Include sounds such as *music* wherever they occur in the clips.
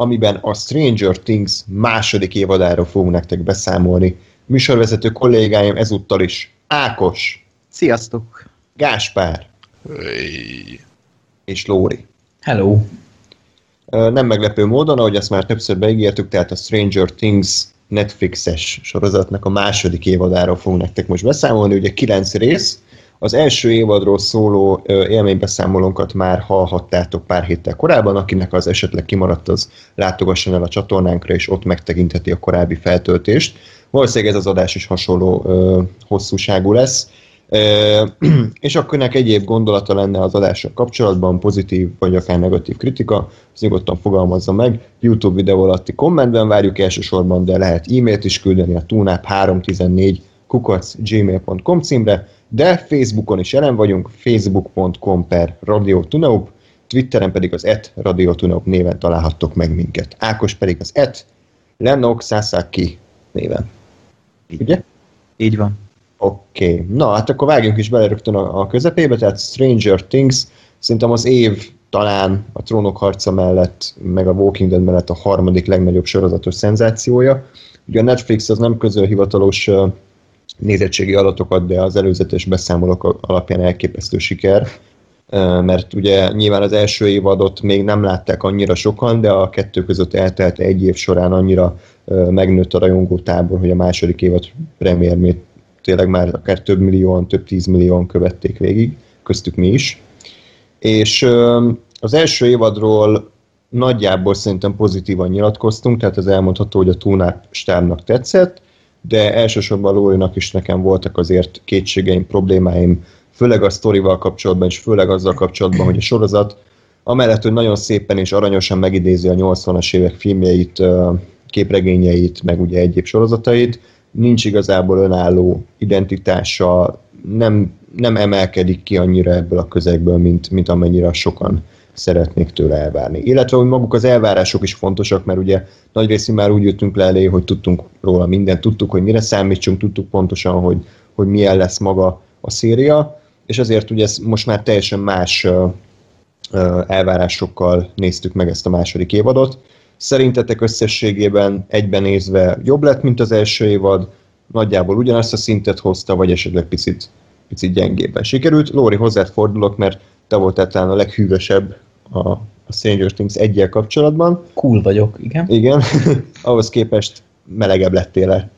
amiben a Stranger Things második évadáról fogunk nektek beszámolni. Műsorvezető kollégáim ezúttal is Ákos, Sziasztok! Gáspár Hey. és Lóri. Hello! Nem meglepő módon, ahogy azt már többször beígértük, tehát a Stranger Things Netflixes sorozatnak a második évadáról fogunk nektek most beszámolni, ugye kilenc rész. Az első évadról szóló élménybeszámolónkat már hallhattátok pár héttel korábban, akinek az esetleg kimaradt, az látogasson el a csatornánkra, és ott megtekintheti a korábbi feltöltést. Valószínűleg ez az adás is hasonló ö, hosszúságú lesz. Ö, *clears throat* és akkor nek egyéb gondolata lenne az adással kapcsolatban, pozitív vagy akár negatív kritika, az nyugodtan fogalmazza meg. YouTube videó alatti kommentben várjuk elsősorban, de lehet e-mailt is küldeni a tunap314 kukac.gmail.com címre, de Facebookon is jelen vagyunk, facebook.com per Radio Tunaup, Twitteren pedig az et Radio néven találhattok meg minket. Ákos pedig az et Lennox Sasaki néven. Ugye? Így van. Oké, okay. na hát akkor vágjunk is bele rögtön a, a közepébe, tehát Stranger Things, szerintem az év talán a Trónok harca mellett, meg a Walking Dead mellett a harmadik legnagyobb sorozatos szenzációja. Ugye a Netflix az nem közöl hivatalos nézettségi adatokat, de az előzetes beszámolók alapján elképesztő siker, mert ugye nyilván az első évadot még nem látták annyira sokan, de a kettő között eltelt egy év során annyira megnőtt a rajongó tábor, hogy a második évad premiermét tényleg már akár több millióan, több tízmillióan követték végig, köztük mi is. És az első évadról nagyjából szerintem pozitívan nyilatkoztunk, tehát az elmondható, hogy a Túnáp stábnak tetszett, de elsősorban Lórinak is nekem voltak azért kétségeim, problémáim, főleg a sztorival kapcsolatban, és főleg azzal kapcsolatban, hogy a sorozat amellett, hogy nagyon szépen és aranyosan megidézi a 80-as évek filmjeit, képregényeit, meg ugye egyéb sorozatait, nincs igazából önálló identitása, nem, nem emelkedik ki annyira ebből a közegből, mint, mint amennyire sokan szeretnék tőle elvárni. Illetve, hogy maguk az elvárások is fontosak, mert ugye nagy részű már úgy jöttünk le elé, hogy tudtunk róla mindent, tudtuk, hogy mire számítsunk, tudtuk pontosan, hogy, hogy milyen lesz maga a széria, és azért ugye ez most már teljesen más elvárásokkal néztük meg ezt a második évadot. Szerintetek összességében egyben nézve jobb lett, mint az első évad, nagyjából ugyanazt a szintet hozta, vagy esetleg picit, picit gyengébben sikerült. Lóri, hozzád fordulok, mert te voltál talán a leghűvösebb a, a Stranger Things egyel kapcsolatban. Cool vagyok, igen. Igen, *laughs* ahhoz képest melegebb lettél el.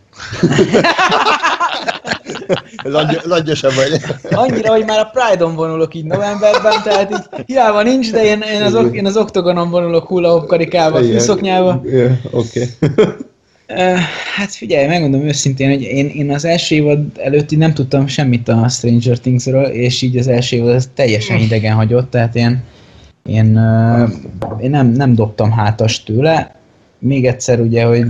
Langy- *laughs* Langyosabb vagy. Annyira, hogy már a Pride-on vonulok így novemberben, tehát így hiába nincs, de én, én, az, én az oktogonon vonulok hula karikával, Igen. fűszoknyába. Oké. *laughs* Hát figyelj, megmondom őszintén, hogy én, én az első évad előtt így nem tudtam semmit a Stranger Thingsről, és így az első évad az teljesen idegen hagyott, tehát én, én, ö, én nem, nem dobtam hátas tőle. Még egyszer ugye, hogy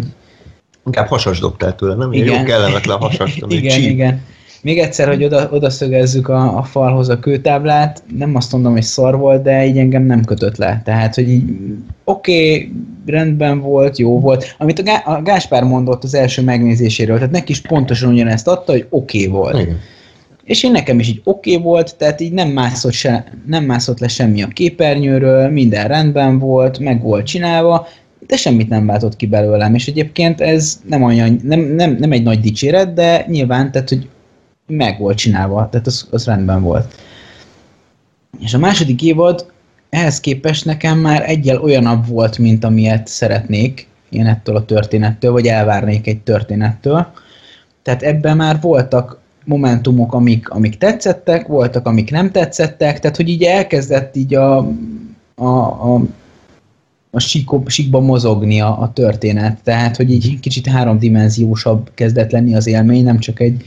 Inkább hasas dobtál tőle, nem? Igen. jó kellemetlen hasas, *laughs* igen, cheap. igen. Még egyszer, hogy oda, oda szögezzük a, a falhoz a kőtáblát, nem azt mondom, hogy szar volt, de így engem nem kötött le. Tehát, hogy így oké, okay, rendben volt, jó volt. Amit a, Gá- a Gáspár mondott az első megnézéséről, tehát neki is pontosan ugyanezt adta, hogy oké okay volt. Igen. És én nekem is így oké okay volt, tehát így nem mászott, se, nem mászott le semmi a képernyőről, minden rendben volt, meg volt csinálva, de semmit nem váltott ki belőlem, és egyébként ez nem, olyan, nem, nem, nem egy nagy dicséret, de nyilván, tehát hogy meg volt csinálva, tehát az, az rendben volt. És a második évad ehhez képest nekem már egyel olyanabb volt, mint amilyet szeretnék én ettől a történettől, vagy elvárnék egy történettől. Tehát ebben már voltak momentumok, amik, amik tetszettek, voltak, amik nem tetszettek, tehát hogy így elkezdett így a, a, a, a síko, síkba mozogni a, a történet, tehát hogy így kicsit háromdimenziósabb kezdett lenni az élmény, nem csak egy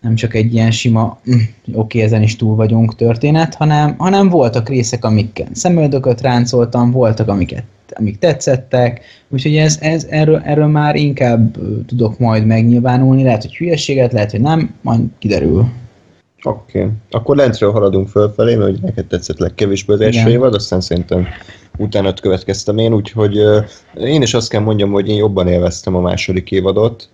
nem csak egy ilyen sima, mm, oké, okay, ezen is túl vagyunk történet, hanem, hanem voltak részek, amikkel szemöldököt ráncoltam, voltak, amiket amik tetszettek, úgyhogy ez, ez, erről, erről már inkább tudok majd megnyilvánulni, lehet, hogy hülyeséget, lehet, hogy nem, majd kiderül. Oké. Okay. Akkor lentről haladunk fölfelé, mert hogy neked tetszett legkevésbé az első évad, aztán szerintem utána következtem én, úgyhogy uh, én is azt kell mondjam, hogy én jobban élveztem a második évadot.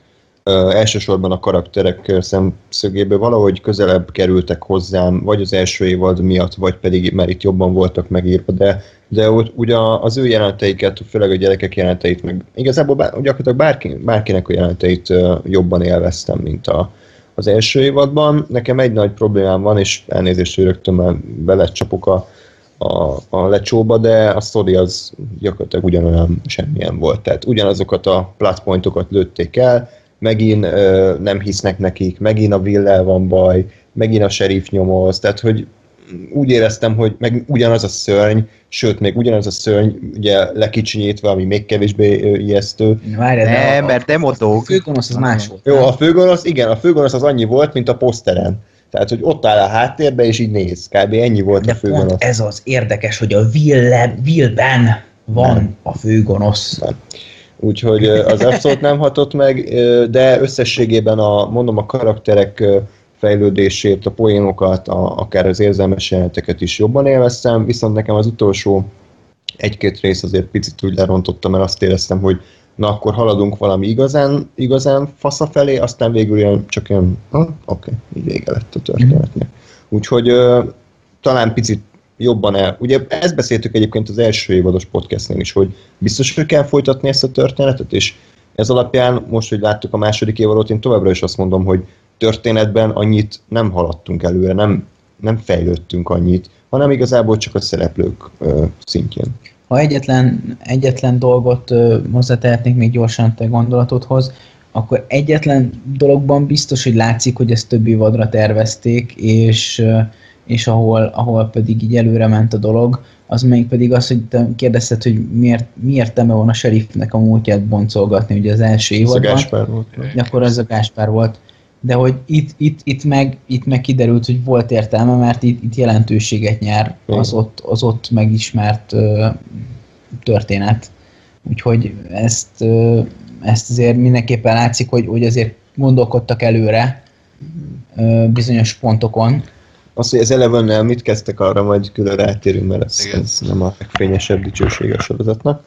Elsősorban a karakterek szemszögéből valahogy közelebb kerültek hozzám, vagy az első évad miatt, vagy pedig mert itt jobban voltak megírva, de, de ugye az ő jelenteiket, főleg a gyerekek jelenteit, meg igazából bár, gyakorlatilag bárki, bárkinek a jelenteit jobban élveztem, mint a, az első évadban. Nekem egy nagy problémám van, és elnézést, hogy rögtön már belecsapok a, a, a lecsóba, de a sztori az gyakorlatilag ugyanolyan semmilyen volt. Tehát ugyanazokat a platpointokat lőtték el, megint ö, nem hisznek nekik, megint a villel van baj, megint a sheriff nyomoz, tehát hogy úgy éreztem, hogy meg ugyanaz a szörny, sőt, még ugyanaz a szörny, ugye lekicsinyítve, ami még kevésbé ijesztő. Várj, nem, mert demodog. A főgonosz az más volt. Jó, a főgonosz, igen, a főgonosz az annyi volt, mint a poszteren. Tehát, hogy ott áll a háttérbe, és így néz. Kb. ennyi volt De a főgonosz. Ez az érdekes, hogy a Willben van nem. a főgonosz. Nem. Úgyhogy az abszolút nem hatott meg, de összességében a, mondom, a karakterek fejlődését, a poénokat, a, akár az érzelmes jeleneteket is jobban élveztem, viszont nekem az utolsó egy-két rész azért picit úgy lerontottam, mert azt éreztem, hogy na akkor haladunk valami igazán, igazán fasza felé, aztán végül ilyen, csak ilyen, oké, okay, így vége lett a történetnek. Úgyhogy talán picit jobban el. Ugye ezt beszéltük egyébként az első évados podcastnél is, hogy biztos, hogy kell folytatni ezt a történetet, és ez alapján most, hogy láttuk a második évadot, én továbbra is azt mondom, hogy történetben annyit nem haladtunk előre, nem, nem fejlődtünk annyit, hanem igazából csak a szereplők ö, szintjén. Ha egyetlen, egyetlen dolgot ö, hozzátehetnék még gyorsan te gondolatodhoz, akkor egyetlen dologban biztos, hogy látszik, hogy ezt több évadra tervezték, és, és ahol, ahol pedig így előre ment a dolog, az még pedig az, hogy te kérdezted, hogy miért, miért teme van a sheriffnek a múltját boncolgatni, ugye az első évadban. Ez a Gáspár volt. Akkor az a Gáspár volt de hogy itt, itt, itt, meg, itt meg kiderült, hogy volt értelme, mert itt, itt jelentőséget nyer az ott, az ott megismert ö, történet. Úgyhogy ezt, ö, ezt azért mindenképpen látszik, hogy, hogy azért gondolkodtak előre ö, bizonyos pontokon. Az, hogy az Elevennel mit kezdtek, arra majd külön rátérünk, mert ez, ez nem a legfényesebb dicsőség a sorozatnak.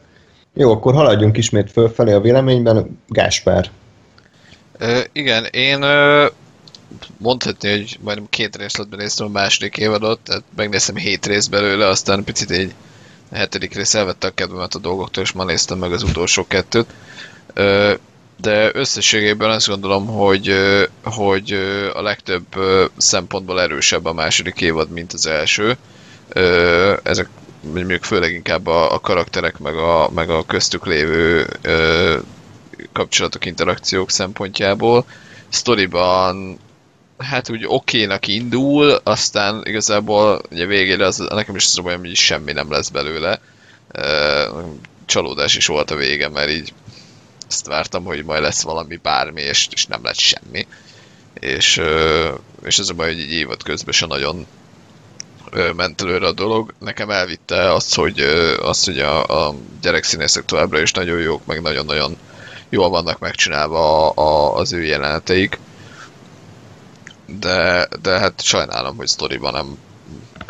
Jó, akkor haladjunk ismét fölfelé a véleményben. Gáspár, Ö, igen, én ö, mondhatni, hogy majdnem két részletben néztem a második évadot, tehát megnéztem hét rész belőle, aztán picit egy a hetedik rész elvette a kedvemet a dolgoktól, és ma néztem meg az utolsó kettőt. Ö, de összességében azt gondolom, hogy, hogy a legtöbb szempontból erősebb a második évad, mint az első. Ezek mondjuk főleg inkább a, a karakterek, meg a, meg a köztük lévő kapcsolatok, interakciók szempontjából. Sztoriban hát úgy okénak indul, aztán igazából ugye végére az, nekem is az olyan, hogy semmi nem lesz belőle. Csalódás is volt a vége, mert így ezt vártam, hogy majd lesz valami bármi, és, és nem lett semmi. És, és ez a baj, hogy egy évad közben se nagyon ment előre a dolog. Nekem elvitte azt, hogy, azt, hogy a, a gyerekszínészek továbbra is nagyon jók, meg nagyon-nagyon jól vannak megcsinálva a, a, az ő jeleneteik. De, de hát sajnálom, hogy sztoriban nem,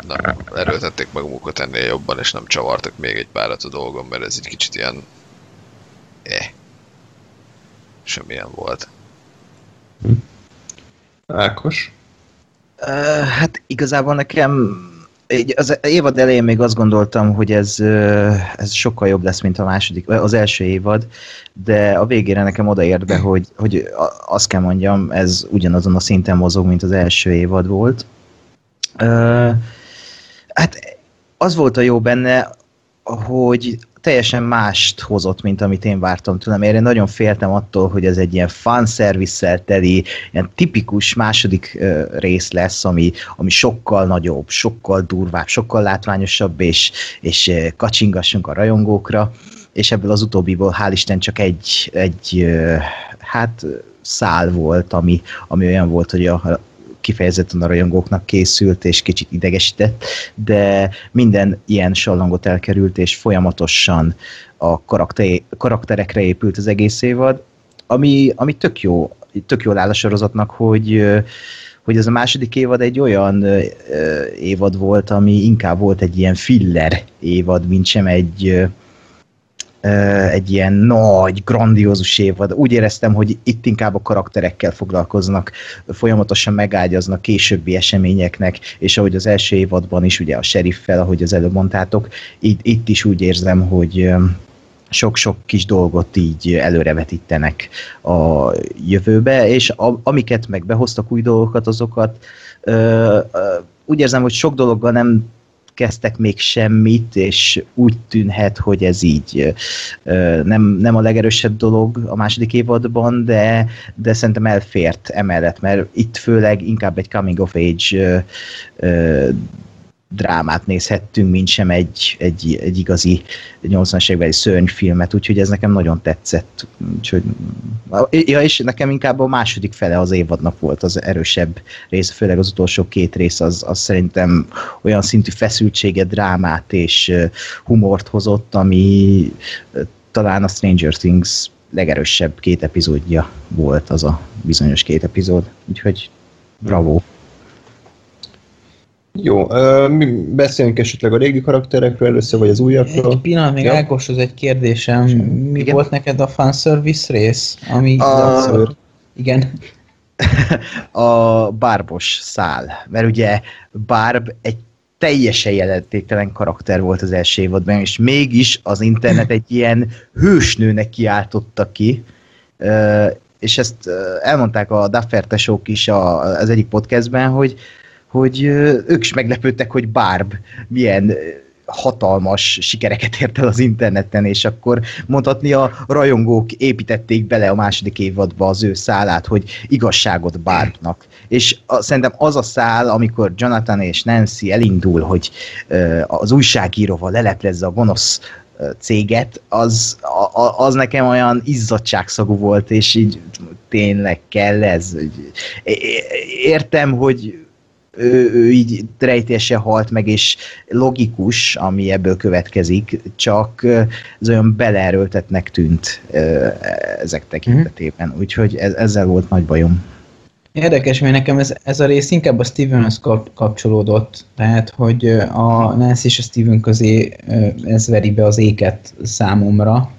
nem erőltették meg magukat ennél jobban, és nem csavartak még egy párat a dolgon, mert ez egy kicsit ilyen... Eh. Semmilyen volt. Hm. Ákos? Uh, hát igazából nekem az évad elején még azt gondoltam, hogy ez, ez sokkal jobb lesz, mint a második, az első évad, de a végére nekem odaért be, hogy, hogy azt kell mondjam, ez ugyanazon a szinten mozog, mint az első évad volt. Hát az volt a jó benne, hogy teljesen mást hozott, mint amit én vártam tőlem. Én nagyon féltem attól, hogy ez egy ilyen fanszervisszel teli, ilyen tipikus második uh, rész lesz, ami, ami sokkal nagyobb, sokkal durvább, sokkal látványosabb, és, és kacsingassunk a rajongókra, és ebből az utóbbiból hál' Isten csak egy, egy uh, hát szál volt, ami, ami olyan volt, hogy a, kifejezetten a rajongóknak készült, és kicsit idegesített, de minden ilyen sallangot elkerült, és folyamatosan a karakter, karakterekre épült az egész évad, ami, ami tök jó, tök jól áll a sorozatnak, hogy hogy ez a második évad egy olyan évad volt, ami inkább volt egy ilyen filler évad, mint sem egy egy ilyen nagy, grandiózus évad. Úgy éreztem, hogy itt inkább a karakterekkel foglalkoznak, folyamatosan megágyaznak későbbi eseményeknek, és ahogy az első évadban is, ugye a sheriffel, ahogy az előbb mondtátok, itt, itt is úgy érzem, hogy sok-sok kis dolgot így előrevetítenek a jövőbe, és a, amiket meg behoztak új dolgokat, azokat ö, ö, úgy érzem, hogy sok dologgal nem kezdtek még semmit, és úgy tűnhet, hogy ez így nem, nem a legerősebb dolog a második évadban, de, de szerintem elfért emellett, mert itt főleg inkább egy coming of age drámát nézhettünk, mint sem egy, egy, egy igazi 80-as évekbeli szörnyfilmet, úgyhogy ez nekem nagyon tetszett. Úgyhogy, ja, és nekem inkább a második fele az évadnak volt az erősebb rész, főleg az utolsó két rész, az, az szerintem olyan szintű feszültséget, drámát és humort hozott, ami talán a Stranger Things legerősebb két epizódja volt az a bizonyos két epizód, úgyhogy bravo. Jó, uh, mi beszéljünk esetleg a régi karakterekről először, vagy az újakról. Egy pillanat, még Ja. Ákoshoz egy kérdésem. Mi Igen? volt neked a fanservice rész? Ami A- Igen. *laughs* a bárbos szál, mert ugye Barb egy teljesen jelentéktelen karakter volt az első évadban, és mégis az internet egy ilyen hősnőnek kiáltotta ki, Ö, és ezt ö, elmondták a Duffer tesók is a, az egyik podcastben, hogy, hogy ők is meglepődtek, hogy Barb milyen hatalmas sikereket ért el az interneten, és akkor mondhatni a rajongók építették bele a második évadba az ő szálát, hogy igazságot Barbnak. És a, szerintem az a szál, amikor Jonathan és Nancy elindul, hogy az újságíróval leleplezze a gonosz céget, az, a, az nekem olyan izzadságszagú volt, és így tényleg kell ez. Értem, hogy ő, ő így rejtése halt meg, és logikus, ami ebből következik, csak ez olyan beleerőltetnek tűnt ezek tekintetében. Úgyhogy ez, ezzel volt nagy bajom. Érdekes, mert nekem ez, ez a rész inkább a Stevenhez kap, kapcsolódott, tehát, hogy a Nancy és a Steven közé ez veri be az éket számomra.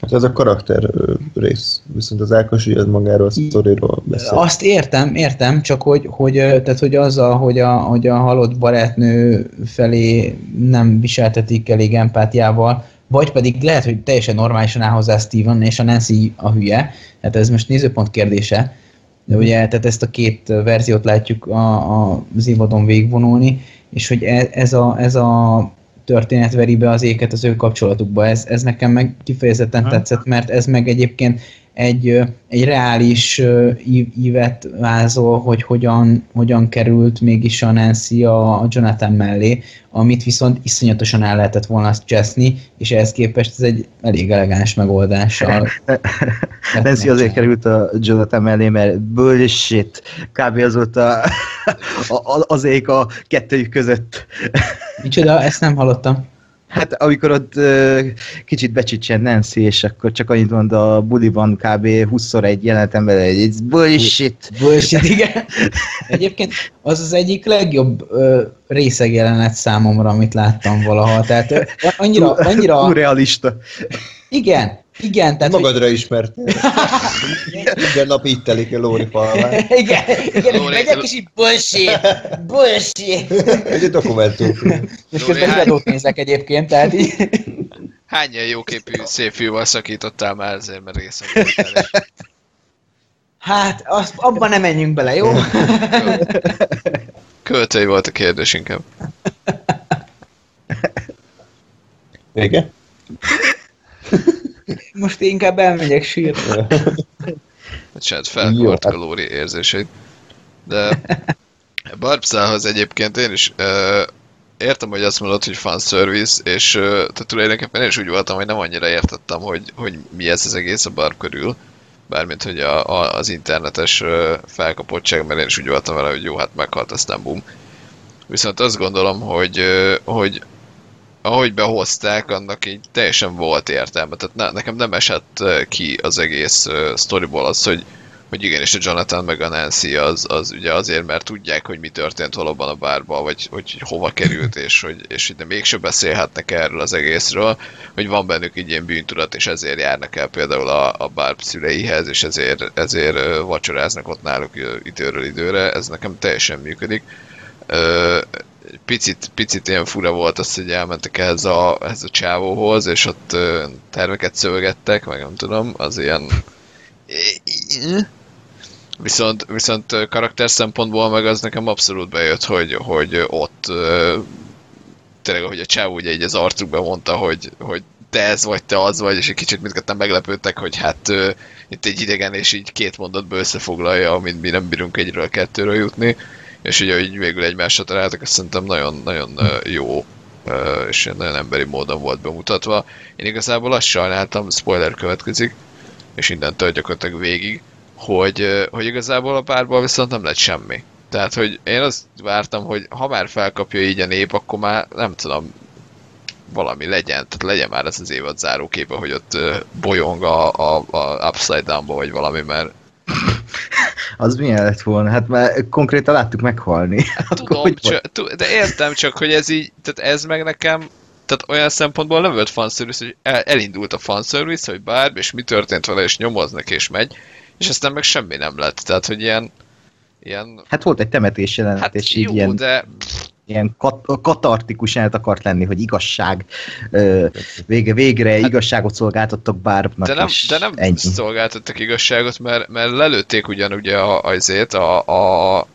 Hát ez a karakter rész, viszont az Ákos ugye magáról a sztoriról beszél. Azt értem, értem, csak hogy, hogy, tehát, hogy azzal, hogy a, hogy a halott barátnő felé nem viseltetik elég empátiával, vagy pedig lehet, hogy teljesen normálisan áll hozzá Steven, és a Nancy a hülye, tehát ez most nézőpont kérdése, de ugye tehát ezt a két verziót látjuk a, a, az évadon végigvonulni, és hogy e- ez a, ez a történet veri be az éket az ő kapcsolatukba. Ez, ez nekem meg kifejezetten Aha. tetszett, mert ez meg egyébként egy, egy reális ívet vázol, hogy hogyan, hogyan került mégis a Nancy a, a Jonathan mellé, amit viszont iszonyatosan el lehetett volna cseszni, és ehhez képest ez egy elég elegáns megoldással. *laughs* Nancy azért került a Jonathan mellé, mert bullshit, kb. az volt *laughs* a, a, az ég a kettőjük között. Micsoda, ezt nem hallottam. Hát amikor ott ö, kicsit becsicsen Nancy, és akkor csak annyit mond a buliban kb. 20-szor egy jelenetem vele, hogy it's bullshit. Bullshit, *laughs* igen. Egyébként az az egyik legjobb ö, részeg jelenet számomra, amit láttam valaha. Tehát ö, annyira, *laughs* annyira, Túl realista. igen, igen, tehát, hogy, Magadra ismertél. *laughs* Minden nap így telik a Lóri falván. igen, igen, Lóri- megyek és így bullshit, bullshit. Egy dokumentum. És közben hány- híradót nézek egyébként, tehát így. Hány ilyen jóképű szép fiúval szakítottál már ezért, mert részem Hát, az, abban nem menjünk bele, jó? Költői volt a kérdés inkább. Vége? Most inkább elmegyek sírni. Bocsánat, felkort Jó, a Lóri érzéseit. De Barbszához egyébként én is ö, értem, hogy azt mondod, hogy fanservice, és ö, tehát tulajdonképpen én is úgy voltam, hogy nem annyira értettem, hogy, hogy mi ez az egész a Barb körül. Bármint, hogy a, a, az internetes ö, felkapottság, mert én is úgy voltam vele, hogy jó, hát meghalt, aztán bum. Viszont azt gondolom, hogy, ö, hogy ahogy behozták, annak így teljesen volt értelme. Tehát ne, nekem nem esett ki az egész uh, storyból az, hogy hogy igenis a Jonathan meg a Nancy az, az ugye azért, mert tudják, hogy mi történt valóban a bárba, vagy hogy hova került, és hogy, és hogy de mégse beszélhetnek erről az egészről, hogy van bennük egy ilyen bűntudat, és ezért járnak el például a, a bárb szüleihez, és ezért, ezért vacsoráznak ott náluk időről időre, ez nekem teljesen működik. Ö, picit, picit ilyen fura volt az, hogy elmentek ehhez a, ehhez a csávóhoz, és ott terveket szövegettek, meg nem tudom, az ilyen Viszont, viszont karakter szempontból meg az nekem abszolút bejött, hogy, hogy ott tényleg, ahogy a csávó ugye így az arcukban mondta, hogy, hogy te ez vagy, te az vagy, és egy kicsit mindketten meglepődtek, hogy hát ö, itt egy idegen, és így két mondatba összefoglalja, amint mi nem bírunk egyről kettőről jutni, és ugye így végül egymásra találtak, azt szerintem nagyon, nagyon jó és nagyon emberi módon volt bemutatva. Én igazából azt sajnáltam, spoiler következik, és innentől gyakorlatilag végig, hogy, hogy igazából a párból viszont nem lett semmi. Tehát, hogy én azt vártam, hogy ha már felkapja így a nép, akkor már nem tudom, valami legyen, tehát legyen már ez az évad záróképe, hogy ott bolyong a, a, a Upside Down-ba, vagy valami, mert *laughs* Az milyen lett volna? Hát már konkrétan láttuk meghalni. *laughs* Akkor tudom, hogy csak, de értem csak, hogy ez így, tehát ez meg nekem, tehát olyan szempontból nem volt fanservice, hogy el, elindult a fanservice, hogy bármi, és mi történt vele, és nyomoznak, és megy, és aztán meg semmi nem lett. Tehát, hogy ilyen, ilyen Hát volt egy temetés jelenet, hát és jó, így ilyen, de ilyen kat- katartikus jelenet akart lenni, hogy igazság, ö, vége, végre igazságot szolgáltattak bárnak, Hát- de nem, de nem ennyi. szolgáltattak igazságot, mert, mert lelőtték ugyan ugye a, azért a, a,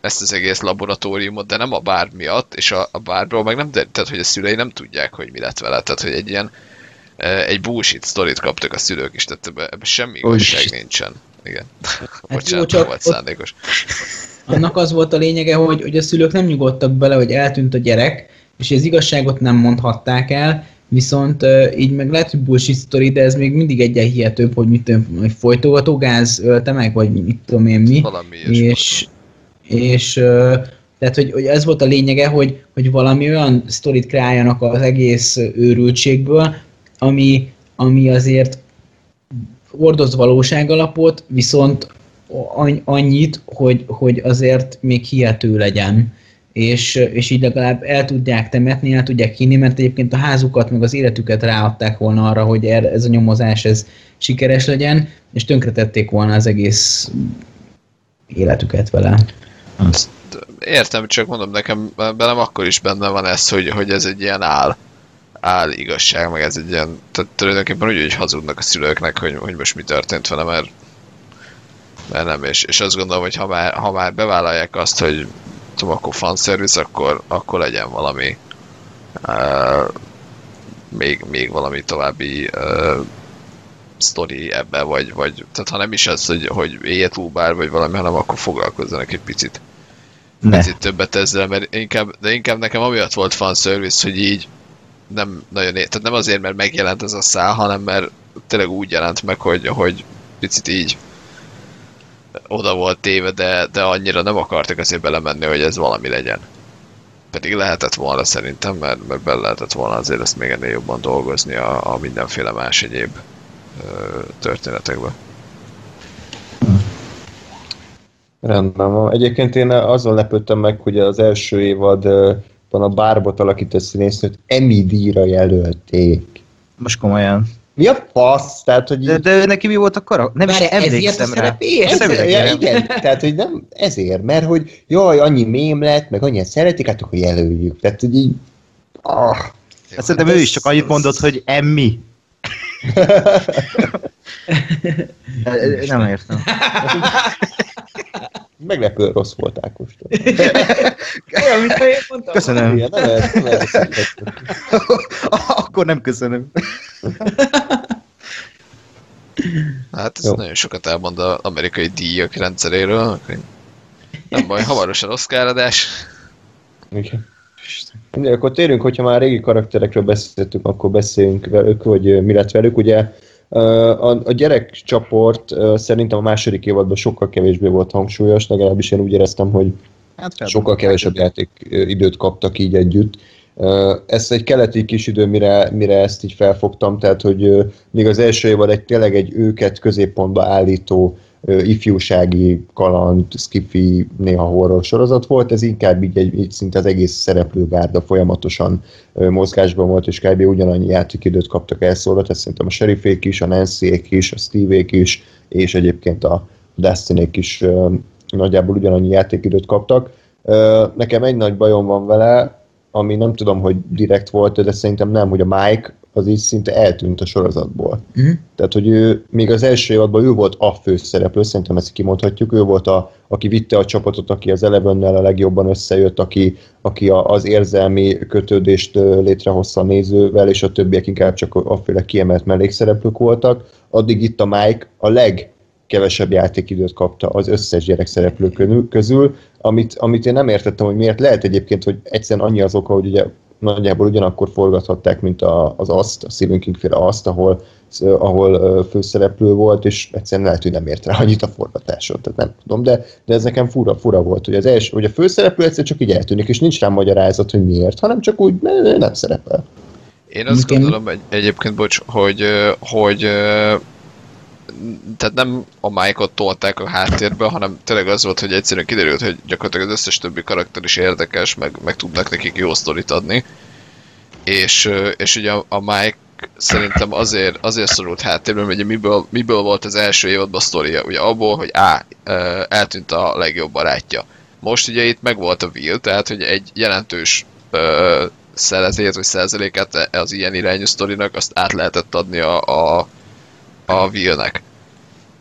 ezt az egész laboratóriumot, de nem a bár miatt, és a, a bárból meg nem, de, tehát hogy a szülei nem tudják, hogy mi lett vele, tehát hogy egy ilyen eh, egy bullshit sztorit kaptak a szülők is, tehát ebben ebbe semmi igazság Bullshit. nincsen. Igen. *laughs* jó, Bocsánat, csak nem volt ott- szándékos. Annak az volt a lényege, hogy, hogy a szülők nem nyugodtak bele, hogy eltűnt a gyerek, és az igazságot nem mondhatták el, viszont így meg lehet, hogy bullshit story, de ez még mindig egyen hihetőbb, hogy mit tudom, hogy folytogatógáz ölte meg, vagy mit tudom én mi. Valami és, és ö, tehát, hogy, hogy ez volt a lényege, hogy, hogy valami olyan sztorit kreáljanak az egész őrültségből, ami, ami azért hordoz valóságalapot, viszont annyit, hogy, hogy azért még hihető legyen. És, és így legalább el tudják temetni, el tudják hinni, mert egyébként a házukat, meg az életüket ráadták volna arra, hogy er- ez a nyomozás ez sikeres legyen, és tönkretették volna az egész életüket vele. Értem, csak mondom, nekem bennem akkor is benne van ez, hogy, hogy ez egy ilyen áll, áll igazság, meg ez egy ilyen, tehát tulajdonképpen úgy, hogy hazudnak a szülőknek, hogy, hogy most mi történt vele, mert, mert nem, és, és azt gondolom, hogy ha már, ha már bevállalják azt, hogy tudom, akkor fanservice, akkor, akkor legyen valami uh, még, még valami további uh, sztori ebbe, vagy, vagy tehát ha nem is az, hogy, hogy éjjel vagy valami, hanem akkor foglalkozzanak egy picit Ne. picit többet ezzel, mert inkább, de inkább nekem amiatt volt fan service, hogy így nem nagyon ért, tehát nem azért, mert megjelent ez a szál, hanem mert tényleg úgy jelent meg, hogy, hogy picit így oda volt téve, de, de annyira nem akartak azért belemenni, hogy ez valami legyen. Pedig lehetett volna szerintem, mert, mert bele lehetett volna azért ezt még ennél jobban dolgozni a, a mindenféle más egyéb ö, történetekbe. Rendben van. Egyébként én azzal lepődtem meg, hogy az első évadban a bárbot alakított színésznőt Emmy díjra jelölték. Most komolyan. Mi a fasz? Tehát, hogy De, de neki mi volt a karak? Nem is Várj, ezért a emlékszem rá. Ez- ezért, ja, igen, tehát, hogy nem ezért, mert hogy jaj, annyi mém lett, meg annyian szeretik, hát akkor jelöljük. Tehát, hogy így... Ah, Hát szerintem ő is csak annyit mondott, hogy emmi. *laughs* Nem értem. Meglepően rossz volt Ákostól. *laughs* Olyan, mint én mondtam. Köszönöm. Igen, nem lehet, nem lehet. *laughs* Akkor nem köszönöm. Hát ez Jó. nagyon sokat elmond az amerikai díjak rendszeréről. Nem baj, hamarosan Oscar adás. Igen. Mindegy, akkor térünk, hogyha már régi karakterekről beszéltünk, akkor beszéljünk velük, hogy mi lett velük. Ugye a, a gyerekcsoport szerintem a második évadban sokkal kevésbé volt hangsúlyos, legalábbis én úgy éreztem, hogy Hát sokkal kevesebb játék időt kaptak így együtt. Ez egy keleti kis idő, mire, mire ezt így felfogtam, tehát hogy még az első évad egy tényleg egy őket középpontba állító ö, ifjúsági kaland, skifi, néha horror sorozat volt, ez inkább így, egy, így szinte az egész szereplőgárda folyamatosan mozgásban volt, és kb. ugyanannyi játékidőt kaptak elszólat, ez szerintem a Sheriffék is, a nancy is, a Steve-ék is, és egyébként a Destiny-ék is nagyjából ugyanannyi játékidőt kaptak. Nekem egy nagy bajom van vele, ami nem tudom, hogy direkt volt, de szerintem nem, hogy a Mike az így szinte eltűnt a sorozatból. Uh-huh. Tehát, hogy ő még az első évadban ő volt a főszereplő, szerintem ezt kimondhatjuk, ő volt a, aki vitte a csapatot, aki az Elevennel a legjobban összejött, aki, aki a, az érzelmi kötődést létrehozta a nézővel, és a többiek inkább csak a, aféle kiemelt mellékszereplők voltak. Addig itt a Mike a legkevesebb játékidőt kapta az összes gyerek szereplő közül- amit, amit én nem értettem, hogy miért lehet egyébként, hogy egyszerűen annyi az oka, hogy ugye nagyjából ugyanakkor forgathatták, mint a, az azt, a Stephen King féle azt, ahol, ahol főszereplő volt, és egyszerűen lehet, hogy nem ért rá annyit a forgatásot, tehát nem tudom, de, de ez nekem fura, fura volt, hogy az első, hogy a főszereplő egyszer csak így eltűnik, és nincs rá magyarázat, hogy miért, hanem csak úgy nem szerepel. Én azt gondolom egy, egyébként, bocs, hogy, hogy tehát nem a Mike-ot tolták a háttérbe, hanem tényleg az volt, hogy egyszerűen kiderült, hogy gyakorlatilag az összes többi karakter is érdekes, meg, meg tudnak nekik jó sztorit adni. És, és ugye a, a Mike szerintem azért, azért szorult háttérbe, mert ugye miből, miből volt az első évadban a sztoria? Ugye abból, hogy á, eltűnt a legjobb barátja. Most ugye itt meg volt a Will, tehát hogy egy jelentős ö, szerezét vagy százalékát az ilyen irányú sztorinak azt át lehetett adni a, a, a Will-nek.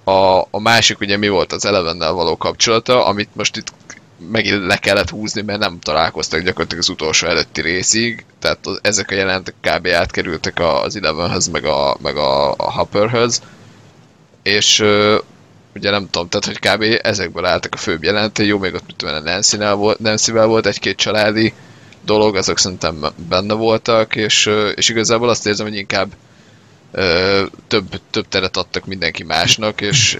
A, a másik ugye mi volt az Elevennel való kapcsolata, amit most itt megint le kellett húzni, mert nem találkoztak gyakorlatilag az utolsó előtti részig, tehát az, ezek a jelentek kb. átkerültek az Elevenhez, meg a, meg a, a Hopperhöz, és ugye nem tudom, tehát hogy kb. ezekből álltak a főbb jelenetei, jó, még ott mit tudom, Nancy-nál volt, Nancy-vel volt egy-két családi dolog, azok szerintem benne voltak, és, és igazából azt érzem, hogy inkább több, több teret adtak mindenki másnak, és,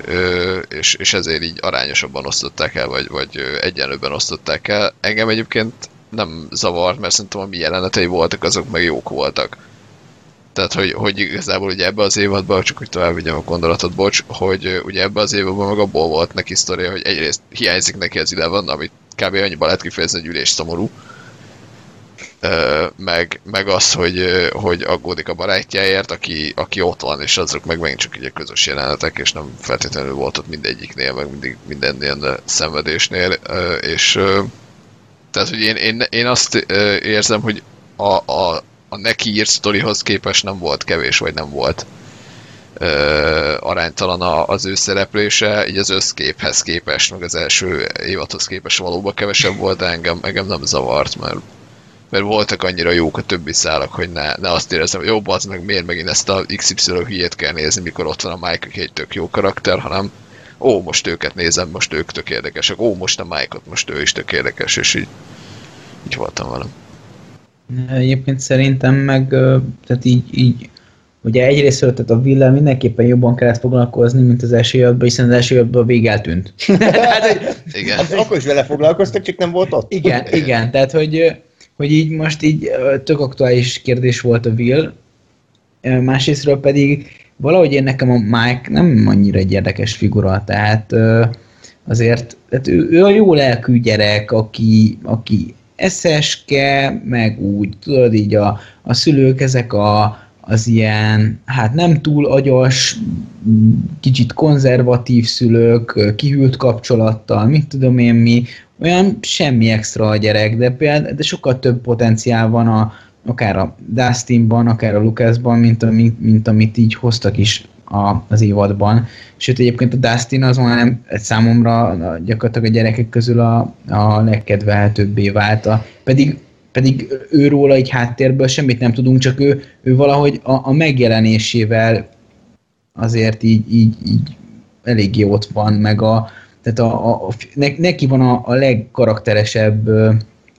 és, és ezért így arányosabban osztották el, vagy, vagy egyenlőben osztották el. Engem egyébként nem zavart, mert szerintem a mi jelenetei voltak, azok meg jók voltak. Tehát, hogy, hogy igazából ugye ebbe az évadban, csak hogy tovább vigyem a gondolatot, bocs, hogy ugye ebbe az évadban meg abból volt neki sztoria, hogy egyrészt hiányzik neki az Eleven, amit kb. annyiban lehet kifejezni, hogy ülés szomorú, meg, meg az, hogy, hogy aggódik a barátjáért, aki, aki ott van, és azok meg megint csak ugye közös jelenetek, és nem feltétlenül volt ott mindegyiknél, meg mindig minden ilyen szenvedésnél, és tehát, hogy én, én, én azt érzem, hogy a, a, a neki írt sztorihoz képest nem volt kevés, vagy nem volt ö, aránytalan az ő szereplése, így az összképhez képest, meg az első évadhoz képest valóban kevesebb volt, de engem, engem nem zavart, mert mert voltak annyira jók a többi szálak, hogy ne, ne azt érezzem, hogy jó, az meg miért megint ezt a XY hülyét kell nézni, mikor ott van a Mike, aki egy tök jó karakter, hanem ó, most őket nézem, most ők tök érdekesek, ó, most a Mike-ot, most ő is tök érdekes, és így, így voltam velem. Egyébként szerintem meg, tehát így, így ugye egyrészt tehát a villel mindenképpen jobban kellett foglalkozni, mint az első évadban, hiszen az első évadban vég eltűnt. tehát, *laughs* hogy, Igen. Az, akkor is vele foglalkoztak, csak nem volt ott. igen, igen, tehát hogy, hogy így most így tök aktuális kérdés volt a Will, másrésztről pedig valahogy én nekem a Mike nem annyira egy érdekes figura, tehát azért tehát ő, ő a jó lelkű gyerek, aki, aki eszeske, meg úgy, tudod, így a, a szülők ezek a, az ilyen, hát nem túl agyas, kicsit konzervatív szülők, kihűlt kapcsolattal, mit tudom én mi, olyan semmi extra a gyerek, de például de sokkal több potenciál van a, akár a Dustinban, akár a Lucasban, mint, ami, mint amit így hoztak is a, az évadban. Sőt, egyébként a Dustin az már számomra a- gyakorlatilag a gyerekek közül a, a legkedvelhetőbbé vált. A, pedig, pedig őróla egy háttérből semmit nem tudunk, csak ő, ő valahogy a, a megjelenésével azért így, így, így eléggé ott van, meg a, tehát a, a, ne, neki van a, a legkarakteresebb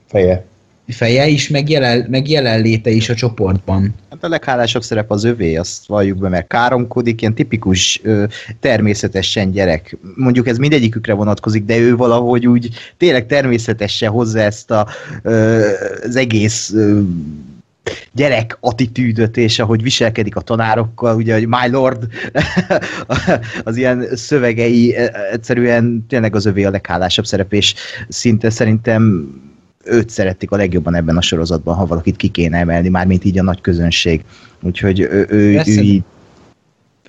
Feje. feje is, meg, jelen, meg jelenléte is a csoportban. Hát a leghálásabb szerep az övé, azt valljuk be, mert káromkodik, ilyen tipikus, ö, természetesen gyerek. Mondjuk ez mindegyikükre vonatkozik, de ő valahogy úgy tényleg természetesen hozza ezt a, ö, az egész ö, gyerek attitűdöt, és ahogy viselkedik a tanárokkal, ugye, hogy my lord, *laughs* az ilyen szövegei egyszerűen tényleg az övé a leghálásabb szerep, és szinte szerintem őt szeretik a legjobban ebben a sorozatban, ha valakit ki kéne emelni, mármint így a nagy közönség. Úgyhogy ő, ő, Persze. ő így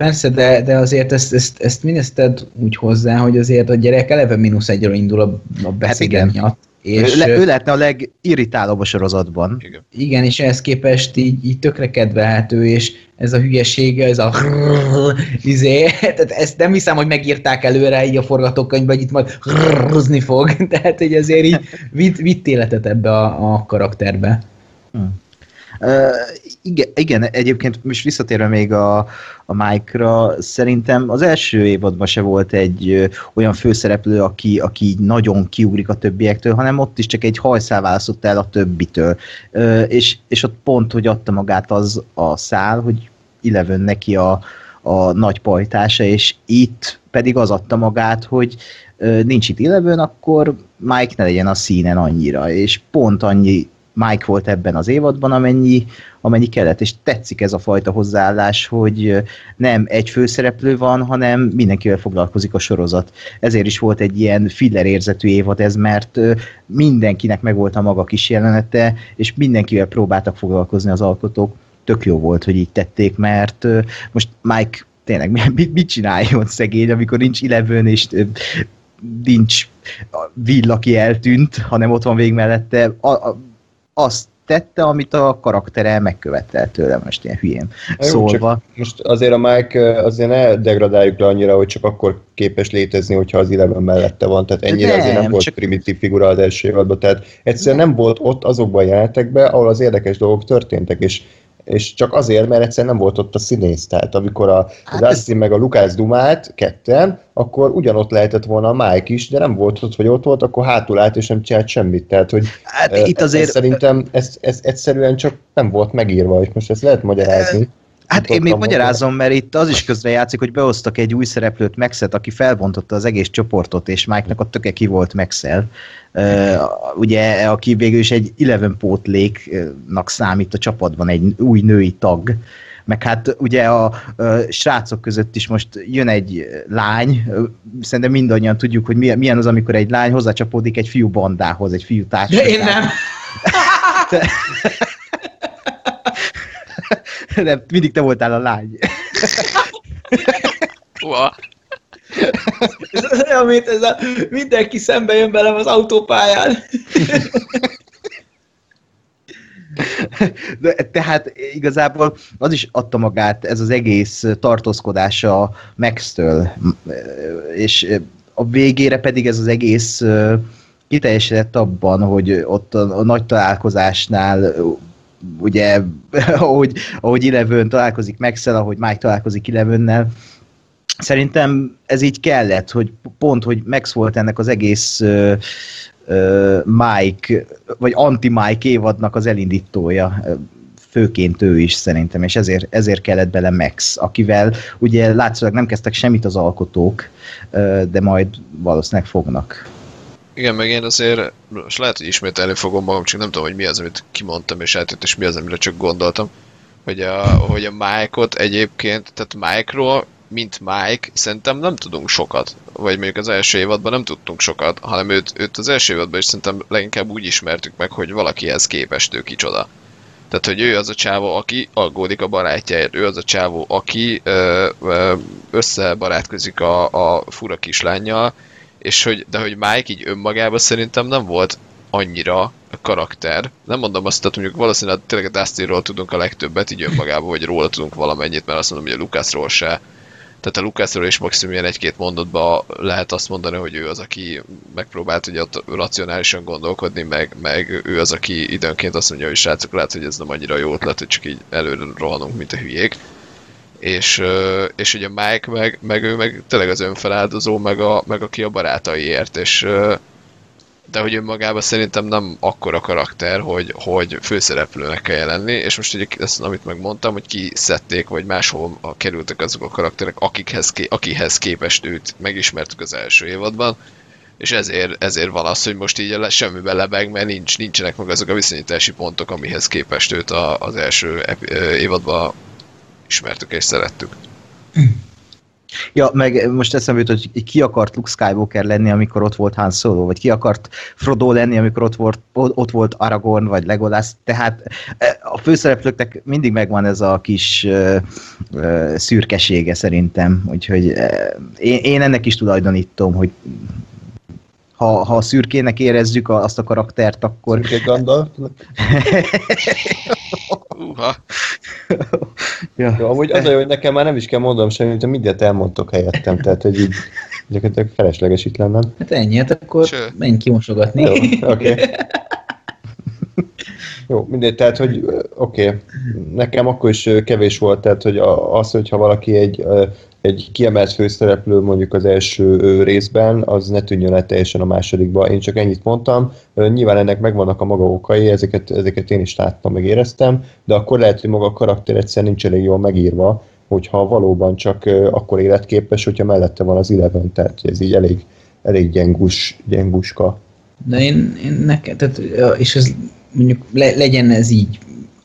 Persze, de, de azért ezt, ezt, ezt mindezt tedd úgy hozzá, hogy azért a gyerek eleve mínusz egyről indul a, a beszéde igen. miatt. És le, ő lehetne a legirritálóbb a sorozatban. Igen. igen, és ehhez képest így, így tökre kedvelhető, és ez a hülyessége, ez a *laughs* izé, tehát ezt nem hiszem, hogy megírták előre így a forgatókönyvben, hogy itt majd zni fog, *laughs* tehát hogy azért így vitt, vitt életet ebbe a, a karakterbe. Igen, igen, egyébként most visszatérve még a, a Mike-ra, szerintem az első évadban se volt egy ö, olyan főszereplő, aki, aki így nagyon kiugrik a többiektől, hanem ott is csak egy hajszál választott el a többitől. Ö, és, és ott pont, hogy adta magát az a szál, hogy Eleven neki a, a nagy pajtása, és itt pedig az adta magát, hogy ö, nincs itt Eleven, akkor Mike ne legyen a színen annyira, és pont annyi Mike volt ebben az évadban, amennyi, amennyi kellett, és tetszik ez a fajta hozzáállás, hogy nem egy főszereplő van, hanem mindenkivel foglalkozik a sorozat. Ezért is volt egy ilyen filler érzetű évad ez, mert mindenkinek megvolt a maga kis jelenete, és mindenkivel próbáltak foglalkozni az alkotók. Tök jó volt, hogy így tették, mert most Mike tényleg mit, mit csináljon szegény, amikor nincs Eleven, és nincs Will, aki eltűnt, hanem ott van végig mellette. A, a, azt tette, amit a karaktere megkövetelt tőle, most ilyen hülyén Jó, szólva. csak Most azért a Mike azért ne degradáljuk le annyira, hogy csak akkor képes létezni, hogyha az Eleven mellette van. Tehát ennyire nem, azért nem Nem, volt csak- primitív figura az első évadban. Tehát egyszerűen nem volt ott azokban a jelenetekben, ahol az érdekes dolgok történtek, és és csak azért, mert egyszerűen nem volt ott a színész. Tehát amikor a Hát Dustin meg a Lukács dumált ketten, akkor ugyanott lehetett volna a Mike is, de nem volt ott, vagy ott volt, akkor hátul állt, és nem csinált semmit. Tehát, hogy Hát itt ez azért szerintem ez, ez egyszerűen csak nem volt megírva, és most ezt lehet magyarázni. Hát én még magyarázom, mert itt az is közre játszik, hogy behoztak egy új szereplőt, Maxet, aki felbontotta az egész csoportot, és Mike-nak a töke ki volt Maxel. Uh, ugye, aki végül is egy Eleven pótléknak számít a csapatban, egy új női tag. Meg hát ugye a uh, srácok között is most jön egy lány, szerintem mindannyian tudjuk, hogy milyen, az, amikor egy lány hozzácsapódik egy fiú bandához, egy fiú De társasághoz. én nem. *laughs* *laughs* nem. mindig te voltál a lány. *laughs* Ua, Ez olyan, mint ez a, mindenki szembe jön velem az autópályán. De, tehát igazából az is adta magát ez az egész tartózkodása Max-től, és a végére pedig ez az egész kiteljesedett abban, hogy ott a, a nagy találkozásnál ugye, *laughs* ahogy, ahogy Eleven találkozik max ahogy Mike találkozik Elevennel, szerintem ez így kellett, hogy pont, hogy Max volt ennek az egész Mike, vagy anti-Mike évadnak az elindítója, főként ő is szerintem, és ezért, ezért kellett bele Max, akivel ugye látszólag nem kezdtek semmit az alkotók, de majd valószínűleg fognak. Igen, meg én azért, most lehet, hogy ismételni fogom magam, csak nem tudom, hogy mi az, amit kimondtam, és átjött, és mi az, amire csak gondoltam. Hogy a, hogy a Mike-ot egyébként, tehát Mike-ról, mint Mike, szerintem nem tudunk sokat. Vagy mondjuk az első évadban nem tudtunk sokat, hanem őt, őt az első évadban is szerintem leginkább úgy ismertük meg, hogy valakihez képest ő kicsoda. Tehát, hogy ő az a csávó, aki aggódik a barátjáért, ő az a csávó, aki ö, ö, összebarátkozik a, a fura kislányjal, és hogy, de hogy Mike így önmagában szerintem nem volt annyira karakter. Nem mondom azt, hogy mondjuk valószínűleg tényleg a Dustinról tudunk a legtöbbet, így önmagában, vagy róla tudunk valamennyit, mert azt mondom, hogy a Lucasról se. Tehát a Lucasról is maximum ilyen egy-két mondatban lehet azt mondani, hogy ő az, aki megpróbált ugye ott racionálisan gondolkodni, meg, meg ő az, aki időnként azt mondja, hogy srácok, lehet, hogy ez nem annyira jó ötlet, hogy csak így előre rohanunk, mint a hülyék és, és ugye Mike meg, meg ő meg tényleg az önfeláldozó, meg, a, meg aki a barátaiért, és de hogy önmagában szerintem nem akkora karakter, hogy, hogy főszereplőnek kell lenni, és most ugye ezt, amit megmondtam, hogy kiszedték, vagy máshol kerültek azok a karakterek, akikhez, akihez képest őt megismertük az első évadban, és ezért, ezért van az, hogy most így semmiben lebeg, mert nincs, nincsenek meg azok a viszonyítási pontok, amihez képest őt a, az első évadban ismertük és szerettük. Ja, meg most eszembe jut, hogy ki akart Luke Skywalker lenni, amikor ott volt Han Solo, vagy ki akart Frodo lenni, amikor ott volt, ott volt Aragorn, vagy Legolas, tehát a főszereplőknek mindig megvan ez a kis uh, uh, szürkesége szerintem, úgyhogy uh, én, én ennek is tulajdonítom, hogy ha, ha szürkének érezzük azt a karaktert, akkor... Szürke Gandalf? *laughs* Uha. ja. Jó, amúgy az a jó, hogy nekem már nem is kell mondanom semmit, mindjárt elmondtok helyettem, tehát hogy így gyakorlatilag felesleges itt lennem. Hát ennyi, hát akkor Ső. menj kimosogatni. Jó, oké. Okay. Jó, mindegy, tehát, hogy oké, okay. nekem akkor is kevés volt, tehát, hogy az, hogyha valaki egy egy kiemelt főszereplő mondjuk az első részben, az ne tűnjön el teljesen a másodikba. Én csak ennyit mondtam. Nyilván ennek megvannak a maga okai, ezeket, ezeket én is láttam, meg éreztem, de akkor lehet, hogy maga a karakter egyszer nincs elég jól megírva, hogyha valóban csak akkor életképes, hogyha mellette van az Eleven, tehát ez így elég, elég gyengus, gyenguska. De én, én nekem, tehát, és ez mondjuk le, legyen ez így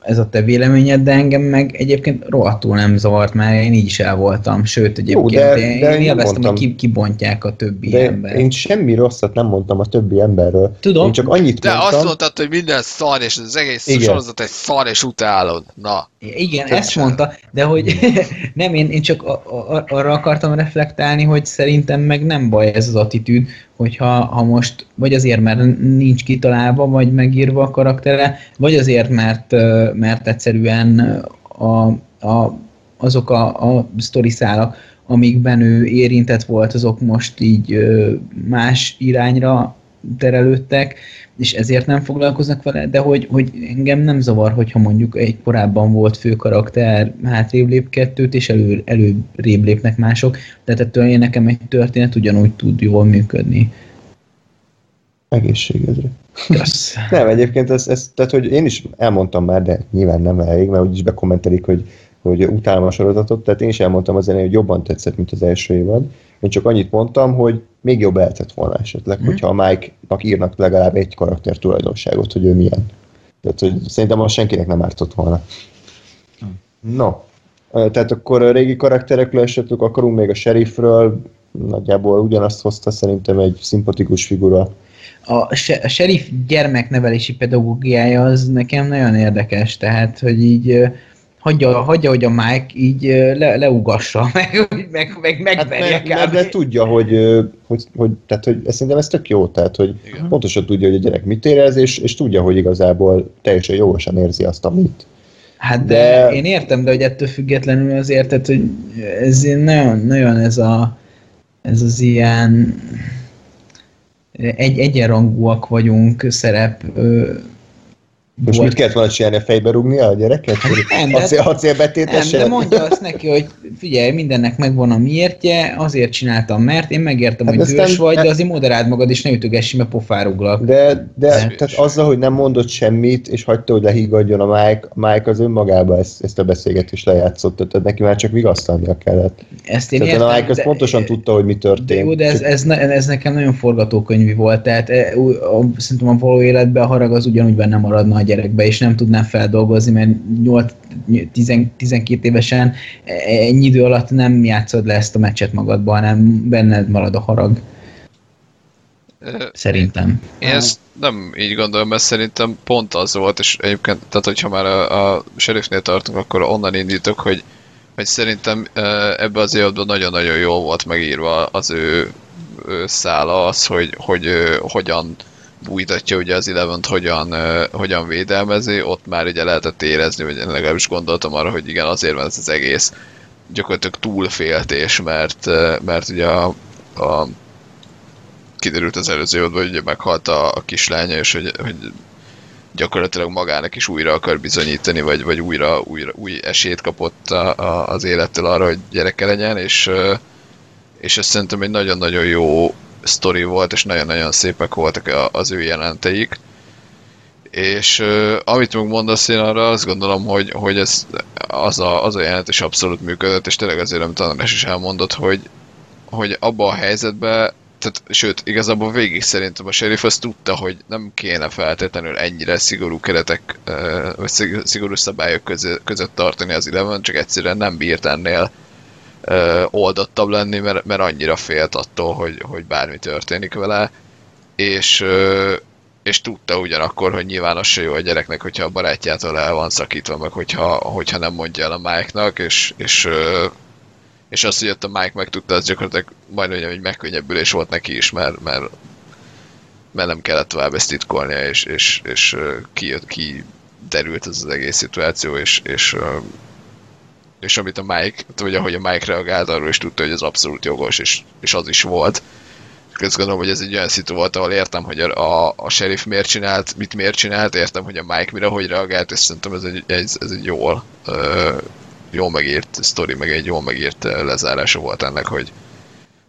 ez a te véleményed, de engem meg egyébként rohadtul nem zavart, mert én így is el voltam, sőt egyébként Jó, de, én, de én élveztem, hogy ki, kibontják a többi de ember. Én semmi rosszat nem mondtam a többi emberről. Tudom. Én csak annyit de mondtam, azt mondtad, hogy minden szar, és az egész Igen. sorozat egy szar, és utálod. Na. Igen, Tök ezt sem. mondta, de hogy *laughs* nem, én, én csak a, a, arra akartam reflektálni, hogy szerintem meg nem baj ez az attitűd, hogyha ha most vagy azért, mert nincs kitalálva, vagy megírva a karaktere, vagy azért, mert, mert egyszerűen a, a, azok a, a sztoriszálak, amikben ő érintett volt, azok most így más irányra terelődtek, és ezért nem foglalkoznak vele, de hogy, hogy engem nem zavar, hogyha mondjuk egy korábban volt fő karakter hátrébb lép kettőt, és elő, előrébb lépnek mások, tehát ettől én nekem egy történet ugyanúgy tud jól működni. Egészségedre. Kösz. *laughs* nem, egyébként ez, ez, tehát, hogy én is elmondtam már, de nyilván nem elég, mert úgyis bekommentelik, hogy, hogy utálom a sorozatot, tehát én is elmondtam az elején, hogy jobban tetszett, mint az első évad. Én csak annyit mondtam, hogy még jobb lehetett volna esetleg, mm. hogyha a Mike-nak írnak legalább egy karakter tulajdonságot, hogy ő milyen. Tehát, hogy szerintem az senkinek nem ártott volna. Mm. No, tehát akkor a régi karakterekről esetleg akarunk még a sheriffről, nagyjából ugyanazt hozta szerintem egy szimpatikus figura. A, a sheriff gyermeknevelési pedagógiája az nekem nagyon érdekes, tehát, hogy így hagyja, hagyja hogy a Mike így le, leugassa, *laughs* meg, meg, meg megverje hát meg, de tudja, hogy, hogy, hogy, tehát, hogy szerintem ez tök jó, tehát, hogy Igen. pontosan tudja, hogy a gyerek mit érez, és, és tudja, hogy igazából teljesen jogosan érzi azt, amit. Hát de, de én értem, de hogy ettől függetlenül azért, tehát, hogy ez nagyon, nagyon ez a ez az ilyen egy, egyenrangúak vagyunk szerep most volt. mit kellett volna csinálni, a fejbe rúgni a gyereket? Nem, de, nem, de mondja azt neki, hogy figyelj, mindennek megvan a miértje, azért csináltam, mert én megértem, hát hogy bős vagy, de azért moderáld magad, és ne ütögessi, mert pofáruglak. De, de tehát azzal, hogy nem mondott semmit, és hagyta, hogy lehiggadjon a Mike, Mike az önmagában ezt, ezt a beszélgetést lejátszott, tehát neki már csak vigasztalnia kellett. Ezt én tehát értem, a Mike az pontosan tudta, hogy mi történt. Jó, de ez, ez, ez, nekem nagyon forgatókönyvi volt, tehát e, szerintem a való életben a harag az ugyanúgy benne maradna gyerekbe, és nem tudnám feldolgozni, mert 8, 10, 12 évesen ennyi idő alatt nem játszod le ezt a meccset magadba, hanem benned marad a harag. Szerintem. Én ezt nem így gondolom, mert szerintem pont az volt, és egyébként, tehát hogyha már a, a sheriffnél tartunk, akkor onnan indítok, hogy, hogy szerintem ebbe az évadban nagyon-nagyon jó volt megírva az ő, ő szála, az, hogy, hogy hogyan bújtatja ugye az eleven hogyan, uh, hogyan védelmezi, ott már ugye lehetett érezni, vagy én legalábbis gondoltam arra, hogy igen, azért van ez az egész gyakorlatilag túlféltés, mert, mert ugye a, a kiderült az előző évadban, hogy ugye meghalt a, a kislánya, és hogy, hogy gyakorlatilag magának is újra akar bizonyítani, vagy, vagy újra, újra új esélyt kapott a, a, az élettől arra, hogy gyereke legyen, és, és ez szerintem egy nagyon-nagyon jó sztori volt, és nagyon-nagyon szépek voltak az ő jelenteik. És uh, amit meg mondasz, én arra azt gondolom, hogy, hogy ez, az, a, az a jelenet is abszolút működött, és tényleg azért, amit András is elmondott, hogy, hogy abban a helyzetben, tehát, sőt, igazából végig szerintem a sheriff azt tudta, hogy nem kéne feltétlenül ennyire szigorú keretek, vagy szig- szigorú szabályok között, között tartani az Eleven, csak egyszerűen nem bírt ennél ö, oldottabb lenni, mert, mert annyira félt attól, hogy, hogy bármi történik vele, és, és tudta ugyanakkor, hogy nyilván az se jó a gyereknek, hogyha a barátjától el van szakítva, meg hogyha, hogyha nem mondja el a Mike-nak, és, és, és azt, hogy ott a Mike megtudta, az gyakorlatilag majdnem egy megkönnyebbülés volt neki is, mert, mert, mert nem kellett tovább ezt titkolnia, és, és, és kijött, ki derült ez az egész szituáció, és, és, és amit a Mike, vagy ahogy a Mike reagált, arról is tudta, hogy ez abszolút jogos, és, és az is volt. Azt gondolom, hogy ez egy olyan szitu volt, ahol értem, hogy a, a, a sheriff miért csinált, mit miért csinált, értem, hogy a Mike mire hogy reagált, és szerintem ez egy, ez, ez egy jól, ö, jól megírt sztori, meg egy jól megírt lezárása volt ennek, hogy,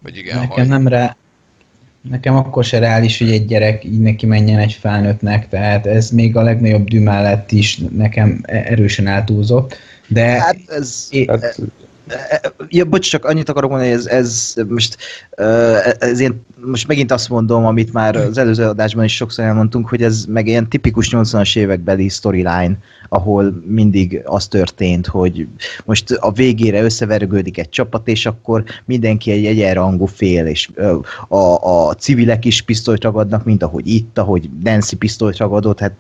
hogy igen, Nekem hogy, nem rá... Nekem akkor se reális, hogy egy gyerek így neki menjen egy felnőttnek, tehát ez még a legnagyobb dű mellett is nekem e- erősen eltúlzott, de Hát ez... é- Hát, Ja, bocs, csak annyit akarok mondani, hogy ez, ez most, ez ilyen, most megint azt mondom, amit már az előző adásban is sokszor elmondtunk, hogy ez meg ilyen tipikus 80-as évekbeli storyline, ahol mindig az történt, hogy most a végére összevergődik egy csapat, és akkor mindenki egy egyenrangú fél, és a, a civilek is pisztolyt ragadnak, mint ahogy itt, ahogy Nancy pisztolyt ragadott, hát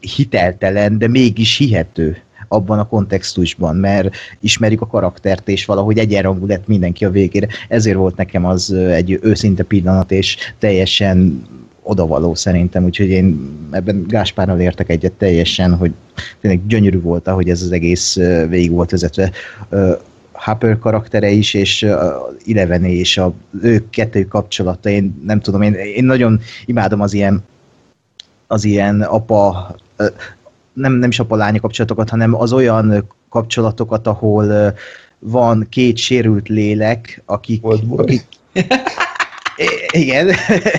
hiteltelen, de mégis hihető abban a kontextusban, mert ismerik a karaktert, és valahogy egyenrangú lett mindenki a végére. Ezért volt nekem az egy őszinte pillanat, és teljesen odavaló szerintem, úgyhogy én ebben Gáspárnal értek egyet teljesen, hogy tényleg gyönyörű volt, ahogy ez az egész végig volt vezetve. Harper karaktere is, és uh, és a ő kettő kapcsolata, én nem tudom, én, én nagyon imádom az ilyen az ilyen apa, nem, nem is apa-lánya kapcsolatokat, hanem az olyan kapcsolatokat, ahol van két sérült lélek, akik, akik I- igen,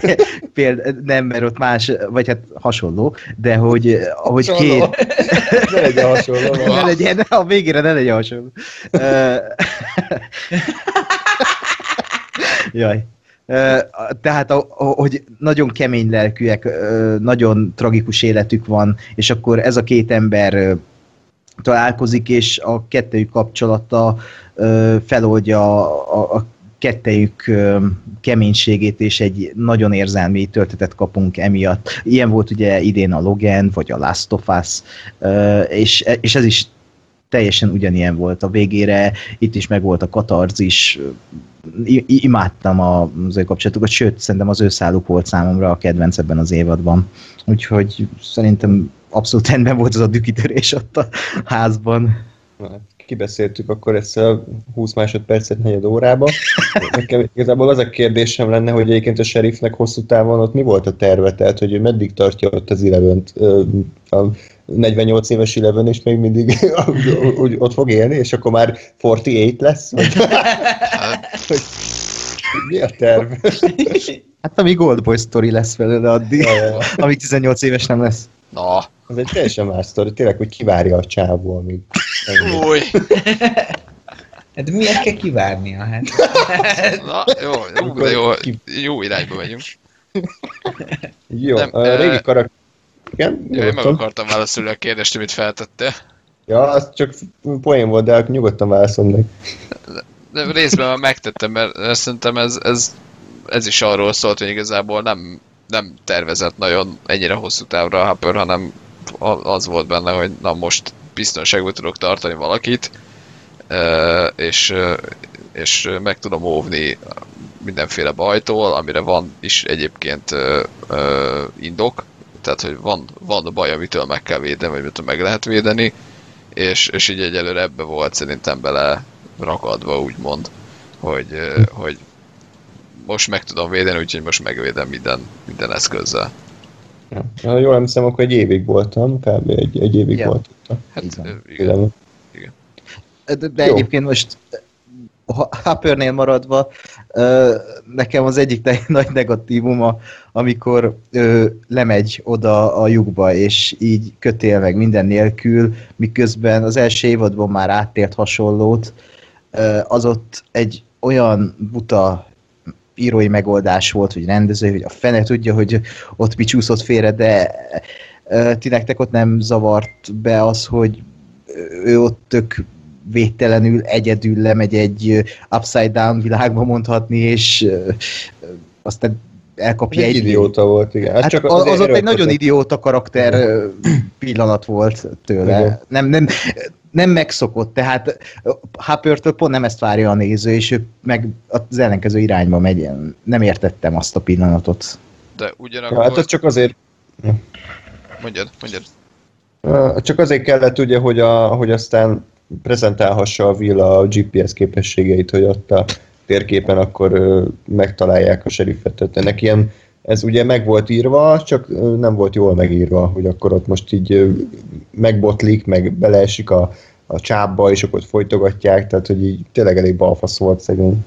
*laughs* például nem, mert ott más, vagy hát hasonló, de hogy ahogy két, *laughs* ne legyen hasonló. ne legyen, a végére ne legyen hasonló. *laughs* Jaj. Tehát, hogy nagyon kemény lelkűek, nagyon tragikus életük van, és akkor ez a két ember találkozik, és a kettőjük kapcsolata feloldja a, kettejük keménységét, és egy nagyon érzelmi töltetet kapunk emiatt. Ilyen volt ugye idén a Logan, vagy a Last of Us, és, és ez is teljesen ugyanilyen volt a végére, itt is meg volt a katarzis, imádtam az ő kapcsolatukat, sőt, szerintem az ő száluk volt számomra a kedvenc ebben az évadban. Úgyhogy szerintem abszolút rendben volt az a dükitörés ott a házban. Kibeszéltük akkor ezt a 20 másodpercet negyed órába. Nekem igazából az a kérdésem lenne, hogy egyébként a sheriffnek hosszú távon ott mi volt a terve, tehát hogy ő meddig tartja ott az Eleven-t, ö, a 48 éves Eleven, és még mindig *laughs* úgy, úgy, ott fog élni, és akkor már 48 lesz? Vagy, hát, hogy, mi a terv? Hát ami Goldboy sztori lesz belőle addig, Ja, amíg 18 éves nem lesz. na, Ez egy teljesen más sztori, tényleg, hogy kivárja a csávó, amíg... új, hát miért kell kivárnia? Hát? *laughs* na, jó, jó, jó, jó irányba megyünk. Jó, Nem, a régi karakter... Igen, Jó, én meg akartam válaszolni a kérdést, amit feltette. Ja, az csak poén volt, de nyugodtan válaszolom meg. De részben már megtettem, mert szerintem ez, ez, ez is arról szólt, hogy igazából nem, nem tervezett nagyon ennyire hosszú távra a Hopper, hanem az volt benne, hogy na most biztonságban tudok tartani valakit, és, és meg tudom óvni mindenféle bajtól, amire van is egyébként indok, tehát hogy van, van baj, amitől meg kell védeni, vagy amitől meg lehet védeni, és, és így egyelőre ebbe volt szerintem bele rakadva, úgymond, hogy, ö, hogy most meg tudom védeni, úgyhogy most megvédem minden, minden eszközzel. Ja. Ha jól emlékszem, akkor egy évig voltam, kb. egy, egy évig Ja. volt ott a Hát, igen. igen. De, de Jó. egyébként most a Hoppernél maradva, nekem az egyik *laughs* nagy negatívuma, amikor lemegy oda a lyukba, és így kötél meg minden nélkül, miközben az első évadban már áttért hasonlót, az ott egy olyan buta írói megoldás volt, vagy rendező, hogy a fene tudja, hogy ott mi csúszott félre, de ti nektek ott nem zavart be az, hogy ő ott tök védtelenül egyedül lemegy egy upside down világba mondhatni, és aztán elkapja Egy egy, idióta volt, igen. Hát csak az, az ott egy nagyon idióta karakter pillanat volt tőle. Igen. Nem, nem, nem megszokott, tehát Hoppertől pont nem ezt várja a néző, és ő meg az ellenkező irányba megy. Nem értettem azt a pillanatot. De Ja, ugyanakkor... hát az csak azért, Mondjad, mondjad. Csak azért kellett ugye, hogy, a, hogy aztán prezentálhassa a Will a GPS képességeit, hogy ott a térképen akkor ö, megtalálják a seriffet. Tehát ennek ilyen, ez ugye meg volt írva, csak nem volt jól megírva, hogy akkor ott most így ö, megbotlik, meg beleesik a, a csápba, és akkor ott folytogatják, tehát hogy így tényleg elég balfasz volt szegény.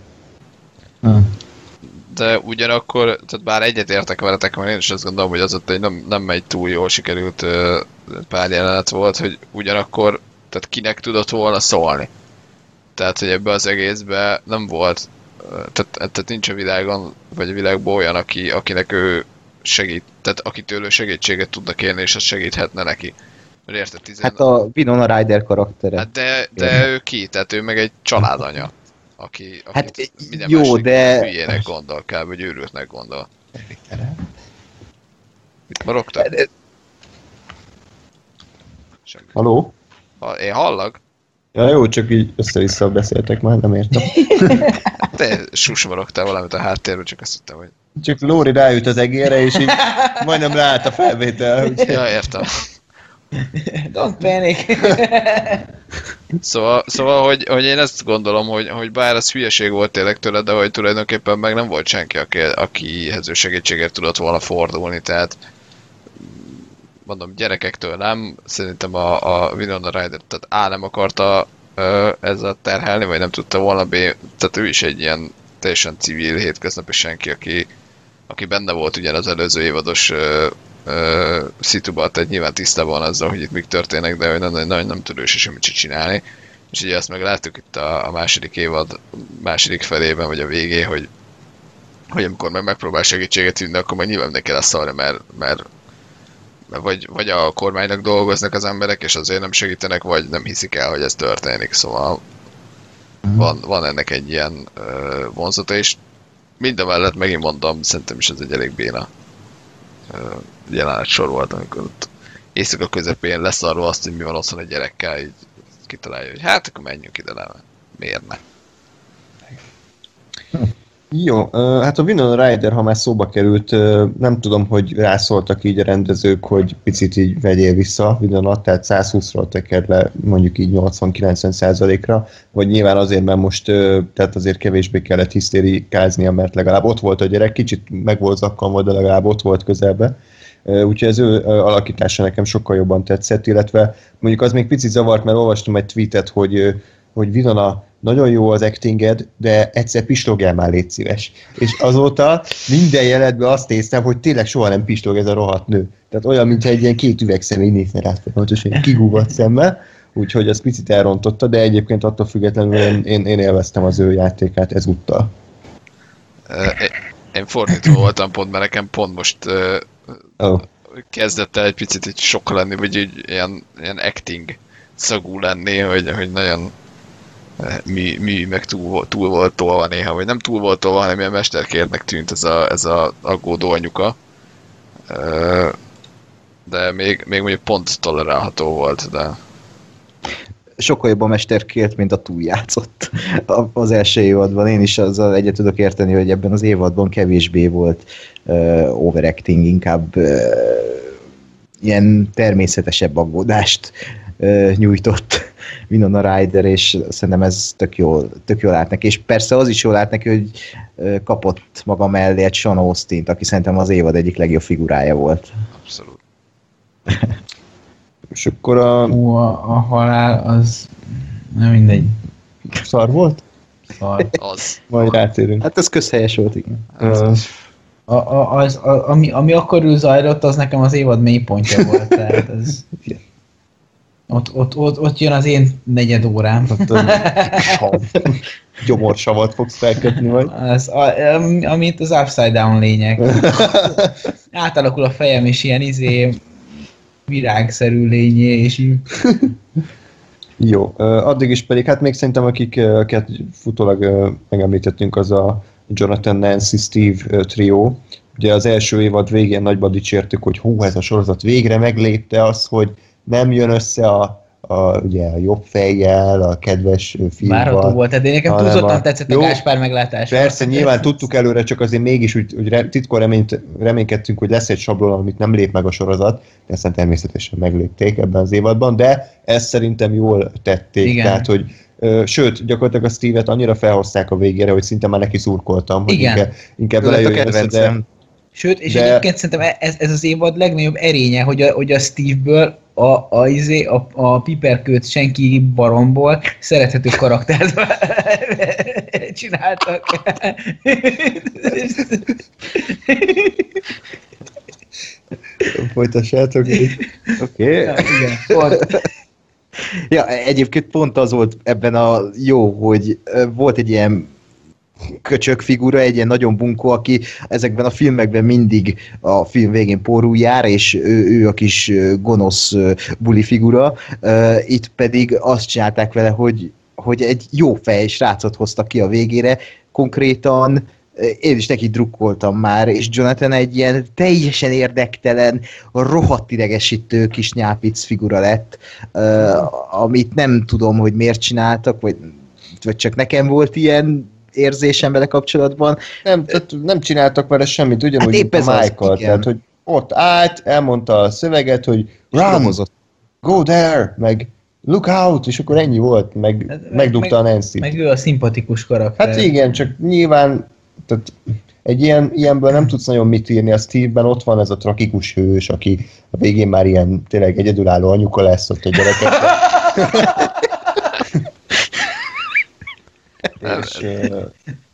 De ugyanakkor, tehát bár egyet értek veletek, mert én is azt gondolom, hogy az ott egy nem, nem egy túl jól sikerült ö, pár jelenet volt, hogy ugyanakkor, tehát kinek tudott volna szólni. Tehát, hogy ebbe az egészbe nem volt, tehát, tehát nincs a világon, vagy a világban olyan, aki, akinek ő segít, tehát akitől ő segítséget tudna kérni, és az segíthetne neki. Érted, tizen... Hát a Winona Ryder karaktere. Hát de, de ő ki? Tehát ő meg egy családanya, aki, Hát minden jó, de- hülyének gondol, kb. vagy őrültnek gondol. Mit marogtál? Semmi. Haló? Ha, én hallak? Ja, jó, csak így össze-vissza beszéltek már, nem értem. *laughs* Te susmarogtál valamit a háttérben, csak azt hittem, hogy... Csak Lóri ráült az egére, és így majdnem leállt a felvétel. úgyhogy- Ja, értem. Don't panic. *laughs* Szóval, szóval hogy, hogy én ezt gondolom, hogy, hogy bár ez hülyeség volt tényleg tőle, de hogy tulajdonképpen meg nem volt senki, aki, akihez ő segítségért tudott volna fordulni, tehát mondom, gyerekektől nem, szerintem a, a Winona Ryder, tehát A nem akarta ö, ezzel terhelni, vagy nem tudta volna B, tehát ő is egy ilyen teljesen civil, hétköznapi senki, aki, aki benne volt ugyan az előző évados ö, ö, szituban, tehát nyilván tisztában van azzal, hogy itt mik történnek, de hogy nagyon, nagyon nem tud ő se semmit se csinálni. És ugye azt meg láttuk itt a, a második évad második felében, vagy a végé, hogy, hogy amikor meg megpróbál segítséget vinni, akkor meg nyilván neki lesz arra, mert, mert vagy, vagy a kormánynak dolgoznak az emberek, és azért nem segítenek, vagy nem hiszik el, hogy ez történik. Szóval van, van ennek egy ilyen ö, vonzata, és mindemellett megint mondom, szerintem is ez egy elég béna ö, jelenet sor volt, amikor ott éjszaka közepén leszarva azt, hogy mi van otthon a gyerekkel, így kitalálja, hogy hát akkor menjünk ide le, miért ne? Jó, hát a Winona Ryder, ha már szóba került, nem tudom, hogy rászóltak így a rendezők, hogy picit így vegyél vissza Winona, tehát 120-ról tekerd le mondjuk így 80-90 százalékra, vagy nyilván azért, mert most tehát azért kevésbé kellett hisztérikáznia, mert legalább ott volt a gyerek, kicsit meg volt zakkanva, de legalább ott volt közelbe. Úgyhogy az ő alakítása nekem sokkal jobban tetszett, illetve mondjuk az még picit zavart, mert olvastam egy tweetet, hogy, hogy Winona nagyon jó az actinged, de egyszer pistogjál már, légy szíves. És azóta minden jelenetben azt néztem, hogy tényleg soha nem pistog ez a rohadt nő. Tehát olyan, mintha egy ilyen két üvegszemély nézne rá, folyamatosan kigúgott szemmel. Úgyhogy az picit elrontotta, de egyébként attól függetlenül én, én, én élveztem az ő játékát ezúttal. Én- fordítva voltam pont, mert nekem pont most Oh. kezdett el egy picit így sok lenni, vagy így ilyen, ilyen acting szagú lenni, hogy, hogy nagyon mi, mi meg túl, túl volt tolva néha, vagy nem túl volt tolva, hanem ilyen mesterkérnek tűnt ez a, ez a aggódó anyuka. De még, még mondjuk pont tolerálható volt, de sokkal jobban mesterkélt, mint a túljátszott a- az első évadban. Én is azzal egyet tudok érteni, hogy ebben az évadban kevésbé volt uh, overacting, inkább uh, ilyen természetesebb aggódást uh, nyújtott Winona Ryder, és szerintem ez tök jól, tök jól állt neki. És persze az is jól állt neki, hogy kapott maga mellé egy Sean austin aki szerintem az évad egyik legjobb figurája volt. abszolút. *laughs* És akkor a Ú, a, a halál az nem mindegy. szar volt? Szar. Az. Majd rátérünk. Hát ez közhelyes volt, igen. Ö, A, a, az, a, ami, ami akkor ő zajlott, az nekem az évad mélypontja volt. Tehát ez, ott, ott, ott, ott jön az én negyed órám. a sav. Gyomorsavat fogsz felkötni majd. Az, a, am- amit az Upside Down lényeg. *laughs* Átalakul a fejem, és ilyen izé virágszerű lényé, és Jó, addig is pedig, hát még szerintem akiket futólag megemlítettünk, az a Jonathan Nancy Steve trió. Ugye az első évad végén nagyban dicsértük, hogy hú, ez a sorozat végre meglépte az, hogy nem jön össze a, a, ugye, a jobb fejjel, a kedves ö, várható fiúval. volt, de nekem túlzottan a- tetszett Jó, a Gáspár meglátás. Persze, nyilván tudtuk előre, csak azért mégis úgy, úgy re- titkon reményt, reménykedtünk, hogy lesz egy sablon, amit nem lép meg a sorozat, de aztán természetesen meglépték ebben az évadban, de ezt szerintem jól tették. Igen. Tehát, hogy sőt, gyakorlatilag a Steve-et annyira felhozták a végére, hogy szinte már neki szurkoltam, hogy Igen. inkább, inkább össze, de kedvencem. Sőt, és De- de... egyébként szerintem ez, ez az évad legnagyobb erénye, hogy a, hogy a Steve-ből a, a, izé, a, a piperkőt senki baromból szerethető karaktert *laughs* csináltak. folytassátok. Oké. Okay. Ja, igen, pont. Ja, egyébként pont az volt ebben a jó, hogy volt egy ilyen köcsök figura, egy ilyen nagyon bunkó, aki ezekben a filmekben mindig a film végén porul jár, és ő, ő a kis gonosz buli figura. Itt pedig azt csinálták vele, hogy, hogy egy jó fej srácot hoztak ki a végére, konkrétan én is neki drukkoltam már, és Jonathan egy ilyen teljesen érdektelen, rohadt idegesítő kis nyápic figura lett, amit nem tudom, hogy miért csináltak, vagy, vagy csak nekem volt ilyen érzésem vele kapcsolatban. Nem, tehát nem csináltak vele semmit, ugyanúgy, Hát épp mint a az, Michael, igen. tehát, hogy ott állt, elmondta a szöveget, hogy run, go there, meg look out, és akkor ennyi volt, meg, Hát, meg- megdugta a Nancy-t. Meg ő a szimpatikus karakter. Hát igen, csak nyilván tehát egy ilyen, ilyenből nem tudsz nagyon mit írni. A Steve-ben ott van ez a tragikus hős, aki a végén már ilyen tényleg egyedülálló anyuka lesz ott a gyerekekkel. *laughs* és,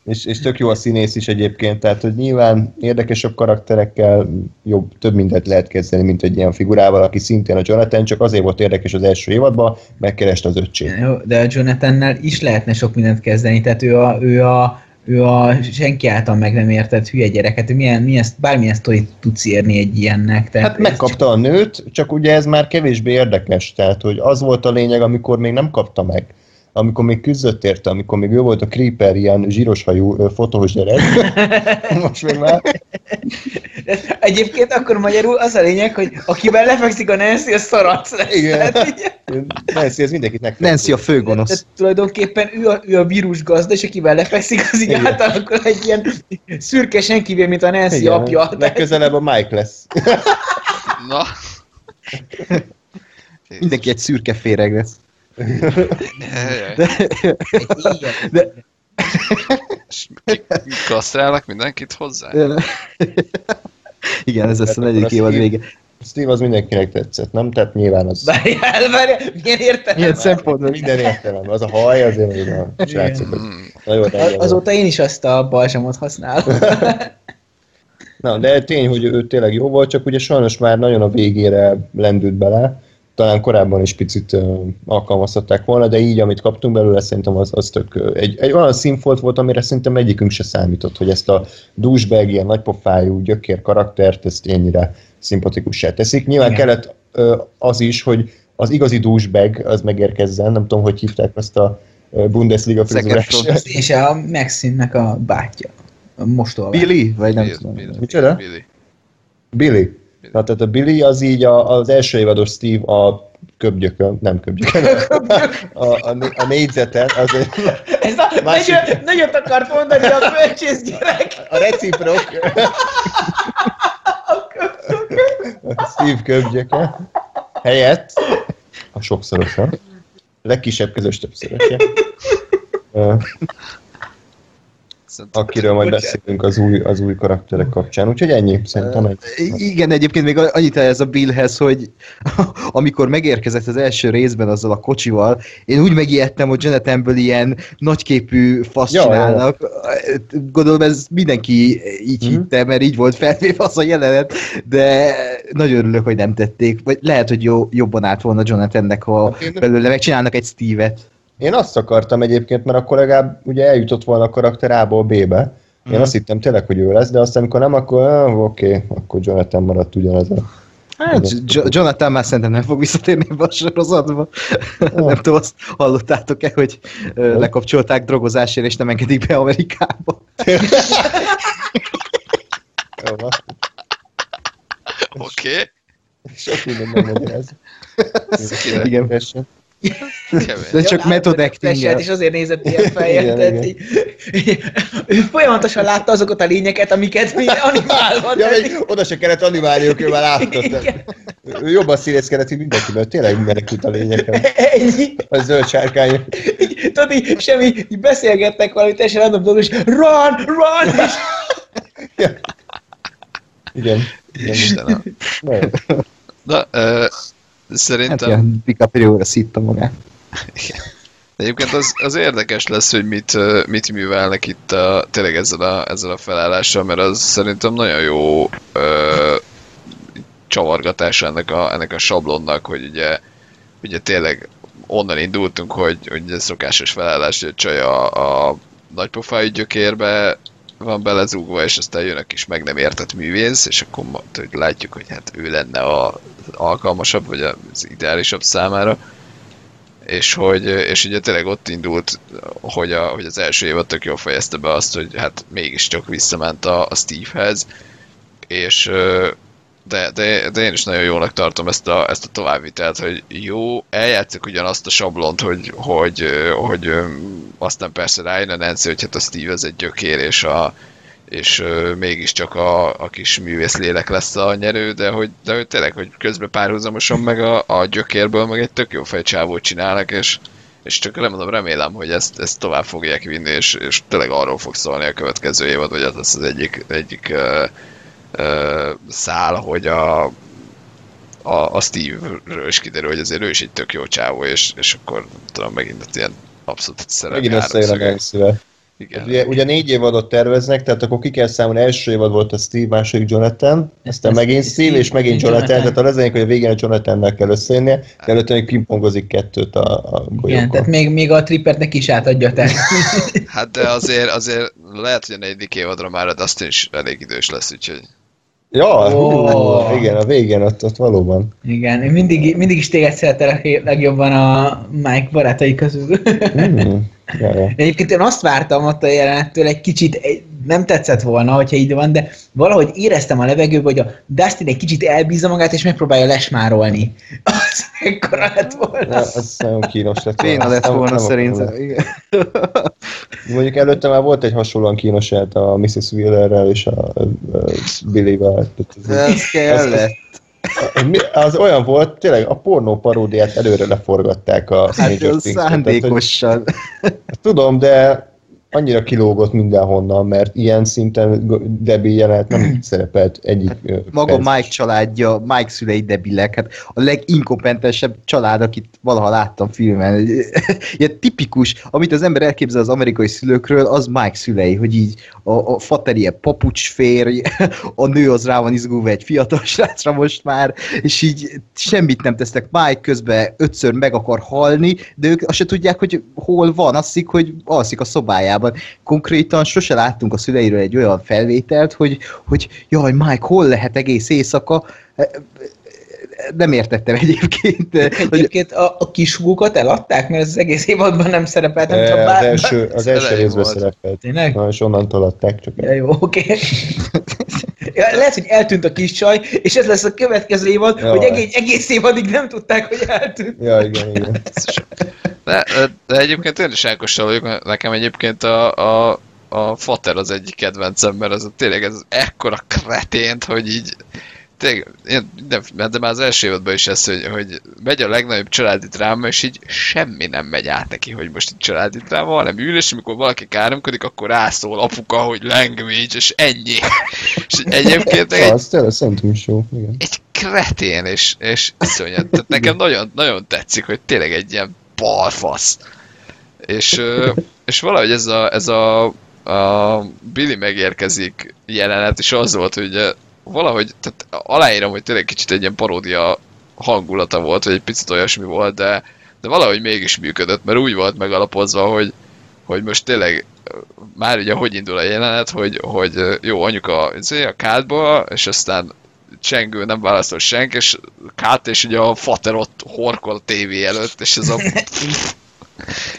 és, és tök jó a színész is egyébként, tehát hogy nyilván érdekesebb karakterekkel jobb, több mindent lehet kezdeni, mint egy ilyen figurával, aki szintén a Jonathan, csak azért volt érdekes az első évadban, megkereste az öccsét. Jó, de a Jonathannel is lehetne sok mindent kezdeni, tehát ő a, ő a, ő a senki által meg nem értett hülye gyereket, ő milyen, milyen, bármilyen sztorit tudsz írni egy ilyennek. Tehát Hát megkapta a nőt, csak ugye ez már kevésbé érdekes, tehát hogy az volt a lényeg, amikor még nem kapta meg. Amikor még küzdött érte, amikor még ő volt a Creeper, ilyen zsíros hajú, fotós gyerek. *laughs* Most még már. De Egyébként akkor magyarul az a lényeg, hogy akivel lefekszik a Nancy, az szarac lesz. Igen. Tehát, Nancy, ez mindenkit meg. Nancy a de, főgonosz. tulajdonképpen ő a, ő a vírus gazda, és akivel lefekszik, az így Igen. átalakul egy ilyen szürke senkivé, mint a Nancy apja. Tehát- Legközelebb a Mike lesz. Na. Mindenki egy szürke féreg lesz. De, ki- Kasztrálnak mindenkit hozzá? igen, ez lesz a negyedik az évad vége. Steve az mindenkinek tetszett, nem? Tehát nyilván az Várjál, várjál, milyen értelem? Milyen szempontból? minden értelem. Az a haj azért, hogy a. Mm. Jó, de Azóta én is azt a balsamot használom. *laughs* Na, de tény, hogy ő tényleg jó volt, csak ugye sajnos már nagyon a végére lendült bele. Talán korábban is picit alkalmaztatták volna, de így, amit kaptunk belőle, szerintem az, az tök egy, egy olyan színfolt volt, amire szerintem egyikünk se számított, hogy ezt a douchebag, ilyen nagypofájú gyökér karaktert, ezt ennyire szimpatikussá teszik. Nyilván Igen. kellett ö, az is, hogy az igazi douchebag az megérkezzen, nem tudom, hogy hívták azt a Bundesliga frizurás. *laughs* És a Maxine-nek a bátyja. A Mostolva. Billy? Vagy nem Billy, tudom. Billy, Micsoda? Billy. Billy. Na, tehát a Billy az így a, az első évados Steve a köbgyökön, nem köbgyökön, a, a, a, a négyzeten, az egy, Ez a, Másik- nagyon, nagyot akart mondani a bölcsész gyerek. a reciprok a Steve köbgyöke helyett a sokszorosa, legkisebb közös többszöröse. *laughs* Akiről majd beszélünk az új, az új karakterek kapcsán. Úgyhogy ennyi, szerintem egy... Igen, egyébként még annyit ez a Billhez, hogy *laughs* amikor megérkezett az első részben azzal a kocsival, én úgy megijedtem, hogy Jonathanből ilyen nagyképű fasz Ja, ja. csinálnak. Gondolom ez mindenki így Mhm. hitte, mert így volt felvéve az a jelenet, de nagyon örülök, hogy nem tették. Vagy lehet, hogy jó, jobban állt volna Jonathannek, ha Hát én- belőle megcsinálnak egy Steve-et. Én azt akartam egyébként, mert akkor legalább ugye eljutott volna a karakter A-ból B-be. Én Mhm. azt hittem tényleg, hogy ő lesz, de aztán amikor nem, akkor ah, oké, okay, akkor Jonathan maradt ugyanaz a... Hát, Jo- Jonathan már szerintem nem fog visszatérni ebbe a sorozatba. nem tudom, azt hallottátok-e, hogy ö, lekapcsolták drogozásért, és nem engedik be Amerikába. Oké, okay. Sok minden nem magyaráz. Igen. Tessen. De csak method acting és azért nézett ilyen fejjel. Tehát igen. így- Ő folyamatosan látta azokat a lényeket, amiket mi animálva. Ja, tehát még oda se kellett animálniuk, ő már látta. Igen. Ő jobban színészkedett, mint mindenki, mert tényleg menekült a lényeken. Ennyi. A zöld sárkány. Így, Tudod, így semmi, így beszélgettek valami teljesen random dolog, és run, run, és Igen. Igen. Istenem. Na, ö, Hát szerintem... ilyen DiCaprio-ra szitta magát. Egyébként az, az érdekes lesz, hogy mit, mit művelnek itt a, tényleg ezzel a, ezzel a felállással, mert az szerintem nagyon jó ö, csavargatása ennek a, ennek a sablonnak, hogy ugye, ugye tényleg onnan indultunk, hogy, hogy ez szokásos felállás, hogy a csaj a, a nagypofájú gyökérbe van belezúgva, és aztán jön a kis meg nem értett művész, és akkor hogy látjuk, hogy hát ő lenne a alkalmasabb, vagy az ideálisabb számára. És hogy és ugye tényleg ott indult, hogy, a, hogy az első évad tök jól fejezte be azt, hogy hát mégiscsak visszament a, a Stevehez, és de, de, de én is nagyon jónak tartom ezt a, ezt a továbbvitelt, hogy jó, eljátszok ugyanazt a sablont, hogy, hogy, hogy ö, aztán persze rájön a Nancy, hogy hát a Steve ez egy gyökér, és, a, és mégiscsak a, a kis művész lélek lesz a nyerő, de hogy, de hogy tényleg, hogy közben párhuzamosan meg a, a gyökérből meg egy tök jó fejcsávót csinálnak, és, és csak nem mondom, remélem, hogy ezt, ezt tovább fogják vinni, és, és tényleg arról fog szólni a következő évad, hogy az lesz az egyik, egyik uh, uh, szál, hogy a, a, a Steve-ről is kiderül, hogy azért ő is egy tök jó csávó, és, és akkor tudom, megint ott ilyen abszolút szerelmi Megint összejön a. Nancy-vel. Igen. Ugye, ugye négy évadot terveznek, tehát akkor ki kell számolni, első évad volt a Steve, második Jonathan, aztán Ez- megint Steve, Steve, és megint Jonathan. Jonathan, tehát a lezények, hogy a végén a Jonathannel kell összejönnie, de előtte még pingpongozik kettőt a, a Igen, golyókon. tehát még, még a trippernek is átadja, tehát Hát de azért, azért lehet, hogy a negyedik évadra már a Dustin is elég idős lesz, úgyhogy Ja, hú, igen, a végén ott, ott valóban. igen, én mindig, mindig is téged szeretelek legjobban a Mike barátai közül. Mm. Ja, ja. Egyébként én azt vártam ott a jelenettől egy kicsit, egy- nem tetszett volna, hogyha így van, de valahogy éreztem a levegőben, hogy a Dustin egy kicsit elbízza magát, és megpróbálja lesmárolni. *laughs* Az ekkora lett volna. az nagyon kínos lett Béna lett Nem- volna szerintem. Igen. *laughs* Mondjuk előtte már volt egy hasonlóan kínos jelent a Mrs. Wheelerrel és a, a, Billy-vel. Ez- kellett. Az olyan volt, tényleg a pornó paródiát előre leforgatták a Hát Things-et, tehát, hogy- szándékosan. Tudom, de annyira kilógott mindenhonnan, mert ilyen szinten Debbie jelenet nem szerepelt egyik Hát Maga perc. Mike családja, Mike szülei debilek, hát a leginkompetensebb család, akit valaha láttam filmen. *laughs* Ilyen tipikus, amit az ember elképzel az amerikai szülőkről, az Mike szülei, hogy így a, a fater ilyen papucsférj, *laughs* a nő az rá van izgulva egy fiatal *laughs* srácra most már, és így semmit nem tesznek. Mike közben ötször meg akar halni, de ők azt se tudják, hogy hol van, azt hiszik, hogy alszik a szobájában. Konkrétan sose láttunk a szüleiről egy olyan felvételt, hogy, hogy jaj, Mike, hol lehet egész éjszaka? Nem értettem egyébként. Hogy, Egyébként a, a kishúgokat eladták, mert ez az egész évadban nem szerepelt, nem tudom, Eh, Az bár... első, az első részben szerepelt. Tényleg? Na, és onnantól adták csak Ja, jó, oké. *laughs* Ja, lehet, hogy eltűnt a kis csaj, és ez lesz a következő évad, Ja. hogy egész, egész évadig nem tudták, hogy eltűnt. Ja, igen, igen. De, de egyébként én is Ákossal vagyok, nekem egyébként a, a, a Fater az egyik kedvencem, mert az tényleg ez ekkora kretént, hogy így tényleg, de, de már az első évadban is ez, hogy, hogy megy a legnagyobb családi dráma, és így semmi nem megy át neki, hogy most itt családi dráma, hanem ül, és amikor valaki káromkodik, akkor rászól apuka, hogy language, és ennyi. *laughs* és egyébként meg egy, Az tényleg szerintem is jó, igen. egy kretén, és, és iszonyat. Tehát nekem nagyon, nagyon tetszik, hogy tényleg egy ilyen balfasz. És, és valahogy ez a, ez a, a Billy megérkezik jelenet, és az volt, hogy valahogy, tehát aláírom, hogy tényleg kicsit egy ilyen paródia hangulata volt, vagy egy picit olyasmi volt, de, de valahogy mégis működött, mert úgy volt megalapozva, hogy, hogy most tényleg már ugye hogy indul a jelenet, hogy, hogy jó, anyuka izé, a kádba, és aztán csengő, nem válaszol senki, és kát, és ugye a fater ott horkol a tévé előtt, és ez a... *laughs*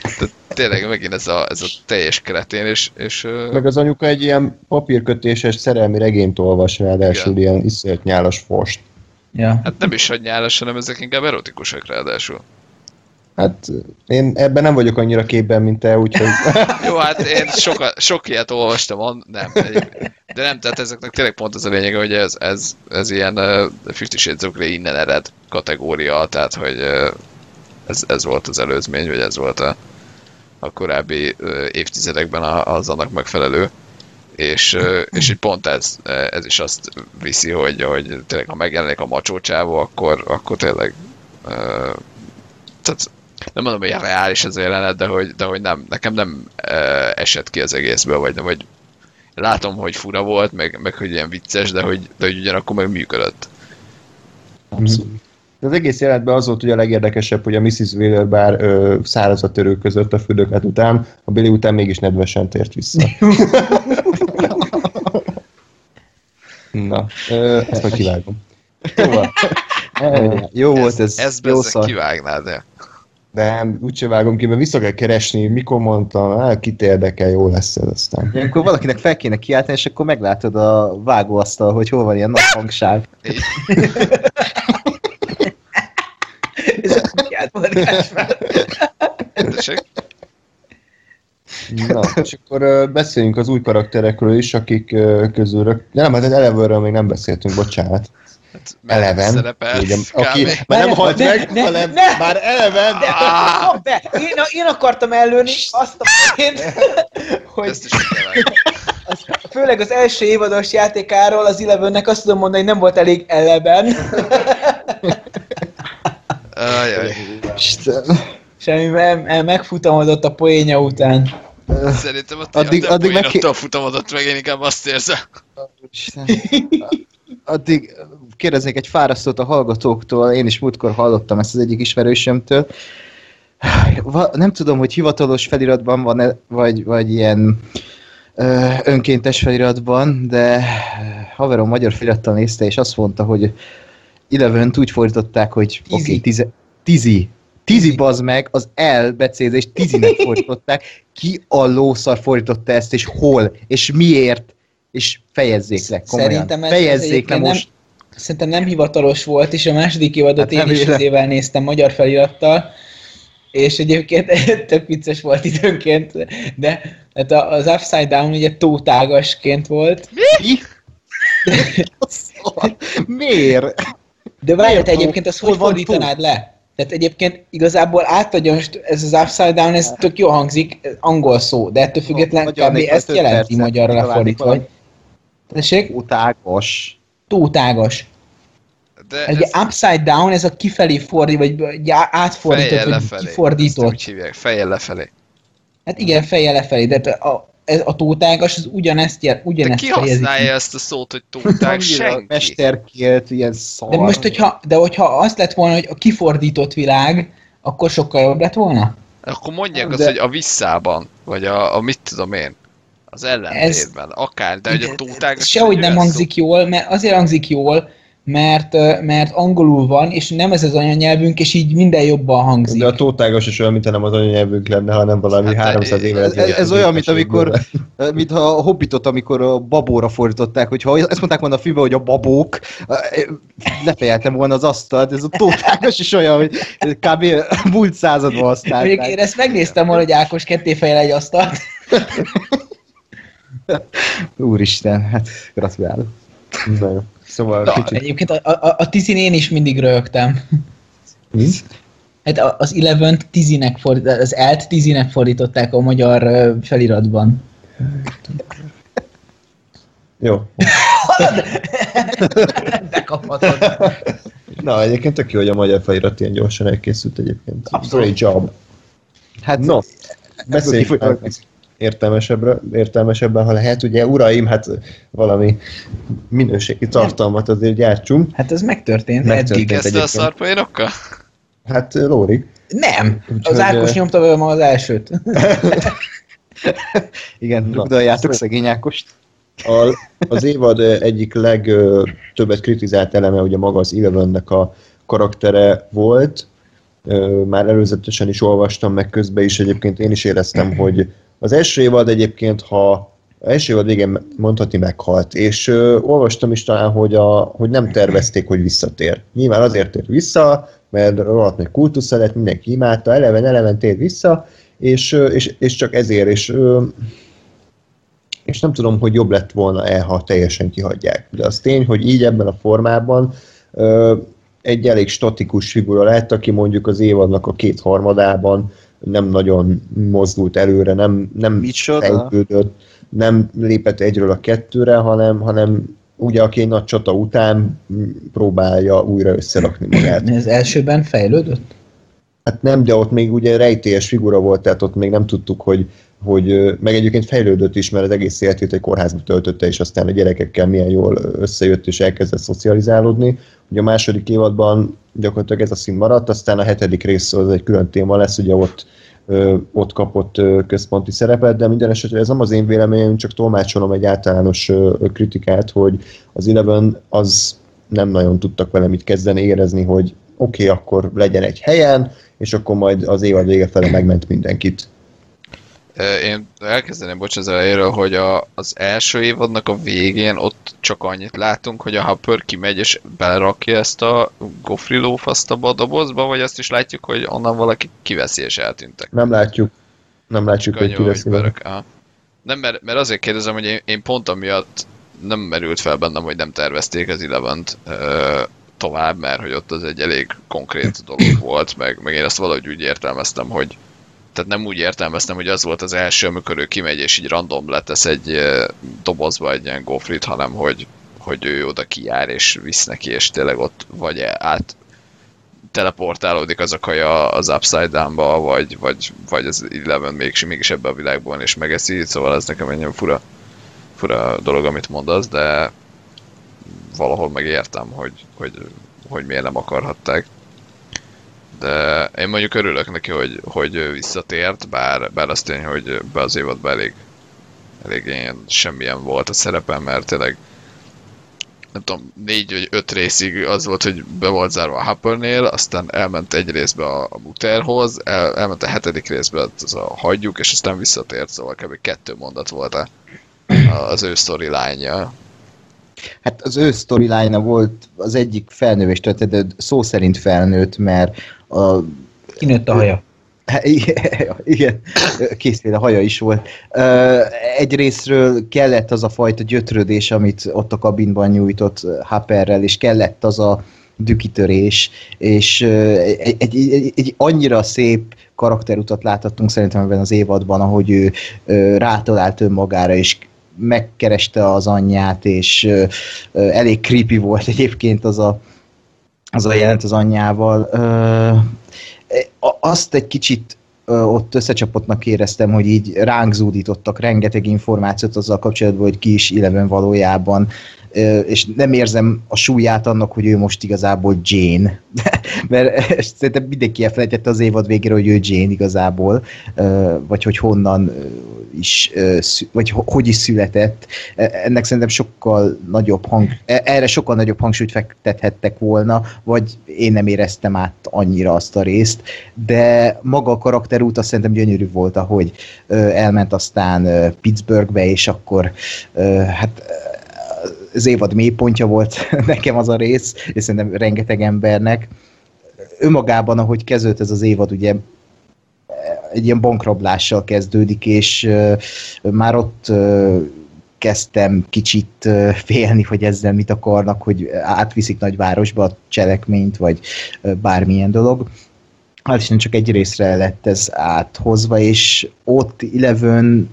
Tehát tényleg megint ez a, ez a teljes keretén, és, és Meg az anyuka egy ilyen papírkötéses szerelmi regényt olvas ráadásul, Igen. ilyen iszonyat nyálas fost. Ja. hát nem is hogy nyálas, hanem ezek inkább erotikusak ráadásul. Hát én ebben nem vagyok annyira képben, mint te, úgyhogy *laughs* Jó, hát én soka, sok ilyet olvastam, on, nem, de nem, tehát ezeknek tényleg pont az a lényege, hogy ez, ez, ez ilyen uh, Fifty Shades of Grey innen ered kategória, tehát hogy uh, ez, ez volt az előzmény, vagy ez volt a, a korábbi évtizedekben az annak megfelelő. És, és így pont ez, ez is azt viszi, hogy, hogy tényleg ha megjelenik a macsó csávó, akkor, akkor tényleg tehát nem mondom, hogy reális ez a jelenet, de hogy, de hogy nem, nekem nem esett ki az egészből, vagy, vagy látom, hogy fura volt, meg, meg hogy ilyen vicces, de hogy, de hogy ugyanakkor meg működött. abszolút. De az egész jelenetben az volt ugye a legérdekesebb, hogy a Mrs. Wheeler bár ö, szárazat törő között a fürdőket után, a Billy után mégis nedvesen tért vissza. *laughs* Na, ö, ezt majd kivágom. Jó volt ez, Ezt jó szar. kivágnád, de. de nem, úgyse vágom ki, mert vissza kell keresni, mikor mondtam, hát kit érdekel, jó lesz ez aztán. Ilyenkor valakinek fel kéne kiáltani, és akkor meglátod a vágóasztal, hogy hol van ilyen nagy hangsáv. *laughs* Így, Ez tessék? Na, és akkor beszéljünk az új karakterekről is, akik ö, közül rög... De nem, hát az Elevenről még nem beszéltünk, bocsánat. Hát, Eleven, kb. aki már nem Ne, halt ne, meg, ne, hanem ne! már Eleven, Kap be! Én, én akartam előni azt a poént, *laughs* hogy Ezt is az, főleg az első évados játékáról az Elevennek azt tudom mondani, hogy nem volt elég eleben. *laughs* Ajaj. Isten. Semmi, mert megfutamodott a poénja után. Szerintem a Addig- addig, addig meg ki- futamodott meg, én inkább azt érzem. Isten. Addig kérdeznék egy fárasztót a hallgatóktól, én is múltkor hallottam ezt az egyik ismerősömtől. Nem tudom, hogy hivatalos feliratban van -e, vagy, vagy ilyen ö, önkéntes feliratban, de haverom magyar felirattal nézte, és azt mondta, hogy eleven úgy fordították, hogy oké, Tizi. okay, tize, tizi. Tizi bazd meg, az L becézést tizinek fordították. Ki a lószar fordította ezt, és hol, és miért, és fejezzék le, komolyan. Szerintem ez- ez fejezzék le egyébként nem- most. Szerintem nem hivatalos volt, és a második évadot Hát én is izével néztem magyar felirattal, és egyébként *laughs* tök vicces volt időnként, de hát az Upside Down ugye tótágasként volt, Mi? *laughs* Miért? De várj, te egyébként azt hogy fordítanád le? Tehát egyébként igazából átadjon, ez az Upside Down, ez tök jó hangzik, ez angol szó, de ettől függetlenül Magyar kb. ezt jelenti percet magyarra lefordítva. Tessék? Utágos. Tótágas. De Egy ez upside down, ez a kifelé fordít, vagy egy átfordított, fejjel vagy lefelé. Ezt kifordított. úgy hívják, fejjel lefelé. Hát igen, fejjel lefelé, de a, ez, a tótágas az ugyanezt, jel, De ugyanezt ki fejezi ki. használja ezt a szót, hogy? Annyira Senki. mesterkélt, ilyen szar. De most, hogyha, de hogyha azt lett volna, hogy a kifordított világ, akkor sokkal jobb lett volna? Akkor mondják De- azt, hogy a visszában, vagy a, a mit tudom én, az ellentétben, akár, de hogy a tóták... Ez sehogy nem hangzik jól, mert azért hangzik jól, mert, mert angolul van, és nem ez az anyanyelvünk, és így minden jobban hangzik. De a tótágos is olyan, mint nem az anyanyelvünk lenne, hanem valami Hát, 300 éve Ez, ez, ez olyan, mint amikor, mint ha a Hobbitot, amikor a babóra fordították, hogyha ezt mondták volna a filmben, hogy a babók, lefejeltem volna az asztalt, ez a tótágos *laughs* is olyan, hogy kb. múlt században Mondjuk használták. én ezt megnéztem volna, hogy Ákos ketté fejel egy asztalt. *laughs* Úristen, hát gratulálok. Na, jó. Szóval Na, kicsit... egyébként a, a, a tizin én is mindig rögtem. Mi? Hát az Eleven tizinek fordít, az Elt tizinek fordították a magyar feliratban. Jó. Bekaphatod. *laughs* Na, egyébként tök jó, hogy a magyar felirat ilyen gyorsan elkészült egyébként. Abszolút. Great job. Hát No, beszéljünk értelmesebbre, értelmesebben, ha lehet. Ugye, uraim, hát valami minőségi tartalmat azért gyártsunk. Hát ez megtörtént, Megtörtént. eddig. Kezdte a szarpoénokkal? Hát Lóri. Nem! Úgyhogy, Az Ákos ö, nyomta vele ma az elsőt. *laughs* igen, rugdaljátok szegény Ákost. A, az évad egyik legtöbbet kritizált eleme ugye maga az Elevennek a karaktere volt. Már előzetesen is olvastam, meg közben is egyébként én is éreztem, *clears throat* hogy az első évad egyébként, ha első évad végén mondhatni meghalt, és ö, olvastam is talán, hogy, a, hogy nem tervezték, hogy visszatér. Nyilván azért tér vissza, mert rohadt meg kultusza lett, mindenki imádta, eleven, eleven tér vissza, és, ö, és, és csak ezért, és ö, és nem tudom, hogy jobb lett volna-e, ha teljesen kihagyják. De az tény, hogy így ebben a formában ö, egy elég statikus figura lett, aki mondjuk az évadnak a két harmadában nem nagyon mozdult előre, nem, nem fejlődött, nem lépett egyről a kettőre, hanem, hanem ugye aki egy nagy csata után próbálja újra összerakni magát. Az elsőben fejlődött? Hát nem, de ott még ugye rejtélyes figura volt, tehát ott még nem tudtuk, hogy, hogy meg egyébként fejlődött is, mert az egész életét egy kórházba töltötte, és aztán a gyerekekkel milyen jól összejött, és elkezdett szocializálódni. Ugye a második évadban gyakorlatilag ez a szín maradt, aztán a hetedik rész az egy külön téma lesz, ugye ott ö, ott kapott ö, központi szerepet, de minden esetre ez nem az én véleményem, csak tolmácsolom egy általános ö, kritikát, hogy az Eleven az nem nagyon tudtak vele mit kezdeni, érezni, hogy oké, okay, akkor legyen egy helyen, és akkor majd az évad vége fele megment mindenkit. Én elkezdeném, bocs, az elejéről, hogy a, az első évadnak a végén ott csak annyit látunk, hogy a Hopper kimegy és belerakja ezt a gofri lófaszt a dobozba, vagy azt is látjuk, hogy onnan valaki kiveszi és eltűntek. Nem látjuk, nem látjuk, Kanyó, hogy kiveszi. berak. Nem, mert, mert azért kérdezem, hogy én, én pont amiatt nem merült fel bennem, hogy nem tervezték az Elevent tovább, mert hogy ott az egy elég konkrét dolog *clears throat* volt, meg, meg én ezt valahogy úgy értelmeztem, hogy tehát nem úgy értelmeztem, hogy az volt az első, amikor ő kimegy és így random letesz egy dobozba egy ilyen gofrit, hanem hogy, hogy ő oda kijár és visz neki, és tényleg ott vagy át teleportálódik az a kaja az Upside Down-ba, vagy, vagy, vagy az Eleven mégis, mégis ebbe a világban és megeszi, szóval ez nekem egy fura, fura dolog, amit mondasz, de valahol megértem, hogy, hogy, hogy miért nem akarhatták. De én mondjuk örülök neki, hogy, hogy visszatért, bár, bár az tény, hogy be az évadban elég, elég ilyen semmilyen volt a szerepem, mert tényleg nem tudom, négy vagy öt részig az volt, hogy be volt zárva a Hoppernél, aztán elment egy részbe a, a Muterhoz, el, elment a hetedik részbe az a hagyjuk, és aztán visszatért, szóval kb. kettő mondat volt a, az ő storyline-ja. Hát az ő storyline volt az egyik felnővés történet, de szó szerint felnőtt, mert a Kinőtt a haja. *laughs* Igen, készféle haja is volt. Ö, Egy részről kellett az a fajta gyötrődés, amit ott a kabinban nyújtott Happerrel, és kellett az a dükitörés, és egy, egy, egy, egy annyira szép karakterutat láthattunk szerintem ebben az évadban, ahogy ő rátalált önmagára, és megkereste az anyját, és elég creepy volt egyébként az a, az a jelent az anyjával. A- azt egy kicsit ott összecsapottnak éreztem, hogy így ránk zúdítottak rengeteg információt azzal kapcsolatban, hogy ki is Eleven valójában, és nem érzem a súlyát annak, hogy ő most igazából Jane. *laughs* Mert szerintem mindenki elfelejtette az évad végére, hogy ő Jane igazából, vagy hogy honnan is, vagy ho- hogy is született. E- Ennek szerintem sokkal nagyobb hang, e- erre sokkal nagyobb hangsúlyt fektethettek volna, vagy én nem éreztem át annyira azt a részt, de maga a karakterút azt szerintem gyönyörű volt, ahogy elment aztán Pittsburghbe, és akkor hát az évad mélypontja volt *laughs* nekem az a rész, és szerintem rengeteg embernek. Önmagában, ahogy kezdődött ez az évad, ugye egy ilyen bankrablással kezdődik, és már ott kezdtem kicsit félni, hogy ezzel mit akarnak, hogy átviszik nagyvárosba a cselekményt, vagy bármilyen dolog. Hát csak egy részre lett ez áthozva, és ott Eleven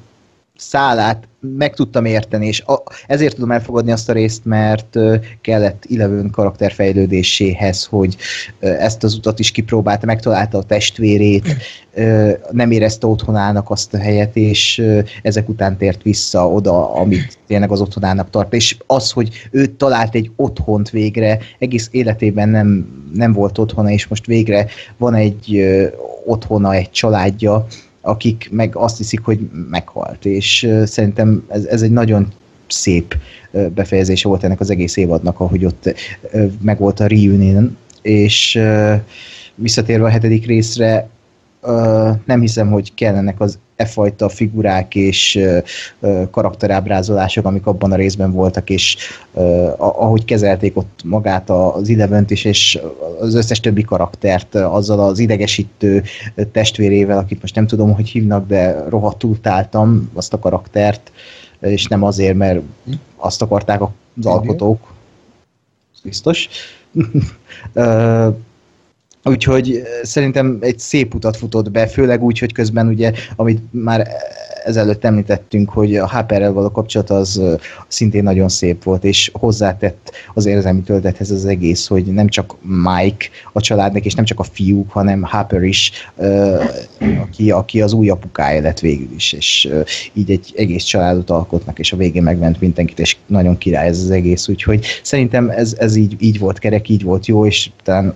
szálát meg tudtam érteni, és a, ezért tudom elfogadni azt a részt, mert kellett Eleven karakterfejlődéséhez, hogy ezt az utat is kipróbálta, megtalálta a testvérét, nem érezte otthonának azt a helyet, és ezek után tért vissza oda, amit tényleg az otthonának tart. És az, hogy ő talált egy otthont végre, egész életében nem, nem volt otthona, és most végre van egy otthona, egy családja, akik meg azt hiszik, hogy meghalt, és szerintem ez, ez egy nagyon szép befejezése volt ennek az egész évadnak, ahogy ott meg volt a reunion, és visszatérve a hetedik részre, nem hiszem, hogy kellenek az e fajta figurák és karakterábrázolások, amik abban a részben voltak, és ahogy kezelték ott magát az Elevent is, és az összes többi karaktert azzal az idegesítő testvérével, akit most nem tudom, hogy hívnak, de rohadtul utáltam azt a karaktert, és nem azért, mert azt akarták az alkotók. Biztos. *laughs* Úgyhogy eh, szerintem egy szép utat futott be, főleg úgy, hogy közben ugye, amit már ezelőtt említettünk, hogy a Harperrel való kapcsolat az eh, szintén nagyon szép volt, és hozzátett az érzelmi töltethez az egész, hogy nem csak Mike a családnak, és nem csak a fiúk, hanem Harper is, eh, aki, aki az új apukája lett végül is, és így egy egész családot alkotnak, és a végén megment mindenkit, és nagyon király ez az egész, úgyhogy szerintem ez, ez így, így volt kerek, így volt jó, és talán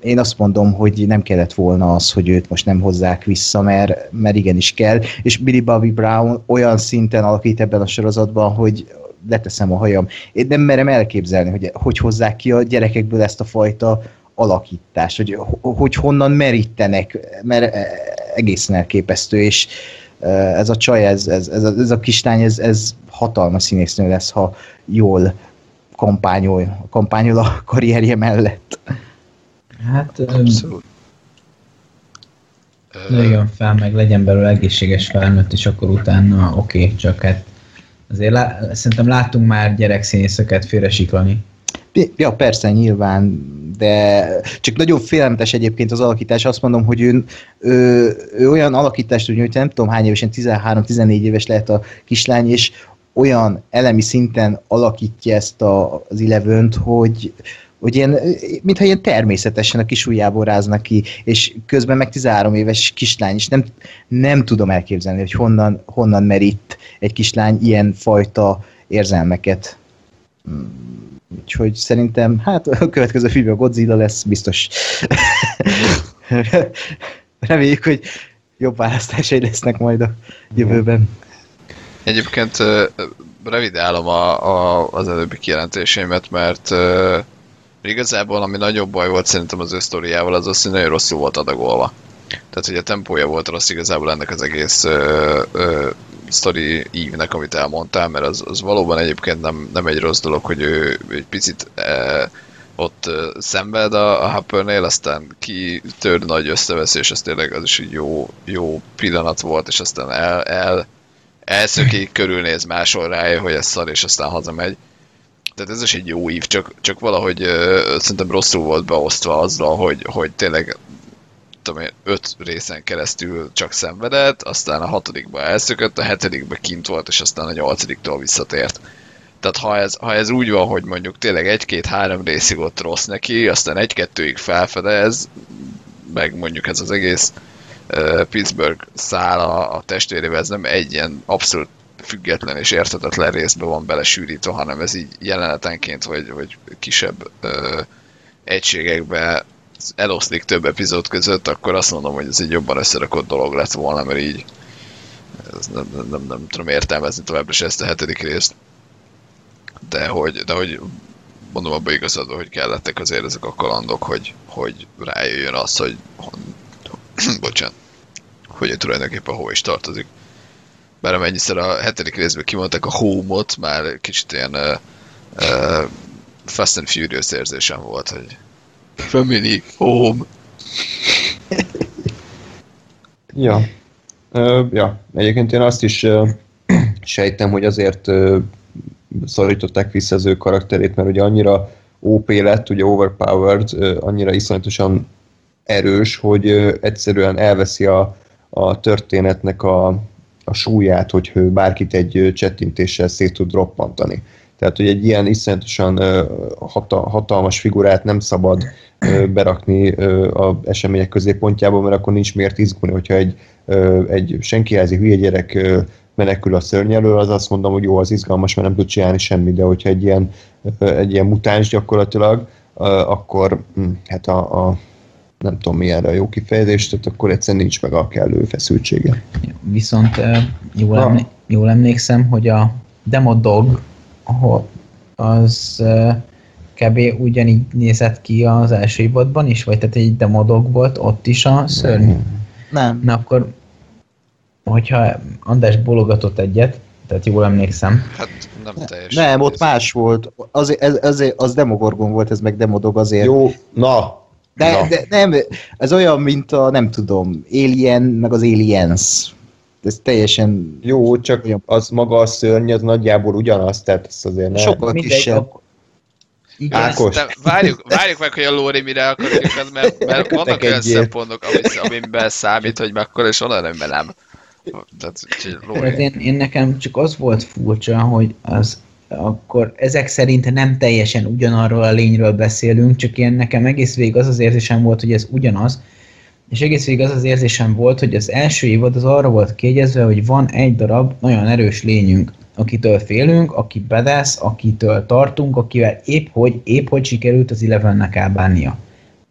én azt mondom, hogy nem kellett volna az, hogy őt most nem hozzák vissza, mert, mert igenis kell, és Billy Bobby Brown olyan szinten alakít ebben a sorozatban, hogy leteszem a hajam. Én nem merem elképzelni, hogy hogy hozzák ki a gyerekekből ezt a fajta alakítást, hogy, hogy honnan merítenek, mert egészen elképesztő, és ez a csaj, ez, ez, ez, a, ez a kislány, ez, ez hatalmas színésznő lesz, ha jól kampányol, kampányol a karrierje mellett. Hát, Abszolút. Nőjön fel, meg legyen belőle egészséges felnőtt, és akkor utána oké, okay, csak hát azért lá- szerintem láttunk már gyerekszínészeket félresiklani. Ja, persze, nyilván, de csak nagyon félelmetes egyébként az alakítás. Azt mondom, hogy ő, ő, ő olyan alakítást tud nyújtani, nem tudom hány évesen, 13-14 éves lehet a kislány, és olyan elemi szinten alakítja ezt a, az Elevönt, hogy, hogy ilyen, mintha ilyen természetesen a kis ujjából ráznak ki, és közben meg 13 éves kislány, és nem, nem tudom elképzelni, hogy honnan, honnan merít egy kislány ilyen fajta érzelmeket. Úgyhogy szerintem, hát a következő filmben a Godzilla lesz, biztos. *laughs* Reméljük, hogy jobb választásai lesznek majd a jövőben. Egyébként revidálom a, a, az előbbi kijelentéseimet, mert ö, igazából ami nagyobb baj volt szerintem az ő sztoriával, az az, hogy nagyon rosszul volt adagolva. Tehát, hogy a tempója volt rossz igazából ennek az egész ö, ö, sztori ívnek, amit elmondtál, mert az, az valóban egyébként nem, nem egy rossz dolog, hogy ő egy picit e, ott ö, szenved a, a Hoppernél, aztán kitör nagy összeveszés, az tényleg az is egy jó, jó pillanat volt, és aztán el, el elszökik, körülnéz, máshol rája, hogy ez szar, és aztán hazamegy. Tehát ez is egy jó ív, csak, csak valahogy ö, szerintem rosszul volt beosztva azzal, hogy, hogy tényleg tudom én, öt részen keresztül csak szenvedett, aztán a hatodikba elszökött, a hetedikbe kint volt, és aztán a nyolcadiktól visszatért. Tehát ha ez, ha ez úgy van, hogy mondjuk tényleg egy-két-három részig ott rossz neki, aztán egy-kettőig felfedez, meg mondjuk ez az egész Pittsburgh szál a, a testvérével, ez nem egy ilyen abszolút független és érthetetlen részbe van belesűrítve, hanem ez így jelenetenként, vagy, vagy kisebb uh, egységekbe eloszlik több epizód között, akkor azt mondom, hogy ez egy jobban összerakott dolog lett volna, mert így ez nem, nem, nem, nem tudom értelmezni továbbra is ezt a hetedik részt. De hogy, de hogy mondom abban igazad, hogy kellettek azért ezek a kalandok, hogy, hogy rájöjjön az, hogy *clears throat* bocsánat, hogy tulajdonképpen hova is tartozik. Bár amennyiszer a hetedik részben kimondták a home-ot, már kicsit ilyen uh, uh, Fast and Furious érzésem volt, hogy family, home. *laughs* Ja. Ö, ja, egyébként én azt is ö, *clears throat* sejtem, hogy azért ö, szorították vissza az ő karakterét, mert ugye annyira OP lett, ugye overpowered, ö, annyira iszonyatosan erős, hogy egyszerűen elveszi a, a történetnek a, a súlyát, hogy bárkit egy csettintéssel szét tud roppantani. Tehát, hogy egy ilyen iszonyatosan hatalmas figurát nem szabad berakni a események középpontjába, mert akkor nincs miért izgulni, hogyha egy, egy senkiházi hülye gyerek menekül a szörny elől, az azt mondom, hogy jó, az izgalmas, mert nem tud csinálni semmit, de hogyha egy ilyen, egy ilyen mutáns gyakorlatilag, akkor hm, hát a, a nem tudom mi erre a jó kifejezés, tehát akkor egyszerűen nincs meg a kellő feszültsége. Viszont jól, emlé- jól emlékszem, hogy a Demodog az kb. ugyanígy nézett ki az első évadban is, vagy tehát egy Demodog volt ott is a szörny. Nem. Na akkor, hogyha András bologatott egyet, tehát jól emlékszem, Hát nem teljesen. Nem, ott más volt. Az, ez, ez, az Demogorgon volt, ez meg Demodog azért. Jó, na, De, Na. de nem, ez olyan, mint a, nem tudom, Alien, meg az Aliens. Ez teljesen jó, csak az maga a szörny, az nagyjából ugyanaz, tehát ez azért ne... sokkal kisebb. Igen, Ákos. De várjuk, várjuk meg, hogy a Lóri mire akar őket, mert, mert vannak olyan szempontok, ami, amiben számít, hogy mekkora, és onnan nem. Tehát, én, én nekem csak az volt furcsa, hogy az akkor ezek szerint nem teljesen ugyanarról a lényről beszélünk, csak én nekem egész végig az az érzésem volt, hogy ez ugyanaz, és egész végig az az érzésem volt, hogy az első évad az arra volt kiegyezve, hogy van egy darab nagyon erős lényünk, akitől félünk, aki bedesz, akitől tartunk, akivel épp hogy, épp hogy sikerült az Elevennek elbánnia.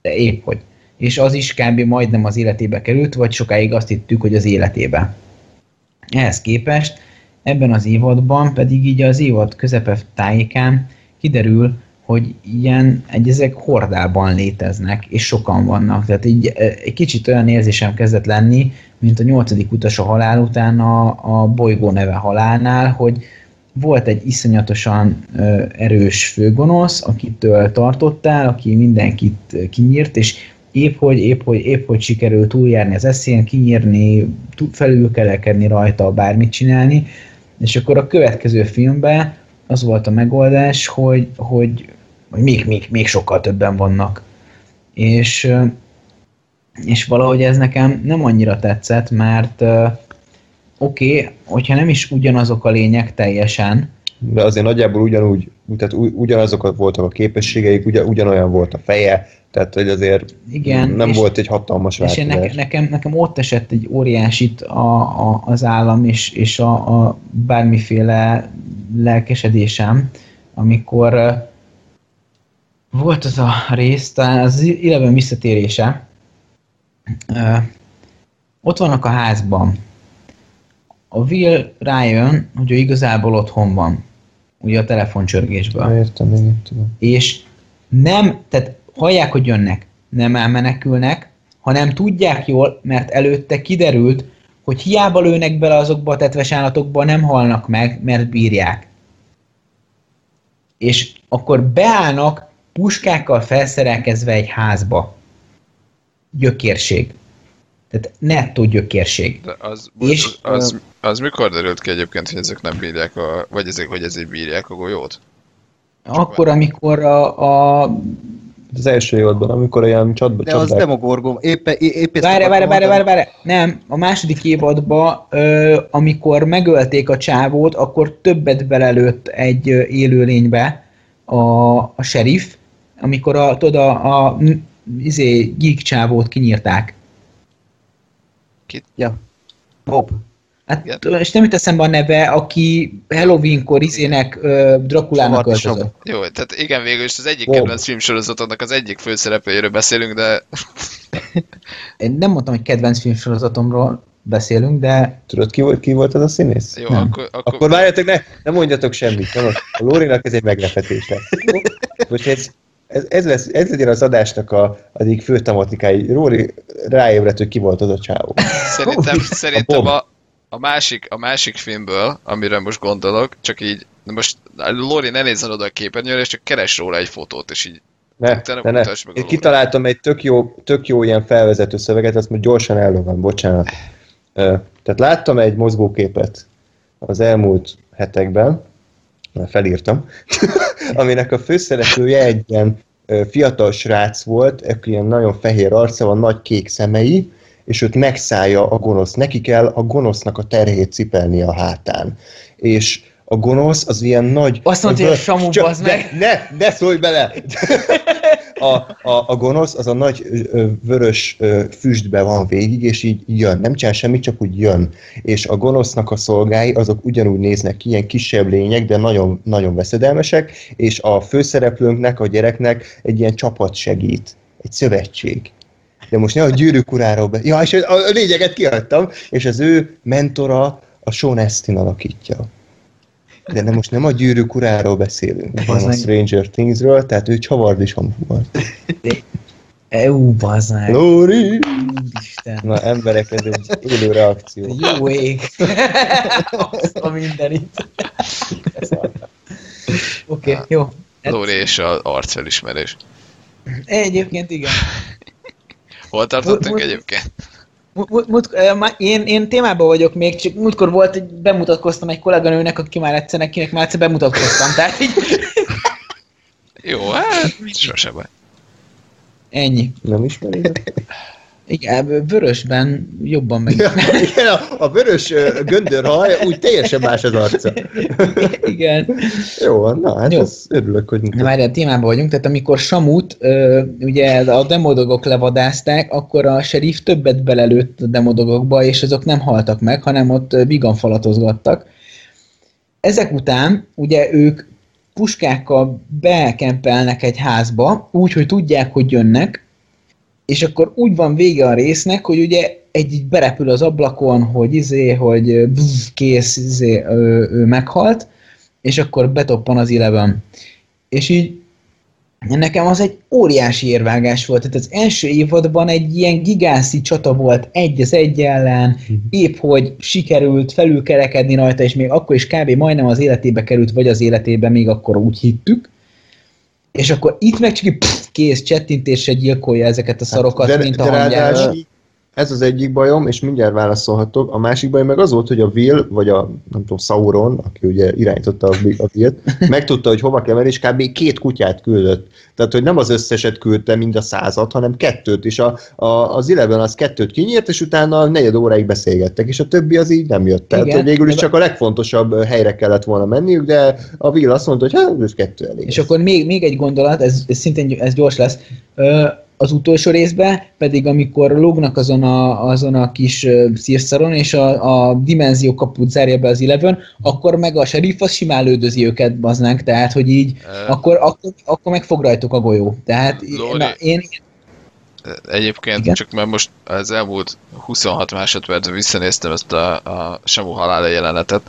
De épp hogy. És az is kb. majdnem az életébe került, vagy sokáig azt hittük, hogy az életébe. Ehhez képest ebben az évadban pedig így az évad közepe tájékán kiderül, hogy ilyen egy ezek hordában léteznek, és sokan vannak. Tehát így eh, egy kicsit olyan érzésem kezdett lenni, mint a nyolcadik utas a halál után a, a bolygó neve halálnál, hogy volt egy iszonyatosan ö, erős főgonosz, akitől tartottál, aki mindenkit kinyírt, és épp hogy, épp hogy, épp hogy sikerült túljárni az eszén, kinyírni, felülkelekedni rajta, bármit csinálni, és akkor a következő filmben az volt a megoldás, hogy, hogy, hogy még, még, még sokkal többen vannak. És, és valahogy ez nekem nem annyira tetszett, mert oké, okay, hogyha nem is ugyanazok a lények teljesen, De azért nagyjából ugyanúgy, tehát ugyanazok voltak a képességeik, ugyan, ugyanolyan volt a feje, tehát hogy azért Igen, nem volt egy hatalmas és én nekem, nekem, nekem ott esett egy óriásit a, a, az állam és, és a, a bármiféle lelkesedésem, amikor volt az a rész, talán az Eleven visszatérése, Ö, ott vannak a házban. A Will rájön, hogy ő igazából otthon van. Ugye a telefoncsörgésből. Értem, igen, tudom. És nem, tehát hallják, hogy jönnek, nem elmenekülnek, hanem tudják jól, mert előtte kiderült, hogy hiába lőnek bele azokba a tetves állatokba, nem halnak meg, mert bírják. És akkor beállnak puskákkal felszerelkezve egy házba. Gyökérség. Tehát nettó gyökérség. De az, És, az, az, mikor derült ki egyébként, hogy ezek nem bírják, a, vagy ezek, hogy ezek bírják a golyót? Akkor, amikor a, a Az első évadban, amikor olyan csatba De az csapdák, Demogorgon. Épp, épp ezt Várj, várj, várj, várj, várj, nem, a második évadban, ö, amikor megölték a csávót, akkor többet belelőtt egy élőlénybe a, a sheriff, amikor a, tudod, a, a izé, geek csávót kinyírták. Ja. Bob. Hát, Igen. és nem jut eszembe a neve, aki Halloweenkor izének ö, Drakulának Zavart is öltözött. Jó, tehát igen, végül is az egyik Bob. kedvenc filmsorozatomnak az egyik főszereplőjéről beszélünk, de *laughs* Én nem mondtam, hogy kedvenc filmsorozatomról beszélünk, de tudod ki volt, ki volt ez a színész? jó, Nem. akkor, akkor, Akkor várjatok, ne, ne mondjatok semmit. Nem, a Lórinak ez egy meglepetés lesz. Most ez, ez, ez, lesz, ez legyen az adásnak a, az egyik fő tematikája. Lóri ráébredt, hogy ki volt az a csávó. Szerintem, szerintem a, a, másik, a másik filmből, amire most gondolok, csak így, de most Lori ne nézzen oda a képernyőre, és csak keres róla egy fotót, és így Ne, ne, ne. meg Én kitaláltam egy tök jó, tök jó ilyen felvezető szöveget, azt most gyorsan ellövöm, bocsánat. Tehát láttam egy mozgóképet az elmúlt hetekben, felírtam, *laughs* aminek a főszereplője egy ilyen fiatal srác volt, aki ilyen nagyon fehér arca van, nagy kék szemei, és őt megszállja a gonosz. Neki kell a gonosznak a terhét cipelni a hátán. És a gonosz az ilyen nagy... Azt mondta, hogy a Samu, Csak bazd meg! Ne, ne, ne szólj bele! A, a, a gonosz az a nagy vörös füstbe van végig, és így jön. Nem csinál semmit, csak úgy jön. És a gonosznak a szolgái, azok ugyanúgy néznek ki, ilyen kisebb lények, de nagyon, nagyon veszedelmesek, és a főszereplőnknek, a gyereknek egy ilyen csapat segít. Egy szövetség. De most ne a gyűrűk uráról be... Ja, és a, lényeget kiadtam, és az ő mentora a Sean Astin alakítja. De nem, most nem a gyűrűk uráról beszélünk, hanem a Stranger Thingsről, tehát ő csavard is volt. EU, meg! Lóri! Úristen! Na, emberek, ez egy élő reakció. Jó ég! Azt a mindenit. Oké, okay, jó. Lóri és az arcfelismerés. Egyébként igen. Hol tartottunk Mut- egyébként? Én, én témában vagyok még, csak múltkor volt, hogy bemutatkoztam egy kolléganőnek, aki már egyszer, akinek már egyszer bemutatkoztam, *laughs* tehát így Jó, hát sose baj. ennyi. Nem ismered? *laughs* Igen, vörösben jobban meg. Ja, igen, a, a vörös göndörhaj úgy teljesen más az arca. *laughs* Igen. Jó, van, na, hát Jó. ez örülök, hogy Na már a témában vagyunk, tehát amikor Samut ugye a demodogok levadázták, akkor a serif többet belelőtt a demodogokba, és azok nem haltak meg, hanem ott biganfalatozgattak. Ezek után ugye ők puskákkal bekempelnek egy házba, úgy, hogy tudják, hogy jönnek, és akkor úgy van vége a résznek, hogy ugye egy így berepül az ablakon, hogy izé, hogy bzz, kész, izé, ő, ő meghalt, és akkor betoppan az Eleven. És így nekem az egy óriási érvágás volt. Tehát az első évadban egy ilyen gigászi csata volt egy az egy ellen, épp hogy sikerült felülkerekedni rajta, és még akkor is kb. majdnem az életébe került, vagy az életébe, még akkor úgy hittük. És akkor itt meg csak így pff, kész csettintésre gyilkolja ezeket a szarokat, Hát, de, mint a de hangyára. ráadásul ez az egyik bajom, és mindjárt válaszolhatok. A másik bajom meg az volt, hogy a Will, vagy a nem tudom, Sauron, aki ugye irányította a, a Will-t, *laughs* megtudta, hogy hova kell menni, és kb. két kutyát küldött. Tehát, hogy nem az összeset küldte, mind a százat, hanem kettőt, és a, a, az Eleven az kettőt kinyírt, és utána negyed óráig beszélgettek, és a többi az így nem jött. Tehát, Igen, végül is csak a legfontosabb helyre kellett volna menniük, de a Will azt mondta, hogy hát, ez kettő elég. És akkor még, még egy gondolat, ez, ez szintén ez gyors lesz. Ö, az utolsó részben pedig, amikor lógnak azon a, azon a kis szírszaron, és a, a dimenzió kaput zárja be az Eleven, akkor meg a sheriff az simán lődözi őket, baznánk, tehát, hogy így, Ö, akkor, akkor, akkor meg fog rajtuk a golyó. Tehát Lóri. na, én, Egyébként Igen. csak mert most az elmúlt 26 másodpercben visszanéztem ezt a, a Samu halála jelenetet,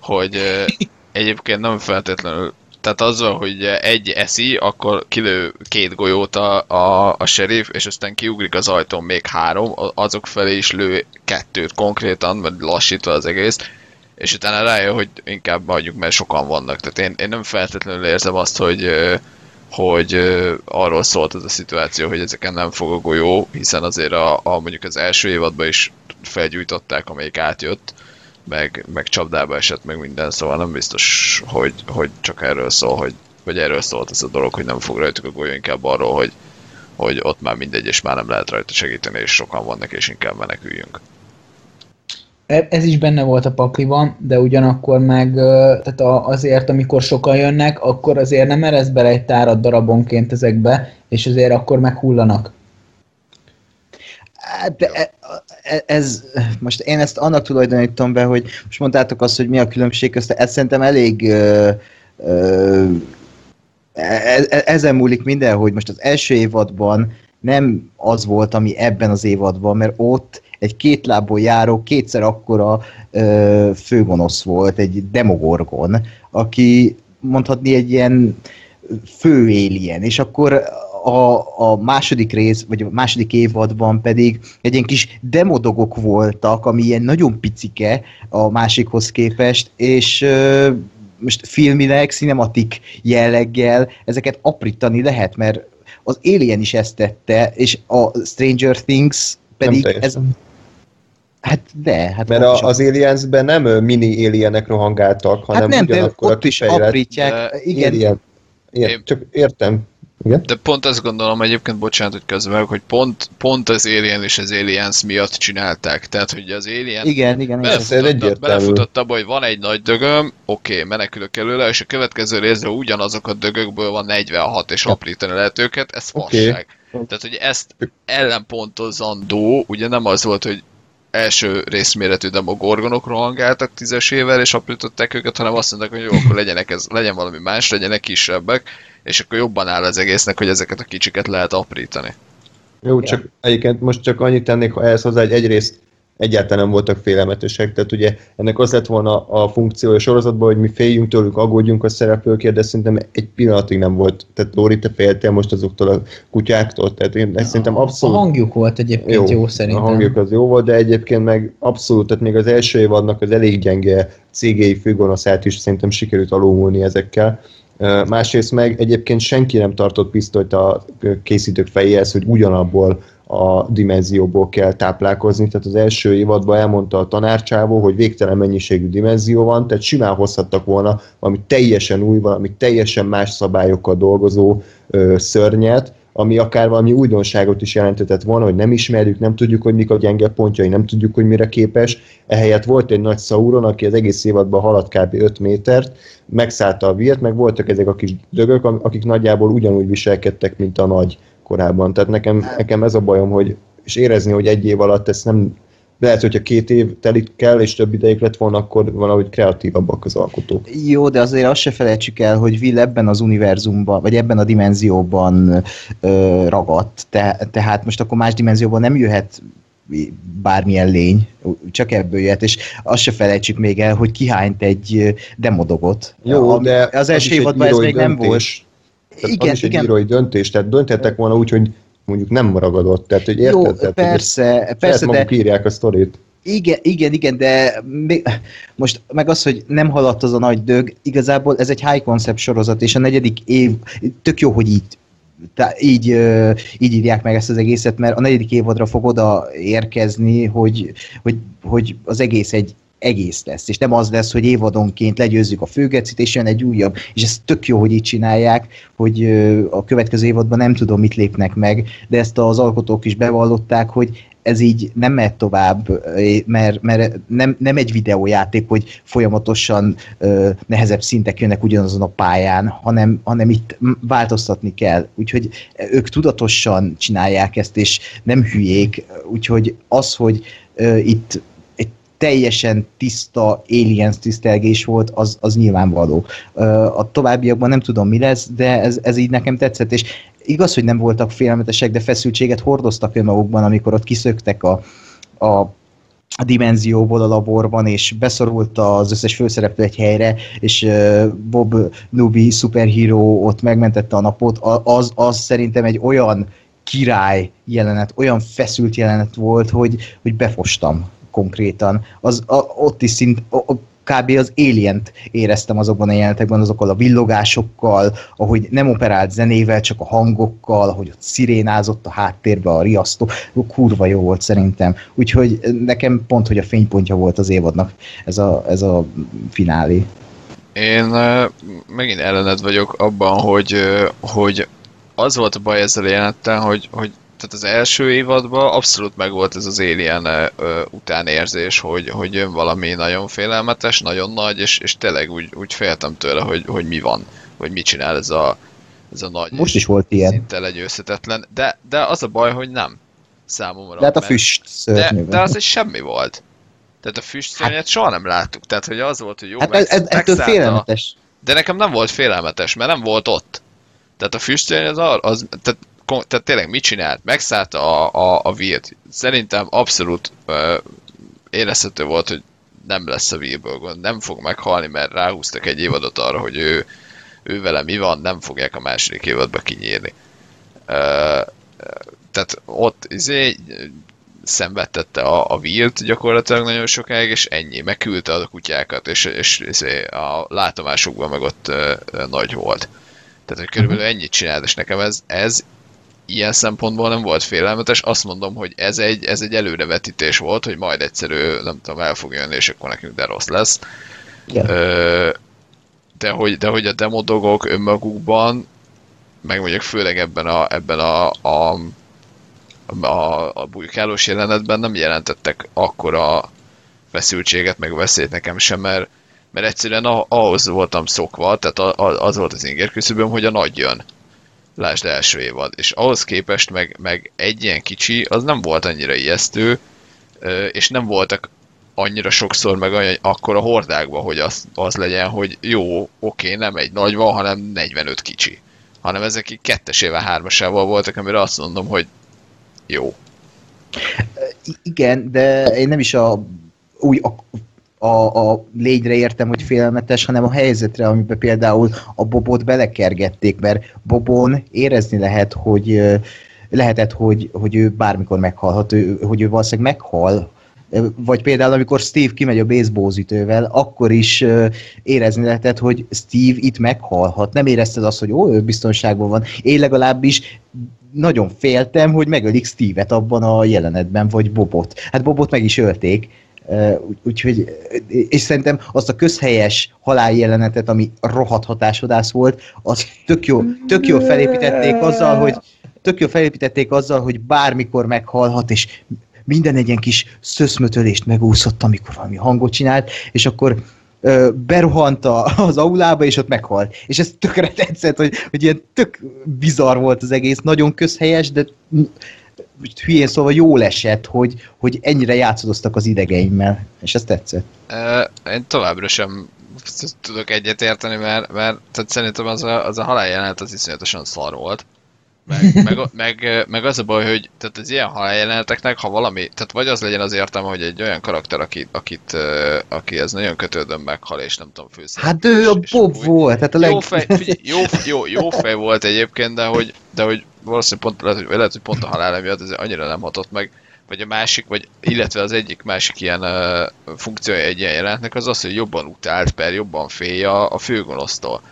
hogy *laughs* egyébként nem feltétlenül, tehát azzal, hogy egy eszi, akkor kilő két golyót a, a, a sheriff, és aztán kiugrik az ajtón még három, azok felé is lő kettőt konkrétan, mert lassítva az egész, és utána rájön, hogy inkább hagyjuk, mert sokan vannak. Tehát én, én nem feltétlenül érzem azt, hogy hogy arról szólt ez a szituáció, hogy ezeken nem fog a golyó, hiszen azért a, a mondjuk az első évadban is felgyújtották, amelyik átjött, meg, meg csapdába esett, meg minden, szóval nem biztos, hogy, hogy csak erről szól, hogy, vagy erről szólt ez a dolog, hogy nem fog rajtuk a golyó, inkább arról, hogy, hogy ott már mindegy, és már nem lehet rajta segíteni, és sokan vannak, és inkább meneküljünk. E- Ez is benne volt a pakliban, de ugyanakkor meg tehát azért, amikor sokan jönnek, akkor azért nem eresz bele egy tárat darabonként ezekbe, és azért akkor meghullanak. Hát, de e- ez, most én ezt annak tulajdonítom be, hogy most mondtátok azt, hogy mi a különbség közt, ez szerintem elég ö, ö, e- e- ezen múlik minden, hogy most az első évadban nem az volt, ami ebben az évadban, mert ott egy két lábból járó, kétszer akkora ö, főgonosz volt, egy demogorgon, aki mondhatni egy ilyen fő alien, és akkor a, a második rész, vagy a második évadban pedig egy ilyen kis demodogok voltak, ami ilyen nagyon picike a másikhoz képest, és ö, most filmileg, cinematik jelleggel ezeket aprítani lehet, mert az Alien is ezt tette, és a Stranger Things pedig ez. Hát de, hát Mert is a, az Aliensben nem mini alienek rohangáltak, hanem Hát nem, de ugyanakkor a ott is kifejlett aprítják. De- Igen, Alien. Igen, Én- csak értem. Igen? De pont azt gondolom egyébként, bocsánat, hogy közben hogy pont, pont az Alien és az Aliens miatt csinálták. Tehát, hogy az Alien igen, igen. belefutott, belefutott abba, hogy van egy nagy dögöm, oké, menekülök előle, és a következő részre ugyanazok a dögökből van 46, és aprítani lehet őket, ez Oké. fasság. Tehát, hogy ezt ellenpontozandó, ugye nem az volt, hogy első részméretű demogorgonok rohangáltak tízesével, és aprították őket, hanem azt mondták, hogy jó, akkor legyenek ez, legyen valami más, legyenek kisebbek, és akkor jobban áll az egésznek, hogy ezeket a kicsiket lehet aprítani. Jó, csak egyébként most csak annyit tennék ha ehhez hozzá, hogy egyrészt egyáltalán nem voltak félelmetesek, tehát ugye ennek az lett volna a funkció a sorozatban, hogy mi féljünk tőlük, aggódjunk a szereplőkért, de szerintem egy pillanatig nem volt. Tehát Lóri, te féltél most azoktól a kutyáktól, tehát én ezt szerintem A abszolút... hangjuk volt egyébként jó, jó szerintem. A hangjuk az jó volt, de egyébként meg abszolút, tehát még az első évadnak az elég gyenge cégei főgonoszát is szerintem sikerült alulmúlni ezekkel. Másrészt meg egyébként senki nem tartott pisztolyt a készítők fejéhez, hogy ugyanabból a dimenzióból kell táplálkozni. Tehát az első évadban elmondta a tanárcsávó, hogy végtelen mennyiségű dimenzió van, tehát simán hozhattak volna valami teljesen új, valami teljesen más szabályokkal dolgozó ö, szörnyet, ami akár valami újdonságot is jelentetett volna, hogy nem ismerjük, nem tudjuk, hogy mik a gyenge pontjai, nem tudjuk, hogy mire képes. Ehelyett volt egy nagy Sauron, aki az egész évadban haladt kb. 5 métert, megszállta a virt, meg voltak ezek a kis dögök, akik nagyjából ugyanúgy viselkedtek, mint a nagy korábban. Tehát nekem, nekem ez a bajom, hogy és érezni, hogy egy év alatt ezt nem lehet, hogyha két év telik kell, és több ideig lett volna, akkor valahogy kreatívabbak az alkotók. Jó, de azért azt se felejtsük el, hogy Will ebben az univerzumban, vagy ebben a dimenzióban ö, ragadt. Te, tehát most akkor más dimenzióban nem jöhet bármilyen lény, csak ebből jöhet, és azt se felejtsük még el, hogy kihányt egy demodogot. Jó, Ami- de az első évadban ez még nem volt. döntés. Tehát Igen, az is egy igen. bírói döntés, tehát dönthettek volna úgy, hogy mondjuk nem ragadott. Tehát, hogy érted? Jó, tehát, hogy persze, Saját persze, de írják a sztorit. Igen, igen, igen, de még, most meg az, hogy nem haladt az a nagy dög, igazából ez egy high concept sorozat, és a negyedik év, tök jó, hogy így tá- így, így írják meg ezt az egészet, mert a negyedik évadra fog oda érkezni, hogy, hogy, hogy az egész egy egész lesz, és nem az lesz, hogy évadonként legyőzzük a főgecit, és jön egy újabb, és ez tök jó, hogy így csinálják, hogy a következő évadban nem tudom, mit lépnek meg, de ezt az alkotók is bevallották, hogy ez így nem mehet tovább, mert, mert nem, nem egy videójáték, hogy folyamatosan nehezebb szintek jönnek ugyanazon a pályán, hanem, hanem itt változtatni kell. Úgyhogy ők tudatosan csinálják ezt, és nem hülyék, úgyhogy az, hogy itt teljesen tiszta aliens tisztelgés volt, az, az nyilvánvaló. A továbbiakban nem tudom mi lesz, de ez, ez így nekem tetszett, és igaz, hogy nem voltak félelmetesek, de feszültséget hordoztak önmagukban, amikor ott kiszöktek a, a, a dimenzióból a laborban, és beszorult az összes főszereplő egy helyre, és Bob Nubi szuperhíró ott megmentette a napot, az, az szerintem egy olyan király jelenet, olyan feszült jelenet volt, hogy, hogy befostam konkrétan. Az, a, ott is szint, a, a, kb. az alien éreztem azokban a jelenetekben, azokkal a villogásokkal, ahogy nem operált zenével, csak a hangokkal, ahogy ott szirénázott a háttérbe a riasztó. Kurva jó volt szerintem. Úgyhogy nekem pont, hogy a fénypontja volt az évadnak ez a, ez a finálé. Én megint ellened vagyok abban, hogy, hogy az volt a baj ezzel a jelenettel, hogy, hogy tehát az első évadban abszolút megvolt ez az Alien ö, utánérzés, hogy, hogy jön valami nagyon félelmetes, nagyon nagy, és, és tényleg úgy, úgy féltem tőle, hogy, hogy mi van, hogy mit csinál ez a, ez a nagy Most is volt ilyen. szinte legyőzhetetlen, de, de az a baj, hogy nem számomra. De hát a füst de, szörnyűben. de az egy semmi volt. Tehát a füstszörnyet soha nem láttuk. Tehát, hogy az volt, hogy jó, hát meg, ez, ez, ettől félelmetes. De nekem nem volt félelmetes, mert nem volt ott. Tehát a füstszörny az, az tehát, tehát tényleg mit csinált? Megszállta a, a, a vírt. Szerintem abszolút ö, érezhető volt, hogy nem lesz a vírből gond, nem fog meghalni, mert ráhúztak egy évadot arra, hogy ő, ő vele mi van, nem fogják a második évadba kinyírni. Ö, tehát ott izé, szenvedtette a, a vírt gyakorlatilag nagyon sokáig, és ennyi, megküldte a kutyákat, és, és, és a látomásokban meg ott ö, ö, nagy volt. Tehát, hogy körülbelül ennyit csinált, és nekem ez, ez ilyen szempontból nem volt félelmetes. Azt mondom, hogy ez egy, ez egy előrevetítés volt, hogy majd egyszerű, nem tudom, el fog jönni, és akkor nekünk de rossz lesz. Ö, de hogy, de hogy a demodogok önmagukban, meg mondjuk főleg ebben a, ebben a, a, a, a bujkálós jelenetben nem jelentettek akkora feszültséget, meg veszélyt nekem sem, mert, mert egyszerűen ahhoz voltam szokva, tehát az volt az inger küszöböm, hogy a nagy jön. Lásd első évad. És ahhoz képest meg, meg egy ilyen kicsi, az nem volt annyira ijesztő, és nem voltak annyira sokszor meg olyan, akkor a hordákban, hogy az, az legyen, hogy jó, oké, nem egy nagy van, hanem 45 kicsi. Hanem ezek így kettesével, hármasával voltak, amire azt mondom, hogy jó. Igen, de én nem is a, úgy a, a, a lényre értem, hogy félelmetes, hanem a helyzetre, amiben például a Bobot belekergették, mert Bobon érezni lehet, hogy lehetett, hogy, hogy ő bármikor meghalhat, ő, hogy ő valószínűleg meghal, vagy például, amikor Steve kimegy a baseballütővel, akkor is érezni lehetett, hogy Steve itt meghalhat. Nem érezted azt, hogy ó, ő biztonságban van. Én legalábbis nagyon féltem, hogy megölik Steve-et abban a jelenetben, vagy Bobot. Hát Bobot meg is ölték, úgy- úgyhogy, és szerintem azt a közhelyes haláljelenetet, ami rohadt hatásvadász volt, azt tök jó, tök jó felépítették azzal, hogy tök jó felépítették azzal, hogy bármikor meghalhat, és minden egy ilyen kis szöszmötölést megúszott, amikor valami hangot csinált, és akkor ö, berohant a, az aulába, és ott meghalt. És ez tökre tetszett, hogy, hogy ilyen tök bizarr volt az egész, nagyon közhelyes, de hülyén szóval jól esett, hogy, hogy ennyire játszadoztak az idegeimmel, és ez tetszett. Ö, Én továbbra sem tudok egyet érteni, mert, mert tehát szerintem az a, az a haláljelenet az iszonyatosan szar volt. Meg, *laughs* meg, meg, meg, az a baj, hogy tehát az ilyen haláljeleneteknek, ha valami, tehát vagy az legyen az értelme, hogy egy olyan karakter, aki, akit, ö, aki ez nagyon kötődön meghal, és nem tudom, főszereplő. Hát ő a Bob volt, hát a leg... Jó fej, figyelj, jó, jó, jó fej volt egyébként, de hogy, de hogy valószínűleg pont, lehet, lehet, hogy pont a halál miatt ez annyira nem hatott meg. Vagy a másik, vagy illetve az egyik másik ilyen uh, funkciója egy ilyen jelentnek az az, hogy jobban utált per, jobban félje a, a főgonosztól.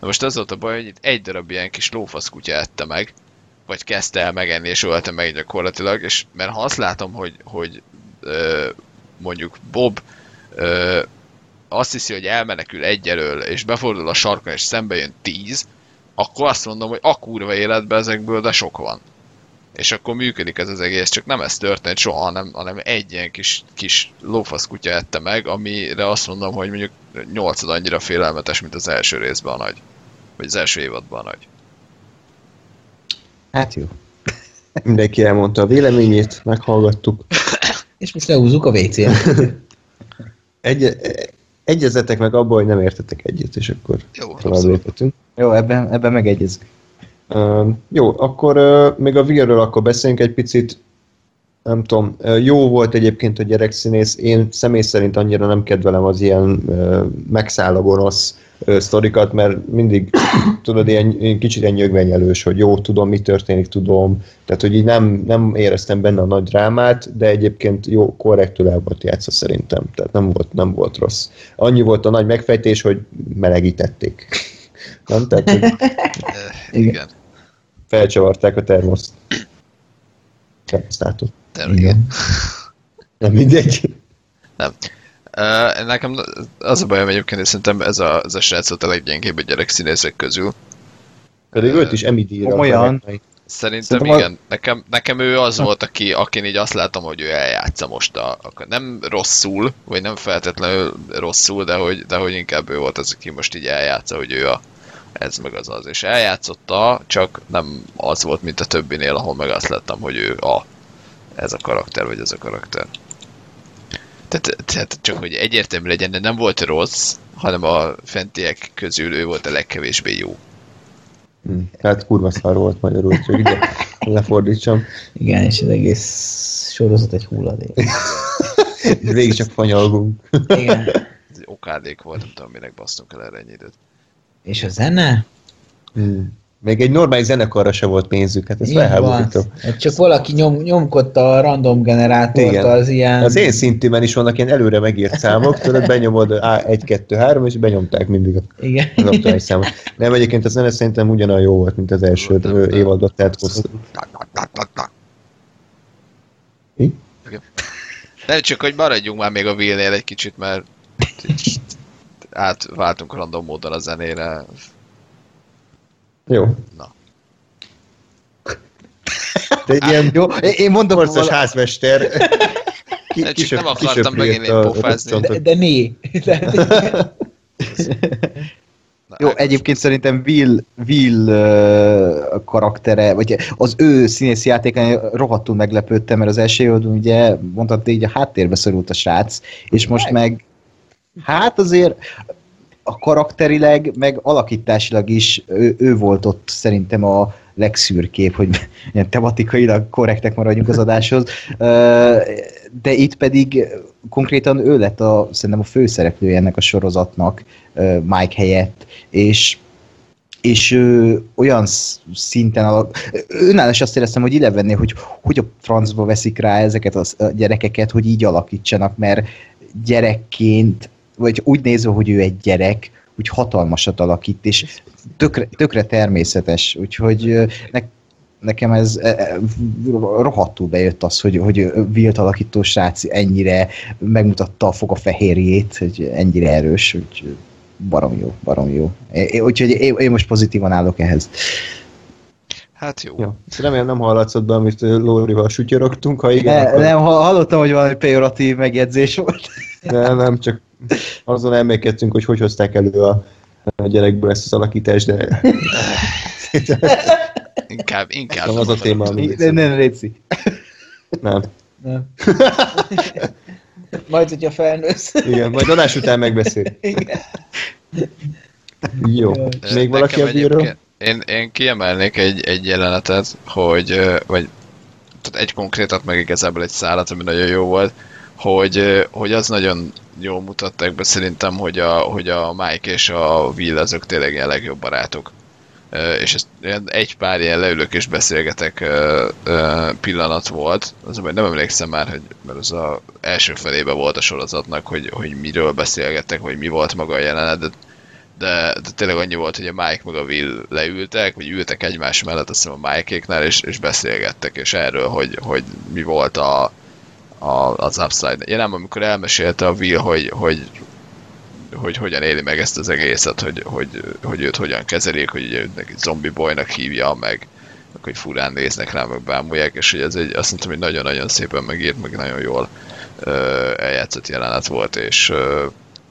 Na most az volt a baj, hogy itt egy darab ilyen kis lófasz kutya ette meg, vagy kezdte el megenni és ölte meg gyakorlatilag, és mert ha azt látom, hogy, hogy ö, mondjuk Bob ö, azt hiszi, hogy elmenekül egy elől, és befordul a sarkon, és szembe jön tíz, akkor azt mondom, hogy a kurva életben ezekből, de sok van. És akkor működik ez az egész, csak nem ez történt soha, hanem, hanem egy ilyen kis, kis lófasz kutya ette meg, amire azt mondom, hogy mondjuk nyolcad annyira félelmetes, mint az első részben a nagy. Vagy az első évadban a nagy. Hát jó. *laughs* Mindenki elmondta a véleményét, meghallgattuk. És most lehúzzuk a WC-n. *laughs* Egy, egyezetek meg abban, hogy nem értetek egyet, és akkor Jó, tovább abszolút. léphetünk. Jó, ebben, ebben megegyezünk. Uh, jó, akkor uh, még a Vigről akkor beszéljünk egy picit. Nem tudom, uh, jó volt egyébként a gyerekszínész. Én személy szerint annyira nem kedvelem az ilyen uh, megszáll a uh, sztorikat, mert mindig *coughs* tudod, ilyen, ilyen kicsit ilyen nyögvenyelős, hogy jó, tudom, mi történik, tudom. Tehát, hogy így nem, nem éreztem benne a nagy drámát, de egyébként jó, korrektül el volt játszva szerintem. Tehát nem volt, nem volt rossz. Annyi volt a nagy megfejtés, hogy melegítették. Nem? Tehát, hogy *laughs* Eh, igen. felcsavarták a termoszt. Termosztátot. De, igen. Nem mindegy. Uh, nekem az a bajom egyébként, hogy szerintem ez a, ez a srác volt a leggyengébb a gyerekszínészek közül. Pedig őt is Emmy díjra meg. Szerintem Szerintem a- igen. Nekem, nekem ő az volt, aki, akin így azt látom, hogy ő eljátsza most a, a, nem rosszul, vagy nem feltétlenül rosszul, de hogy, de hogy inkább ő volt az, aki most így eljátsza, hogy ő a ez meg az az. És eljátszotta, csak nem az volt, mint a többinél, ahol meg azt láttam, hogy ő a ez a karakter, vagy ez a karakter. Tehát, tehát csak, hogy egyértelmű legyen, de nem volt rossz, hanem a fentiek közül ő volt a legkevésbé jó. Hm. Tehát kurva szar volt magyarul, csak ide *laughs* lefordítsam. Igen, és az egész sorozat egy hulladék. *laughs* Végig csak fanyalgunk. Igen. Okádék volt, nem tudom, minek basztunk el erre ennyi időt. És a zene? Hm. Még egy normális zenekarra se volt pénzük, hát ez felháborító. Hát Csak valaki nyom, nyomkodta a random generátort, Igen. az ilyen... Az én szintűben is vannak ilyen előre megírt számok, tudod, benyomod á, 1, 2, 3, és benyomták mindig a- Igen. az aktuális számot. Nem, egyébként a zene szerintem ugyanolyan jó volt, mint az első évadot, tehát hosszú. Nem csak, hogy maradjunk már még a Will-nél egy kicsit, mert *laughs* átváltunk random módon a zenére. Jó. Na. Te egy ilyen Jó, én- én mondom, borcos vala- házmester. *laughs* Ki, Nem, csak kisöp- nem akartam megint a pofázni. De, de né. *laughs* Tehát, Na, Jó, egyébként szerintem Will, Will uh, karaktere, vagy az ő színészi játékán rohadtul meglepődtem, mert az első évadban ugye mondhatni így a háttérbe szorult a srác, és most meg hát azért a karakterileg, meg alakításilag is ő, ő volt ott szerintem a legszürkép, hogy *laughs* ilyen tematikailag korrektek maradjunk az adáshoz, de itt pedig konkrétan ő lett a, szerintem a főszereplője ennek a sorozatnak Mike helyett, és és ö, olyan sz- szinten, a, önálló is azt éreztem, hogy Elevennél, hogy hogy a francba veszik rá ezeket a gyerekeket, hogy így alakítsanak, mert gyerekként, vagy úgy nézve, hogy ő egy gyerek, úgy hatalmasat alakít, és tökre, tökre természetes, úgyhogy ne, nekem ez e, e, rohadtul bejött az, hogy, hogy Wilt alakító srác ennyire megmutatta a foga fehérjét, hogy ennyire erős, hogy barom jó, barom jó. É- Úgyhogy én, én most pozitívan állok ehhez. Hát jó. Ja. Remélem nem hallatszott be, amit Lórival sütyorogtunk, ha igen, Ne, akkor nem, ha- hallottam, hogy valami pejoratív megjegyzés volt. nem, nem, csak azon elmékedtünk, hogy hogy hozták elő a, a gyerekből ezt az alakítást, de Inkább, inkább. Nem az a téma, ami- Nem, nem, Léci. nem. nem. Majd, hogyha felnősz. Igen, majd adás után megbeszél. Igen. Jó. Ö, Még valaki a bíró? Én, én kiemelnék egy, egy jelenetet, hogy, vagy tehát egy konkrétat, meg igazából egy szállat, ami nagyon jó volt, hogy, hogy az nagyon jól mutatták be szerintem, hogy a, hogy a Mike és a Will azok tényleg ilyen legjobb barátok. És ez ilyen egy pár ilyen leülök és beszélgetek pillanat volt, az nem emlékszem már, hogy mert az a első felébe volt a sorozatnak, hogy, hogy miről beszélgettek, vagy mi volt maga a jelenet, de de, de tényleg annyi volt, hogy a Mike meg a Will leültek, vagy ültek egymás mellett, azt hiszem a Mike-éknál, és, és beszélgettek, és erről, hogy, hogy mi volt a, a, az Upside. Én nem, amikor elmesélte a Will, hogy, hogy, hogy hogyan éli meg ezt az egészet, hogy, hogy, hogy őt hogyan kezelik, hogy ugye neki zombi boynak hívja, meg hogy furán néznek rá, meg bámulják, és hogy ez egy, azt mondtam, hogy nagyon-nagyon szépen megírt, meg nagyon jól ö, eljátszott jelenet volt, és, ö,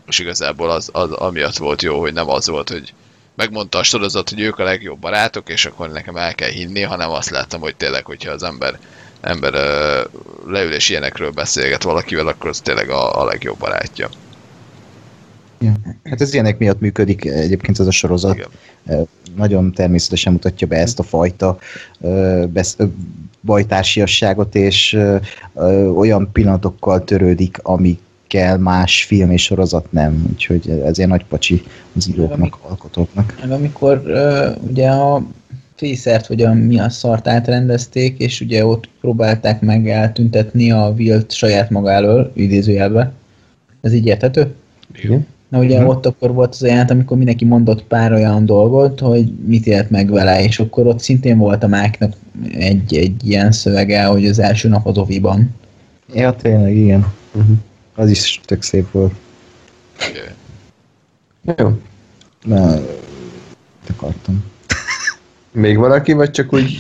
és igazából az, az amiatt volt jó, hogy nem az volt, hogy megmondta a sorozat, hogy ők a legjobb barátok, és akkor nekem el kell hinni, hanem azt láttam, hogy tényleg, hogyha az ember, ember leül és ilyenekről beszélget valakivel, akkor az tényleg a, a legjobb barátja. Hát ez ilyenek miatt működik egyébként ez a sorozat. Igen. Nagyon természetesen mutatja be ezt a fajta besz- bajtársiasságot, és olyan pillanatokkal törődik, amikkel más film és sorozat nem. Úgyhogy ez ilyen nagy pacsi az íróknak, alkotóknak. Meg amikor uh, ugye a fészert, vagy a mi a szart átrendezték, és ugye ott próbálták meg eltüntetni a Wilt saját maga elől, idézőjelbe. Ez így érthető? Igen. Na ugye Mhm. ott akkor volt az ajánlat, amikor mindenki mondott pár olyan dolgot, hogy mit élt meg vele, és akkor ott szintén volt a Máknak egy, egy ilyen szövege, hogy az első nap az oviban. Ja, tényleg, igen. Uh-huh. Az is tök szép volt. Jó. Na, akartam. Még valaki, vagy csak úgy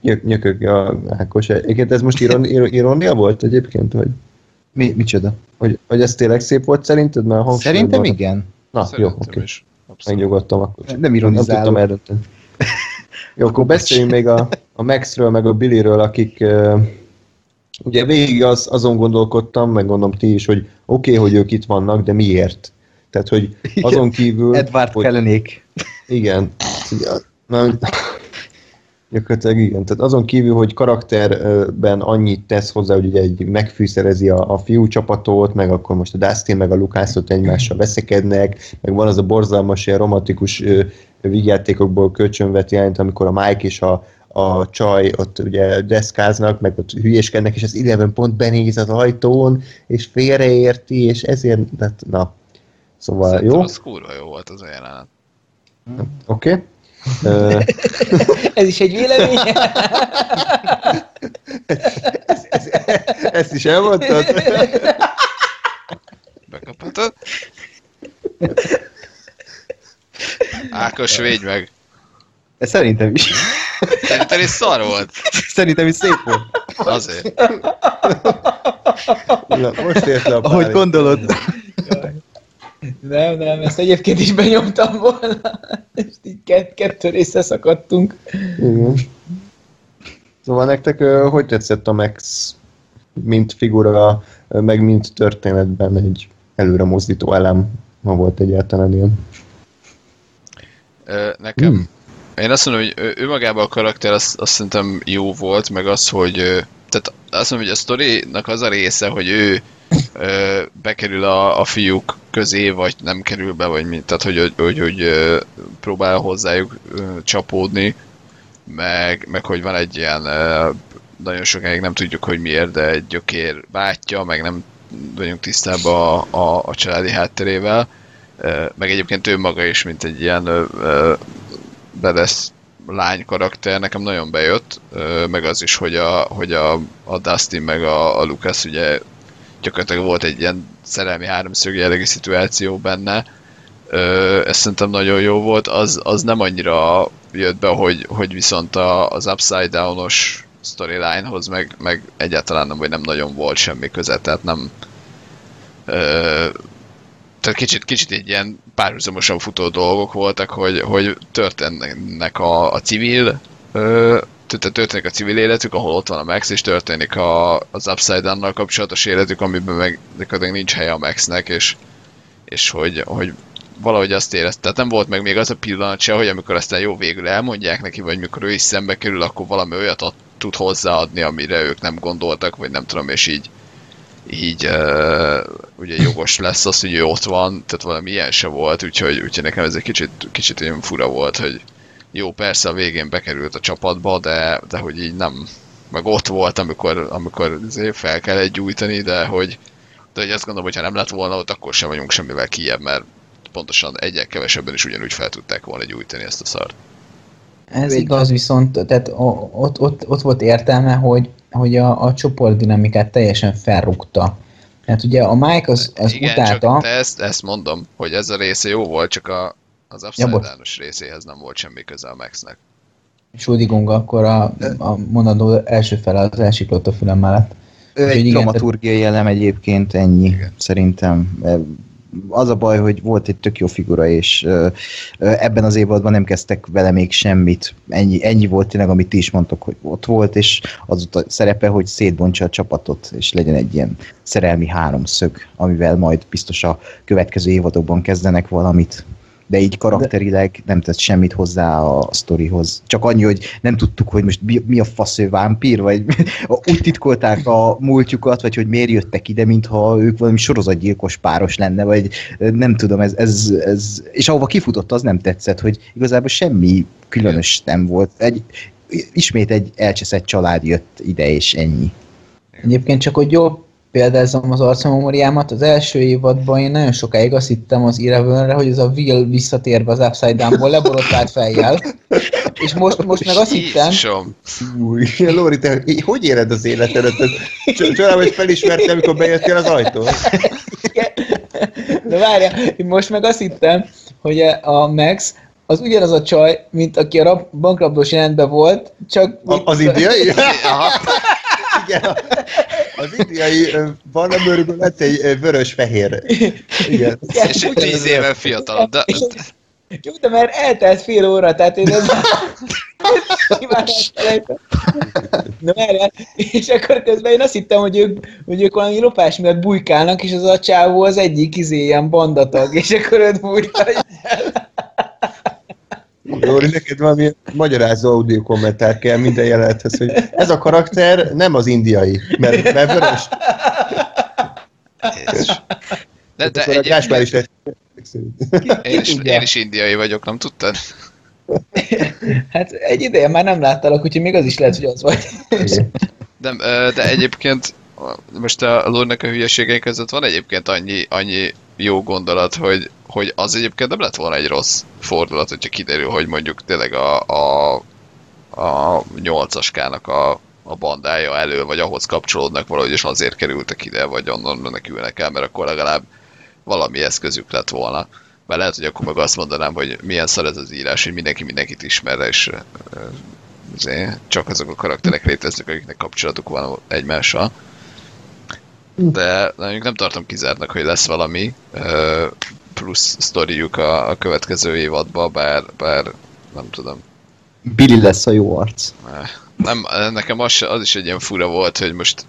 nyök, nyökög a Ákos? Egyébként ez most iron, ir- ironia volt egyébként? Vagy, Mi, micsoda? hogy, hogy ez tényleg szép volt szerinted? Mert Szerintem van- igen. Na, jó, Szerintem oké. is. Abszolút. Megnyugodtam akkor. Nem Nem ironizálok. tudtam eldönteni. *laughs* Jó, akkor beszéljünk még a, a Maxről, meg a Billyről, akik uh, ugye végig az, azon gondolkodtam, meg gondolom ti is, hogy oké, okay, hogy ők itt vannak, de miért? Tehát, hogy azon kívül... Edward hogy, Kellenék. Igen. Na, Gyakorlatilag igen. Tehát azon kívül, hogy karakterben annyit tesz hozzá, hogy ugye egy megfűszerezi a, a fiú csapatot, meg akkor most a Dustin meg a Lukászot egymással veszekednek, meg van az a borzalmas, ilyen romantikus vígjátékokból kölcsönvet jelent, amikor a Mike és a, a csaj ott ugye deszkáznak, meg ott hülyéskednek, és az Eleven pont benéz az ajtón, és félreérti, és ezért, hát, na, szóval Szerintem jó, az kurva jó volt az a jelenet. oké. Okay. Ez is egy vélemény. Ezt is elmondtad? Bekaphatod? Ákos, védj meg! Szerintem is. Szerintem is szar volt. Szerintem is szép volt. Azért. Na, most érte a Ahogy gondolod. Nem, nem, ezt egyébként is benyomtam volna. És így kett, kettő részre szakadtunk. Igen. Szóval nektek hogy tetszett a Max, mint figura, meg mint történetben egy előre mozdító elem, ha volt egyáltalán ilyen? Nekem Hmm. Én azt mondom, hogy ő, magában a karakter azt, azt szerintem jó volt, meg az, hogy tehát azt mondom, hogy a sztorinak az a része, hogy ő ö, bekerül a, a fiúk közé, vagy nem kerül be, vagy mint, tehát hogy, hogy, hogy, hogy próbál hozzájuk csapódni, meg, meg hogy van egy ilyen nagyon sokáig nem tudjuk, hogy miért, de egy gyökér bátyja, meg nem vagyunk tisztában a, a, a családi hátterével, meg egyébként ő maga is, mint egy ilyen ö, ö, bedes lány karakter nekem nagyon bejött, meg az is, hogy a, hogy a, a Dustin meg a, a Lucas ugye gyakorlatilag volt egy ilyen szerelmi háromszög jellegű szituáció benne, Ö, ez szerintem nagyon jó volt, az, az nem annyira jött be, hogy, hogy viszont a, az Upside Down-os storylinehoz meg, meg egyáltalán nem, vagy nem nagyon volt semmi köze, tehát nem ö, tehát kicsit, kicsit egy ilyen párhuzamosan futó dolgok voltak, hogy, hogy történnek a, a civil ö, történik a civil életük, ahol ott van a Max, és történik a, az Upside Down-nal kapcsolatos életük, amiben meg gyakorlatilag nincs helye a Maxnek, és, és hogy, hogy valahogy azt érezte, tehát nem volt meg még az a pillanat se, hogy amikor aztán jó végül elmondják neki, vagy mikor ő is szembe kerül, akkor valami olyat ad, tud hozzáadni, amire ők nem gondoltak, vagy nem tudom, és így így uh, ugye jogos lesz az, hogy ő ott van, tehát valami ilyen se volt, úgyhogy, úgyhogy nekem ez egy kicsit, kicsit olyan fura volt, hogy jó, persze a végén bekerült a csapatba, de, de hogy így nem, meg ott volt, amikor, amikor azért fel kellett gyújtani, de hogy, de hogy azt gondolom, hogy ha nem lett volna ott, akkor sem vagyunk semmivel kijebb, mert pontosan egyel kevesebben is ugyanúgy fel tudták volna gyújtani ezt a szart. Ez igaz, viszont tehát ott, ott, ott volt értelme, hogy, hogy a, a csoportdinamikát teljesen felrúgta. Tehát ugye a Mike az, az Igen, utálta, csak de ezt, ezt mondom, hogy ez a része jó volt, csak a, az Upside. Down-os részéhez nem volt semmi köze a Maxnek. Sudigong akkor a, a mondandó első fele az elsiklott a fülem mellett. Ő egy dramaturgiai elem egyébként, ennyi, Igen. szerintem. Az a baj, hogy volt egy tök jó figura, és ebben az évadban nem kezdtek vele még semmit. Ennyi, ennyi volt tényleg, amit ti is mondtok, hogy ott volt, és az a szerepe, hogy szétbontsa a csapatot, és legyen egy ilyen szerelmi háromszög, amivel majd biztos a következő évadokban kezdenek valamit. De így karakterileg nem tett semmit hozzá a sztorihoz. Csak annyi, hogy nem tudtuk, hogy most mi, mi a fasz ő vámpír, vagy *laughs* úgy titkolták a múltjukat, vagy hogy miért jöttek ide, mintha ők valami sorozatgyilkos páros lenne, vagy nem tudom, ez, ez, ez és ahova kifutott, az nem tetszett, hogy igazából semmi különös nem volt. Egy, ismét egy elcseszett család jött ide, és ennyi. Egyébként csak, hogy jól példázzam az arcamemóriámat, az első évadban én nagyon sokáig azt hittem az Elevenre, hogy ez a Will visszatérve az Upside Down-ból leborotvált fejjel, és most, most meg azt hittem, Jézusom! Új, Lóri, te hogy éred az életedet? Cs- Csodálom, hogy felismertél, amikor bejöttél az ajtón. de várjál, én most meg azt hittem, hogy a Max az ugyanaz a csaj, mint aki a rab- bankrablós jelentben volt, csak... A, az indiai? Igen, a- az indiai ö, barna bőrűből lett egy vörös-fehér. Igen. És egy tíz éve fiatalabb, de Jó, de mert eltelt fél óra, tehát én ez már. Na várjál, és akkor közben én azt hittem, hogy ők, hogy ők valami lopás miatt bujkálnak, és az a csávó az egyik izé ilyen bandatag, és akkor őt bújkálja. Lóri, neked valami magyarázó audio kommentár kell minden jelenethez, hogy ez a karakter nem az indiai, mert, mert vörös. De, de a Gáspár is lett. én is, én is indiai vagyok, nem tudtad? Hát egy ideje már nem láttalak, úgyhogy még az is lehet, hogy az vagy. De, ö, de egyébként most a Lórinak a hülyeségei között van egyébként annyi, annyi jó gondolat, hogy, hogy az egyébként nem lett volna egy rossz fordulat, hogyha kiderül, hogy mondjuk tényleg a, a, a 8-askának a, a bandája elő, vagy ahhoz kapcsolódnak valahogy, és azért kerültek ide, vagy onnan menekülnek el, mert akkor legalább valami eszközük lett volna. Mert lehet, hogy akkor meg azt mondanám, hogy milyen szar ez az írás, hogy mindenki mindenkit ismer, és csak azok a karakterek léteznek, akiknek kapcsolatuk van egymással. De mondjuk nem tartom kizártnak, hogy lesz valami ö, plusz sztoriuk a, a következő évadban, bár, bár nem tudom. Billy lesz a jó arc. Eh, Nem, nekem az, az is egy ilyen fura volt, hogy most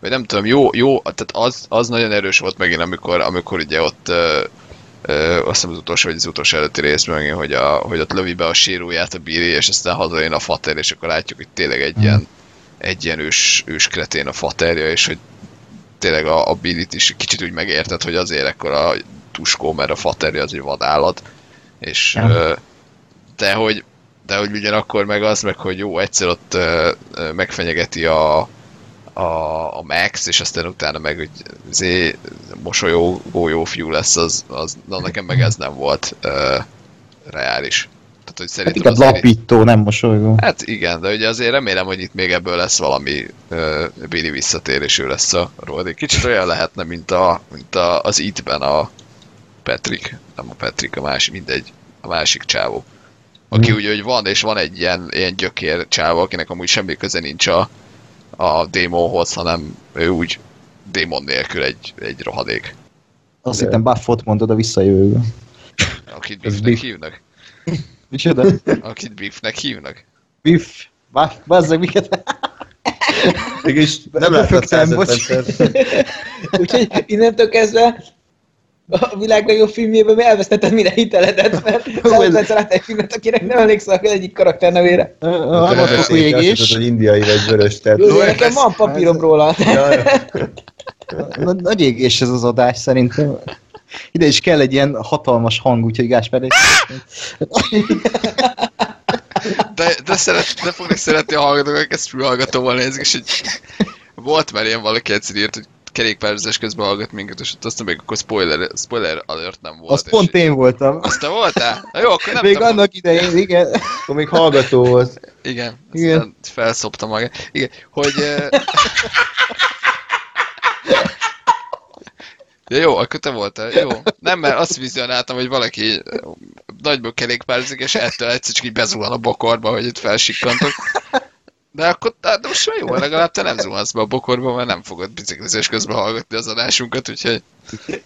vagy nem tudom, jó, jó, tehát az, az nagyon erős volt megint, amikor, amikor ugye ott ö, ö, azt hiszem az utolsó, vagy az utolsó előtti részben megint, hogy, a, hogy ott lövi be a séróját a Billy, és aztán hazajön a fater, és akkor látjuk, hogy tényleg egy ilyen, egy ilyen ős, ős kretén a faterja, és hogy tényleg a, a Billy-t is kicsit úgy megérted, hogy azért ekkor a tuskó, mert a faterja az egy vadállat, és Ja. de hogy de hogy ugyanakkor meg az meg, hogy jó, egyszer ott megfenyegeti a, a, a Max, és aztán utána meg, hogy zé, mosolyogó jó fiú lesz, az, az na, nekem meg ez nem volt ö, reális. Tehát, hogy Hát szerintem inkább azért- lapító, nem mosolygó. Hát igen, de ugye azért remélem, hogy itt még ebből lesz valami uh, Billy visszatérésű lesz a Roddy. Kicsit olyan lehetne, mint, a, mint a, az It-ben a Patrick, nem a Patrick, a másik, mindegy, a másik csávó. Aki ugye, hogy van, és van egy ilyen, ilyen gyökér csávó, akinek amúgy semmi köze nincs a, a démonhoz, hanem ő úgy démon nélkül egy, egy rohadék. Azt hittem Buffot mondod a visszajövőből. Akit hívnak. Micsoda? Akit Biffnek hívnak. Biff. Bazzeg miket. Mégis nem bocs. századpercet. Úgyhogy innentől kezdve a világ legjobb filmjében mi elvesztetted minden hiteledet, mert századperccel láttam egy filmet, akinek nem emlékszel az egyik karakter nevére. A azt hiszed, égés. hogy indiai vagy vörös, tehát... Jó, nekem van papírom róla. Nagy égés ez az adás szerintem. Ide is kell egy ilyen hatalmas hang, úgyhogy Gáspár egy... De, de, szeret, de fognak szeretni a hallgatók, akik ezt fülhallgatóval nézik, és hogy volt már ilyen valaki egyszer írt, hogy kerékpározás közben hallgat minket, és ott azt mondom, még akkor spoiler, spoiler alert nem volt. Az pont én voltam. Azt te voltál? Na jó, akkor nem Még tudom. annak idején, igen. Akkor még hallgató volt. Igen, Igen. aztán felszopta magát. Igen, hogy... *laughs* Ja, jó, akkor te voltál. Jó. Nem, mert azt vizionáltam, hogy valaki eh, nagyból kerékpárzik, és ettől egyszer csak így bezuhan a bokorba, hogy itt felsikkantok. De akkor, de most már jó, legalább te nem zuhansz be a bokorba, mert nem fogod biciklizés közben hallgatni az adásunkat, úgyhogy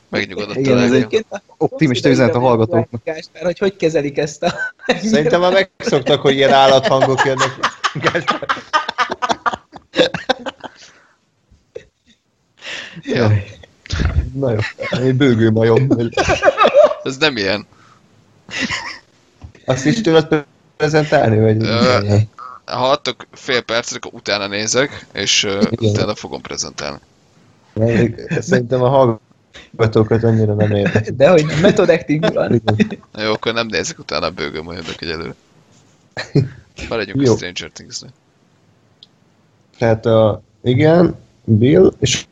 megnyugodott Igen, a ez legjobb. egy optimista üzenet a hallgatóknak. Gáspár, hogy hogy kezelik ezt a... Szerintem már megszoktak, hogy ilyen állathangok jönnek. Ja, Na jó, egy bőgő majom. ez nem ilyen. Azt is tudod prezentálni, vagy? Ö, Ha adtok fél percet, akkor utána nézek, és Igen. utána fogom prezentálni. Szerintem a hallgatókat annyira nem érdekel. De hogy method acting van. Jó, akkor nem nézek utána a bőgöm majdok egyelőre. Maradjunk a. Stranger Things-nél. Tehát a, igen, Bill, és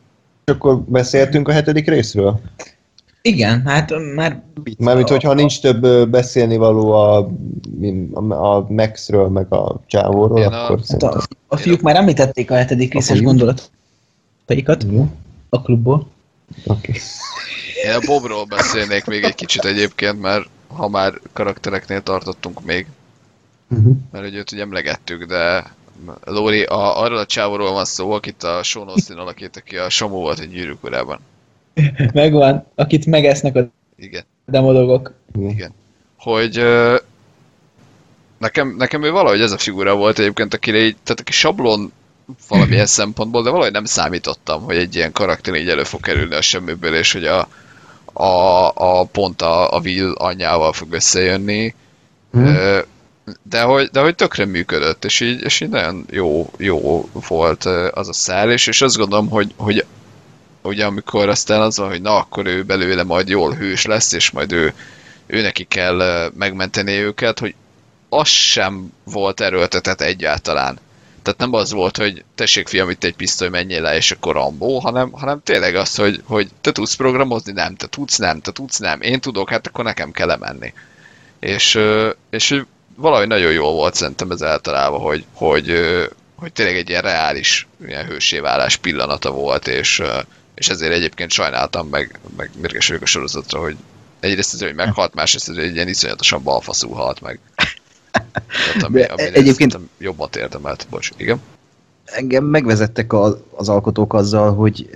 akkor beszéltünk a hetedik részről? Igen, hát már Mármint, hogyha nincs több beszélni való a, a, a Maxről, meg a csávóról, Igen, a- akkor hát a, a fiúk már említették a hetedik részes gondolataikat Jó, a klubból. oké. Én a Bobról beszélnék még egy kicsit egyébként, mert ha már karaktereknél tartottunk még, Mhm. mert hogy őt ugye emlegettük, de Lóri, a, arról a csávóról van szó, akit a Sean Austin alakít, aki a Samu volt egy gyűrűk urában. *laughs* Megvan, akit megesznek a Igen. demodogok. Igen. Hogy ö, nekem, nekem ő valahogy ez a figura volt egyébként, akire így, tehát aki sablon valamilyen *laughs* szempontból, de valahogy nem számítottam, hogy egy ilyen karakter így elő fog kerülni a semmiből, és hogy a, a, a pont a, a Will anyjával fog összejönni. Mhm. Ö, de hogy, de hogy tökre működött, és így, és így nagyon jó, jó volt az a szál, és, azt gondolom, hogy, hogy ugye amikor aztán az van, hogy na akkor ő belőle majd jól hős lesz, és majd ő, ő neki kell megmenteni őket, hogy az sem volt erőltetett egyáltalán. Tehát nem az volt, hogy tessék fiam, itt egy pisztoly, menjél le, és akkor Rambó, hanem, hanem tényleg az, hogy, hogy te tudsz programozni, nem, te tudsz, nem, te tudsz, nem, én tudok, hát akkor nekem kell lemenni. És, és valahogy nagyon jó volt szerintem ez eltalálva, hogy, hogy, hogy tényleg egy ilyen reális ilyen hősévállás pillanata volt, és, és ezért egyébként sajnáltam, meg, meg mérges vagyok a sorozatra, hogy egyrészt azért, hogy meghalt, másrészt azért egy ilyen iszonyatosan balfaszú halt meg. *laughs* Tehát ami, ami egyébként- jobbat érdemelt. Bocs, igen. engem megvezettek az, az alkotók azzal, hogy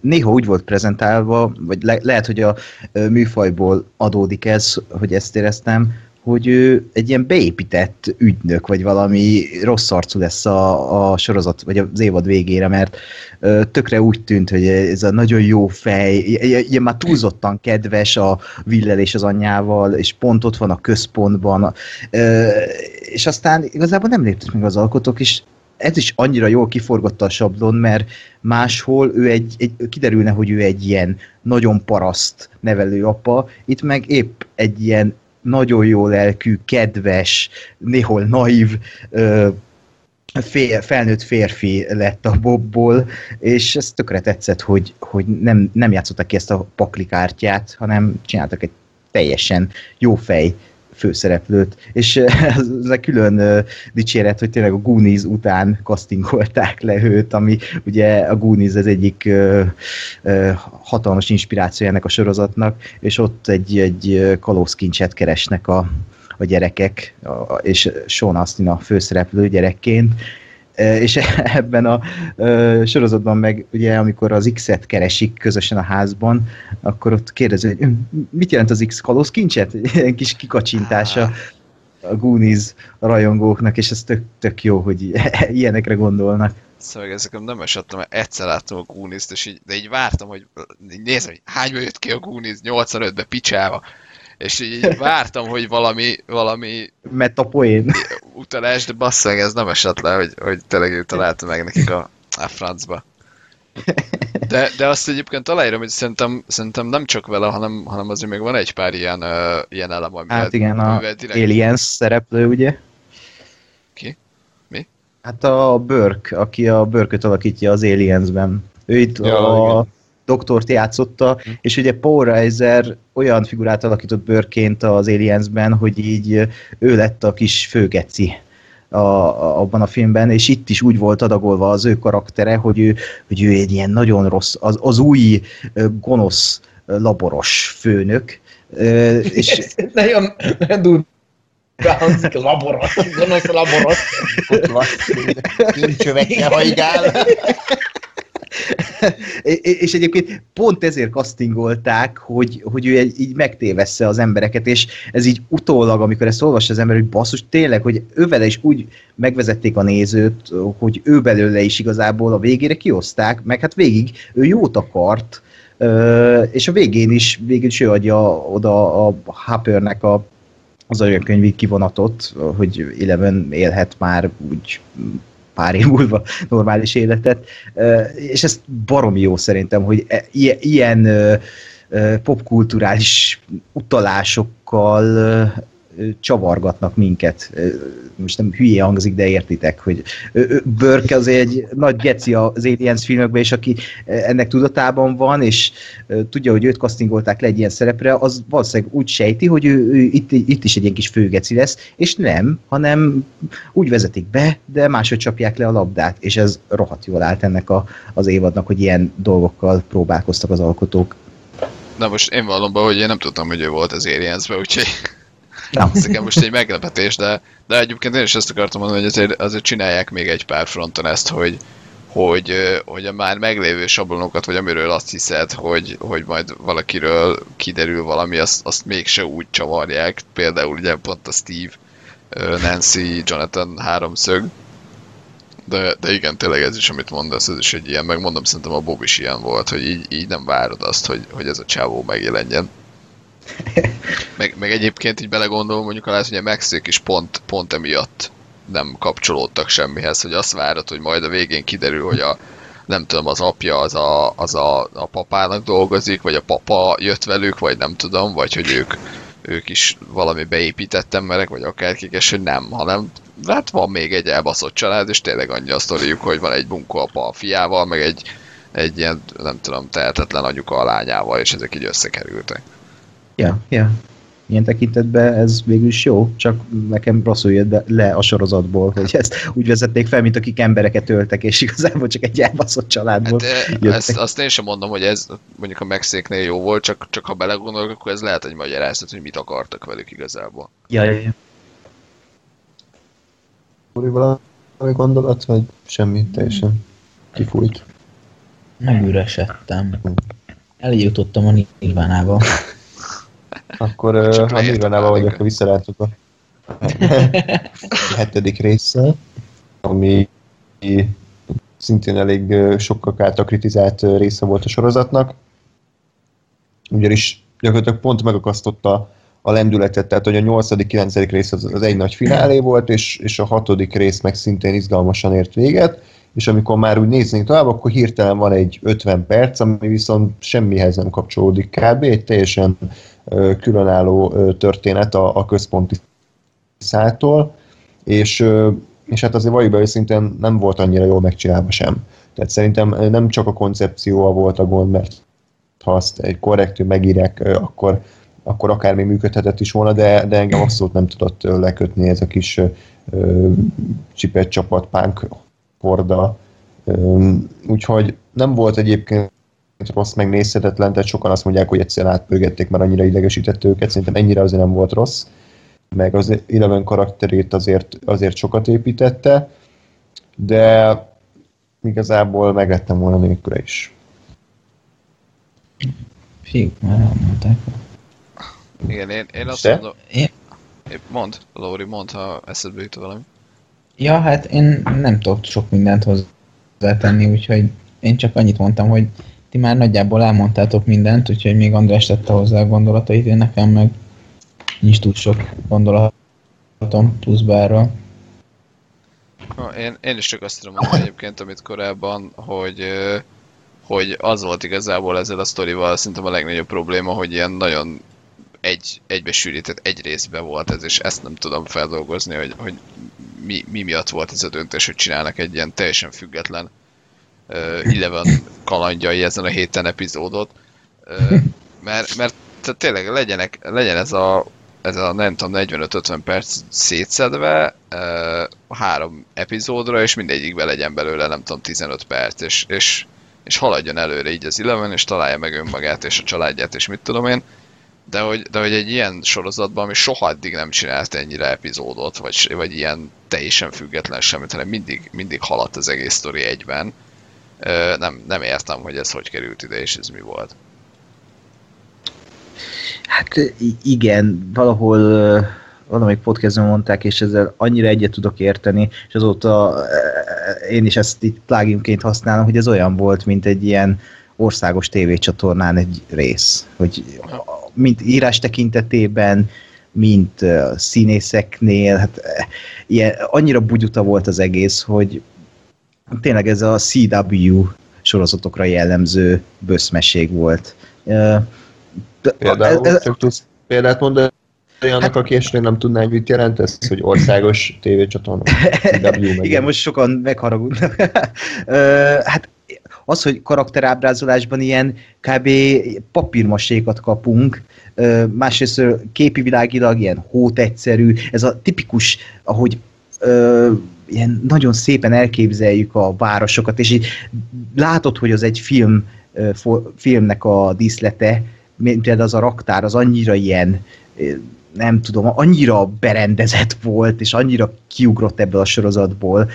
néha úgy volt prezentálva, vagy le, lehet, hogy a műfajból adódik ez, hogy ezt éreztem, hogy ő egy ilyen beépített ügynök, vagy valami rossz arcú lesz a, a sorozat, vagy az évad végére, mert ö, tökre úgy tűnt, hogy ez a nagyon jó fej, ilyen már túlzottan kedves a Villel az anyjával, és pont ott van a központban, ö, és aztán igazából nem léptek meg az alkotók, és ez is annyira jól kiforgatta a sablon, mert máshol ő egy, egy, kiderülne, hogy ő egy ilyen nagyon paraszt nevelőapa, itt meg épp egy ilyen nagyon jó lelkű, kedves, néhol naív, ö, fél, felnőtt férfi lett a Bobból, és ez tökre tetszett, hogy, hogy nem, nem játszottak ki ezt a paklikártyát, hanem csináltak egy teljesen jó fej főszereplőt, és *laughs* ez a külön dicséret, hogy tényleg a Goonies után castingolták le őt, ami ugye a Goonies az egyik hatalmas inspiráció ennek a sorozatnak, és ott egy, egy kalózkincset keresnek a, a gyerekek, és Sean Astin a főszereplő gyerekként, és *laughs* ebben a sorozatban meg ugye amikor az X-et keresik közösen a házban, akkor ott kérdezi, hogy "Hm, mit jelent az X kalózkincset? *laughs* Egy kis kikacsintása a Goonies rajongóknak, és ez tök, tök jó, hogy *laughs* ilyenekre gondolnak. Szóval ezeket nem esettem, mert egyszer láttam a Goonies-t, és így, de így vártam, hogy nézem, hogy hányba jött ki a Goonies, 85-be picsába. És így, így vártam, hogy valami, valami Mert a poén. utalás, de basszeg, ez nem esett le, hogy, hogy tényleg ő találta meg nekik a, a francba. De, de azt egyébként találom, hogy szerintem, szerintem nem csak vele, hanem, hanem azért még van egy pár ilyen, uh, ilyen elem, amivel, Hát igen, a direkt- Aliens szereplő, ugye? Ki? Mi? Hát a Burke, aki a Burke-öt alakítja az Aliensben. Ő itt Ja, a igen. Doktort játszotta, és ugye Paul Reiser olyan figurát alakított Burke-ként az Aliensben, hogy így ő lett a kis főgeci a, a, abban a filmben, és itt is úgy volt adagolva az ő karaktere, hogy ő, hogy ő egy ilyen nagyon rossz, az, az új gonosz laboros főnök, Ö, *laughs* és nagyon, nagyon durva hangzik, laboros, gonosz laboros. Kincsövekkel hajgál. *laughs* *laughs* És egyébként pont ezért castingolták, hogy, hogy ő egy, így megtévessze az embereket, és ez így utólag, amikor ezt olvassa az ember, hogy basszus, tényleg, hogy ővele is úgy megvezették a nézőt, hogy ő belőle is igazából a végére kioszták, meg hát végig ő jót akart, és a végén is, végén is ő adja oda a Hoppernek a, az anyakönyvi kivonatot, hogy Eleven élhet már úgy pár év múlva normális életet, és ez baromi jó szerintem, hogy e- ilyen, popkulturális utalásokkal csavargatnak minket. Most nem hülye hangzik, de értitek, hogy Burke az egy nagy geci az Aliens filmekben, és aki ennek tudatában van, és tudja, hogy őt castingolták le egy ilyen szerepre, az valószínűleg úgy sejti, hogy ő, ő itt, itt is egy ilyen kis főgeci lesz, és nem, hanem úgy vezetik be, de máshogy csapják le a labdát, és ez rohadt jól állt ennek a, az évadnak, hogy ilyen dolgokkal próbálkoztak az alkotók. Na most én vallom be, hogy én nem tudtam, hogy ő volt az aliens úgyhogy Nem. ez nekem most egy meglepetés, de, de egyébként én is ezt akartam mondani, hogy azért, azért csinálják még egy pár fronton ezt, hogy, hogy, hogy a már meglévő sablonokat, vagy amiről azt hiszed, hogy, hogy majd valakiről kiderül valami, azt, azt mégse úgy csavarják. Például ugye pont a Steve, Nancy, Jonathan háromszög. De, de igen, tényleg ez is, amit mondasz, ez is egy ilyen, megmondom, szerintem a Bob is ilyen volt, hogy így, így nem várod azt, hogy, hogy ez a csávó megjelenjen. Meg, meg egyébként így belegondolom, mondjuk a lesz, hogy a Mexik is pont, pont emiatt nem kapcsolódtak semmihez, hogy azt várod, hogy majd a végén kiderül, hogy a nem tudom, az apja az a, az a, a papának dolgozik, vagy a papa jött velük, vagy nem tudom, vagy hogy ők, ők is valami beépített emberek, vagy akárkik, és hogy nem, hanem hát van még egy elbaszott család, és tényleg annyi a sztoriuk, hogy van egy bunkóapa a fiával, meg egy, egy ilyen, nem tudom, tehetetlen anyuka a lányával, és ezek így összekerültek. Ja, ja. Ilyen tekintetben ez végül is jó, csak nekem rosszul jött be, le a sorozatból, hogy ezt úgy vezették fel, mint akik embereket öltek, és igazából csak egy elbaszott családból Hát, eh, jöttek. ezt, azt én sem mondom, hogy ez mondjuk a Mexiknél jó volt, csak, csak ha belegondolok, akkor ez lehet egy magyarázat, hogy mit akartak velük igazából. Ja, ja, ja. Valami gondolat, vagy semmi, teljesen kifújt. Megüresedtem. Eljutottam a Nirvánába. Akkor Csak ha leírtam Nirvanával már, vagyok, visszaráltuk a a *laughs* hetedik résszel, ami szintén elég sokak által kritizált része volt a sorozatnak. Ugyanis gyakorlatilag pont megakasztotta a lendületet, tehát hogy a 8.-9. rész az, az egy nagy finálé volt, és, és a hatodik rész meg szintén izgalmasan ért véget, és amikor már úgy néznénk tovább, akkor hirtelen van egy 50 perc, ami viszont semmihez nem kapcsolódik kb. Egy teljesen különálló történet a, a központi szától, és, és hát azért valljuk be őszintén nem volt annyira jól megcsinálva sem. Tehát szerintem nem csak a koncepcióval volt a gond, mert ha azt egy korrektül megírják, akkor, akkor akár még működhetett is volna, de, de engem abszolút nem tudott lekötni ez a kis csipet csapat pánk horda. Úgyhogy nem volt egyébként rossz, meg nézhetetlen, tehát sokan azt mondják, hogy egyszerűen átpörgették, mert annyira idegesítette őket, szerintem ennyire azért nem volt rossz, meg az Eleven karakterét azért, azért sokat építette, de igazából meglettem volna nélküle is. Fiúk, már elmondták. Igen, én, én azt Te? mondom... Én- Mond, Lóri, mond, ha eszedbe jut valami. Ja, hát én nem tudok sok mindent hozzátenni, úgyhogy én csak annyit mondtam, hogy ti már nagyjából elmondtátok mindent, úgyhogy még András tette hozzá a gondolatait, én nekem meg nincs túl sok gondolatom pluszba erről. Én, én is csak azt tudom mondani egyébként, amit korábban, hogy, hogy az volt igazából ezzel a sztorival szerintem a legnagyobb probléma, hogy ilyen nagyon egy, egybesűrített egy részbe volt ez, és ezt nem tudom feldolgozni, hogy, hogy mi, mi miatt volt ez a döntés, hogy csinálnak egy ilyen teljesen független uh, Eleven kalandjai ezen a héten epizódot. Mert, mert tehát tényleg legyenek, legyen ez a, ez a nem tudom, 45-50 perc szétszedve három epizódra, és mindegyikben legyen belőle nem tudom 15 perc, és, és, és haladjon előre így az Eleven, és találja meg önmagát és a családját, és mit tudom én. De hogy, de hogy egy ilyen sorozatban, ami soha eddig nem csinált ennyire epizódot, vagy, vagy ilyen teljesen független semmit, hanem mindig, mindig haladt az egész sztori egyben. Nem, nem értem, hogy ez hogy került ide, és ez mi volt. Hát igen, valahol valamelyik podcastban mondták, és ezzel annyira egyet tudok érteni, és azóta én is ezt itt pluginként használom, hogy ez olyan volt, mint egy ilyen országos tévécsatornán egy rész, hogy mint írás tekintetében, mint színészeknél, hát ilyen, annyira bugyuta volt az egész, hogy tényleg ez a CW sorozatokra jellemző böszmesség volt. Például, ez- ez- csak tudsz példát mondani annak, hát, aki esetleg nem tudná, hogy mit jelent ez, hogy országos tévécsatorna. *laughs* Igen, most sokan megharagudnak. *laughs* Hát az, hogy karakterábrázolásban ilyen kb. papírmasékat kapunk, másrészt képi világilag ilyen hót egyszerű, ez a tipikus, ahogy ilyen nagyon szépen elképzeljük a városokat, és így látod, hogy az egy film, filmnek a díszlete, mint például az a raktár, az annyira ilyen nem tudom, annyira berendezett volt, és annyira kiugrott ebből a sorozatból,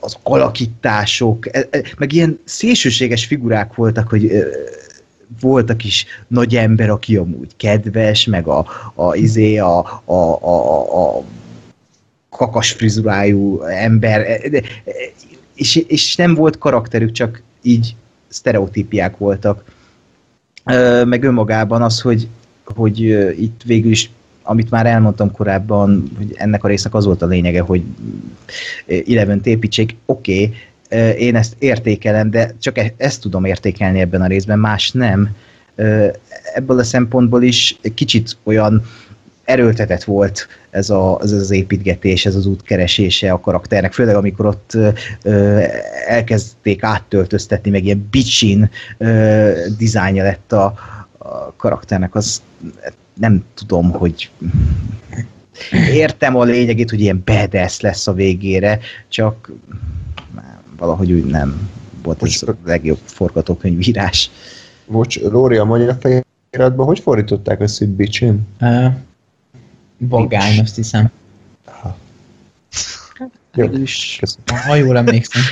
az alakítások, e- e- meg ilyen szélsőséges figurák voltak, hogy voltak is nagy ember, aki amúgy kedves, meg a, a izé, a, a, a, a kakas frizurájú ember, e- e- és, és nem volt karakterük, csak így sztereotípiák voltak. Meg önmagában az, hogy, hogy itt végül is amit már elmondtam korábban, hogy ennek a résznek az volt a lényege, hogy Eleven-t építsék, oké, okay, én ezt értékelem, de csak e- ezt tudom értékelni ebben a részben, más nem. Ebből a szempontból is kicsit olyan erőltetett volt ez, a, ez az építgetés, ez az út keresése a karakternek, főleg amikor ott ö, elkezdték áttöltöztetni, meg ilyen bitchin ö, dizájnja lett a, a karakternek, az nem tudom, hogy értem a lényegét, hogy ilyen badass lesz a végére, csak valahogy úgy nem volt ez a legjobb forgatókönyvírás. Bocs, Lóri, a magyar feliratban hogy fordították ezt, hogy bitchin? Uh, Vagány, azt hiszem. Jó, Végül is. Ha jól emlékszem.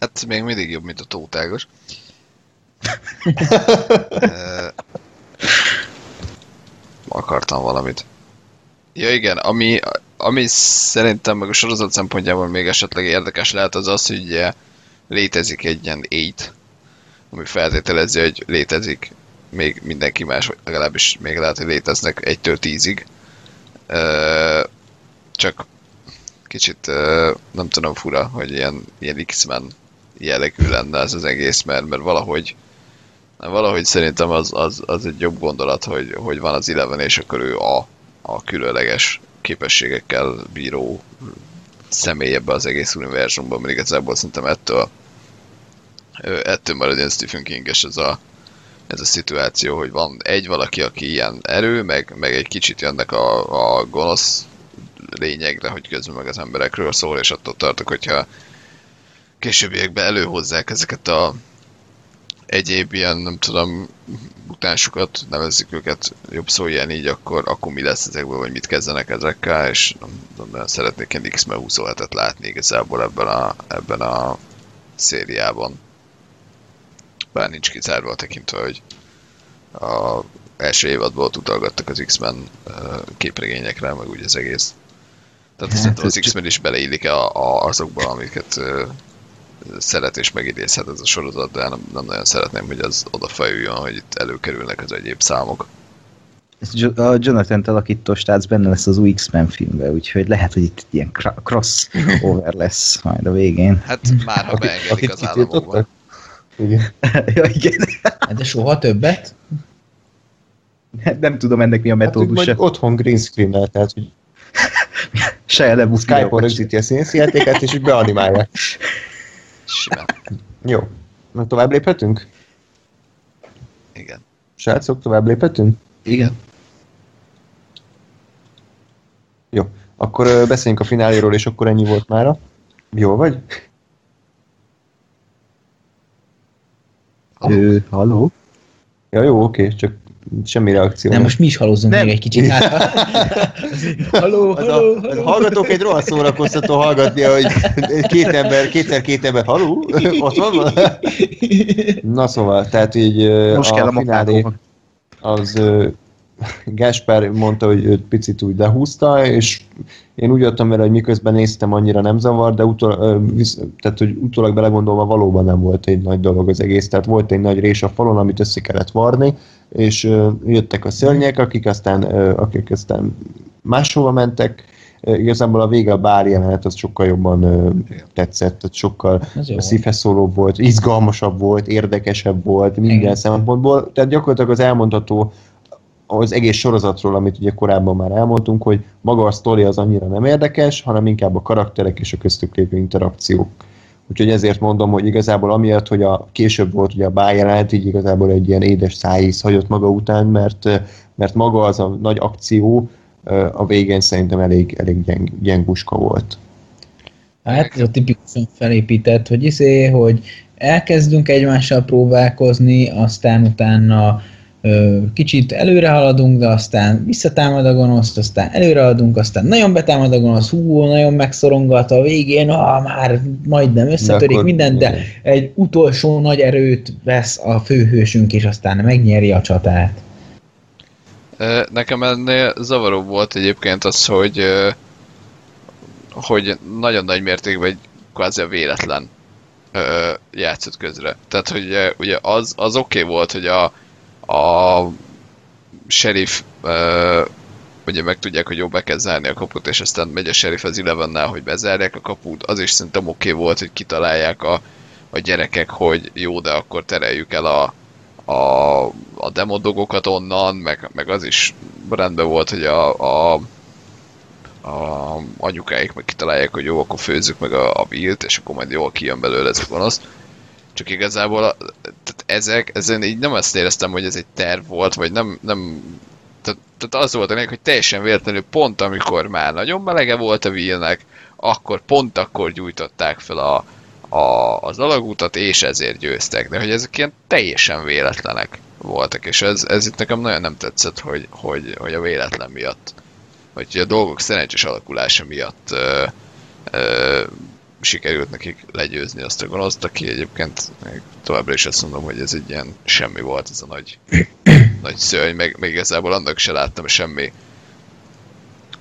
Hát még mindig jobb, mint a tótágos. *laughs* Akartam valamit. Ja igen, ami, ami szerintem meg a sorozat szempontjából még esetleg érdekes lehet az az, hogy ugye létezik egy ilyen 8, ami feltételezi, hogy létezik még mindenki más, vagy legalábbis még lehet, hogy léteznek 1-től 10-ig. Ö, csak kicsit nem tudom fura, hogy ilyen, ilyen X-Men jellegű lenne ez az egész, mert, mert valahogy valahogy szerintem az, az, az egy jobb gondolat, hogy, hogy van az Eleven, és akkor ő a, a különleges képességekkel bíró személy ebbe az egész univerzumban, mert igazából szerintem ettől ettől marad ilyen Stephen King-es ez a, ez a szituáció, hogy van egy valaki, aki ilyen erő, meg, meg egy kicsit jönnek a, a gonosz lényegre, hogy közben meg az emberekről szól, és attól tartok, hogyha későbbiekben előhozzák ezeket a egyéb ilyen, nem tudom, utánsokat, nevezzük őket jobb szó ilyen így, akkor, akkor mi lesz ezekből, vagy mit kezdenek ezekkel, és nem, nem nagyon szeretnék ilyen X-Men 27-et látni igazából ebben a, ebben a szériában. Bár nincs kizárva tekintve, hogy a első évadból utalgattak az X-Men képregényekre, meg úgy az egész. Tehát Hát, szerintem az X-Men is beleillik a, a, azokba, amiket ö, szeret és megidézhet ez a sorozat, de nem, nem nagyon szeretném, hogy az odafajuljon, hogy itt előkerülnek az egyéb számok. A Jonathan alakító stác benne lesz az új X-Men filmben, úgyhogy lehet, hogy itt ilyen crossover *laughs* lesz majd a végén. Hát már ha beengedik az államokba. Igen. *laughs* ja, igen. Hát De soha többet? Nem tudom ennek mi a Hát, hogy metódusa. otthon green screen tehát hogy Saját lebusz Skype-on rögzíti a színészi játékát, és így beanimálják. Simán. Jó. Na tovább léphetünk? Igen. Srácok, tovább léphetünk? Igen. Jó. Akkor beszéljünk a fináléról, és akkor ennyi volt mára. Jó vagy? Ő, haló? Ja, jó, oké, csak semmi reakció. Nem, most mi is halózzunk Nem. még egy kicsit. Hát, *laughs* haló, haló, a, haló. hallgatók egy rohadt szórakoztató hallgatni, hogy két ember, kétszer-két ember, haló? Ott van? *laughs* Na szóval, tehát így Most kell a finálé az Gáspár mondta, hogy őt picit úgy lehúzta, és én úgy jöttem vele, hogy miközben néztem, annyira nem zavar, de utol, tehát, hogy utólag belegondolva valóban nem volt egy nagy dolog az egész. Tehát volt egy nagy rés a falon, amit össze kellett varni, és jöttek a szörnyek, akik aztán, akik aztán máshova mentek. Igazából a vége a bár jelenet az sokkal jobban ö, tetszett, tehát sokkal szívhez szólóbb volt, izgalmasabb volt, érdekesebb volt minden Igen. szempontból. Tehát gyakorlatilag az elmondható az egész sorozatról, amit ugye korábban már elmondtunk, hogy maga a sztori az annyira nem érdekes, hanem inkább a karakterek és a köztük lévő interakciók. Úgyhogy ezért mondom, hogy igazából amiatt, hogy a később volt ugye a bájelenet, így igazából egy ilyen édes szájíz hagyott maga után, mert, mert maga az a nagy akció a végén szerintem elég, elég gyeng, gyenguska volt. Hát ez a tipikusan felépített, hogy izé, hogy elkezdünk egymással próbálkozni, aztán utána kicsit előre haladunk, de aztán visszatámad a gonosz, aztán előre haladunk, aztán nagyon betámad a gonosz, hú, nagyon megszorongat a végén, ah, már majdnem összetörik akkor- minden, de egy utolsó nagy erőt vesz a főhősünk, és aztán megnyeri a csatát. Nekem ennél zavaró volt egyébként az, hogy hogy nagyon nagy mértékben egy kvázi a véletlen játszott közre. Tehát, hogy ugye, ugye az, az oké okay volt, hogy a, a sheriff ö, ugye meg tudják, hogy jó, be kell zárni a kaput, és aztán megy a sheriff az Elevennel, hogy bezárják a kaput, az is szerintem oké okay volt, hogy kitalálják a, a gyerekek, hogy jó, de akkor tereljük el a, a, a demodogokat onnan, meg, meg az is rendben volt, hogy a, a, a anyukáik meg kitalálják, hogy jó, akkor főzzük meg a, a vilt, és akkor majd jól kijön belőle ez a gonosz. Csak igazából a, tehát ezek, ezen így nem azt éreztem, hogy ez egy terv volt, vagy nem, nem tehát, tehát az volt a lényeg, hogy teljesen véletlenül pont amikor már nagyon melege volt a vílnek, akkor pont akkor gyújtották fel a, a, az alagútat, és ezért győztek. De hogy ezek ilyen teljesen véletlenek voltak, és ez, ez itt nekem nagyon nem tetszett, hogy, hogy, hogy a véletlen miatt, vagy a dolgok szerencsés alakulása miatt ö, ö, sikerült nekik legyőzni azt a gonoszt, aki egyébként továbbra is azt mondom, hogy ez egy ilyen semmi volt, ez a nagy, *clears throat* nagy szörny, meg, meg igazából annak se láttam semmi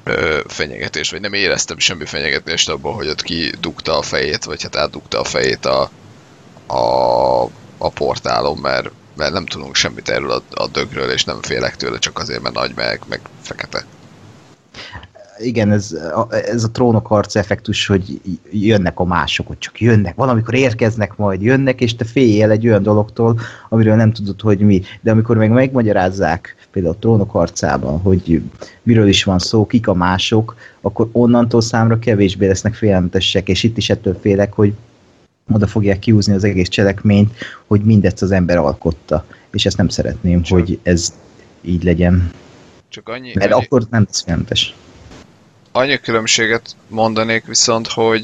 ö, fenyegetést, vagy nem éreztem semmi fenyegetést abban, hogy ott kidugta a fejét, vagy hát átdugta a fejét a, a, a portálon, mert, mert nem tudunk semmit erről a, a dögről, és nem félek tőle, csak azért, mert nagy, meg, meg fekete igen, ez, ez a trónok harc effektus, hogy jönnek a mások, hogy csak jönnek, valamikor érkeznek majd, jönnek, és te féljél egy olyan dologtól, amiről nem tudod, hogy mi. De amikor meg megmagyarázzák, például a trónok harcában, hogy miről is van szó, kik a mások, akkor onnantól számra kevésbé lesznek félelmetesek, és itt is ettől félek, hogy oda fogják kiúzni az egész cselekményt, hogy mindezt az ember alkotta. És ezt nem szeretném, Csak. hogy ez így legyen. Csak annyi, Mert annyi... akkor nem lesz félelmetes annyi különbséget mondanék viszont, hogy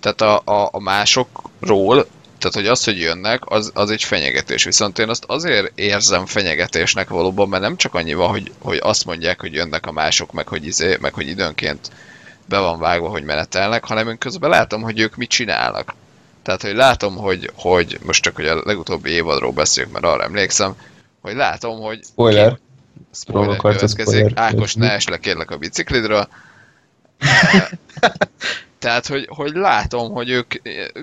tehát a, a, a másokról, tehát hogy az, hogy jönnek, az, az egy fenyegetés. Viszont én azt azért érzem fenyegetésnek valóban, mert nem csak annyi van, hogy, hogy azt mondják, hogy jönnek a mások, meg hogy, izé, meg hogy időnként be van vágva, hogy menetelnek, hanem én közben látom, hogy ők mit csinálnak. Tehát, hogy látom, hogy, hogy most csak, hogy a legutóbbi évadról beszéljük, mert arra emlékszem, hogy látom, hogy Spoiler spoiler következik. Ákos, ne le kérlek a biciklidről. *laughs* Tehát, hogy, hogy látom, hogy ők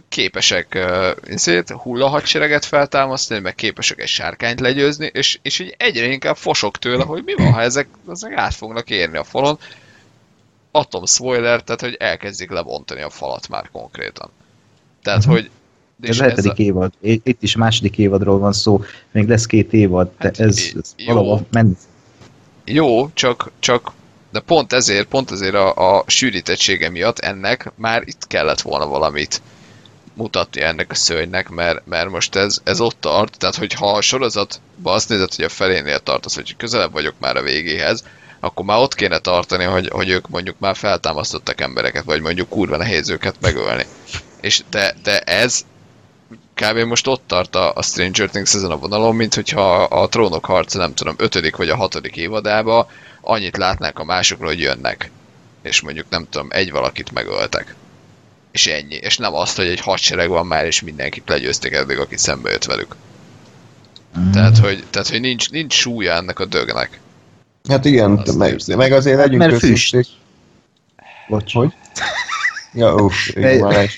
képesek uh, hulla hadsereget feltámasztani, meg képesek egy sárkányt legyőzni, és, és így egyre inkább fosok tőle, hogy mi van, ha ezek, ezek át fognak érni a falon. Atom spoiler, tehát, hogy elkezdik lebontani a falat már konkrétan. Tehát, uh-huh. hogy ez a hetedik a... évad. Itt is második évadról van szó, még lesz két évad, de hát, ez, ez valahol menni jó, csak, csak de pont ezért, pont ezért a, a sűrítettsége miatt ennek már itt kellett volna valamit mutatni ennek a szörnynek, mert, mert most ez, ez ott tart, tehát hogyha a sorozatban azt nézed, hogy a felénél tartasz, hogy közelebb vagyok már a végéhez, akkor már ott kéne tartani, hogy, hogy ők mondjuk már feltámasztottak embereket, vagy mondjuk kurva nehéz őket megölni. És de, de ez kb. most ott tart a, a Stranger Things ezen a vonalon, mint hogyha a, trónok harca, nem tudom, ötödik vagy a hatodik évadába annyit látnák a másokról, hogy jönnek. És mondjuk nem tudom, egy valakit megöltek. És ennyi. És nem azt, hogy egy hadsereg van már, és mindenkit legyőztek eddig, aki szembe jött velük. Mm. Tehát, hogy, tehát, hogy nincs, nincs súlya ennek a dögnek. Hát igen, meg, meg azért legyünk Mert füst. Bocs. Hogy? *laughs* ja, uff, igen, már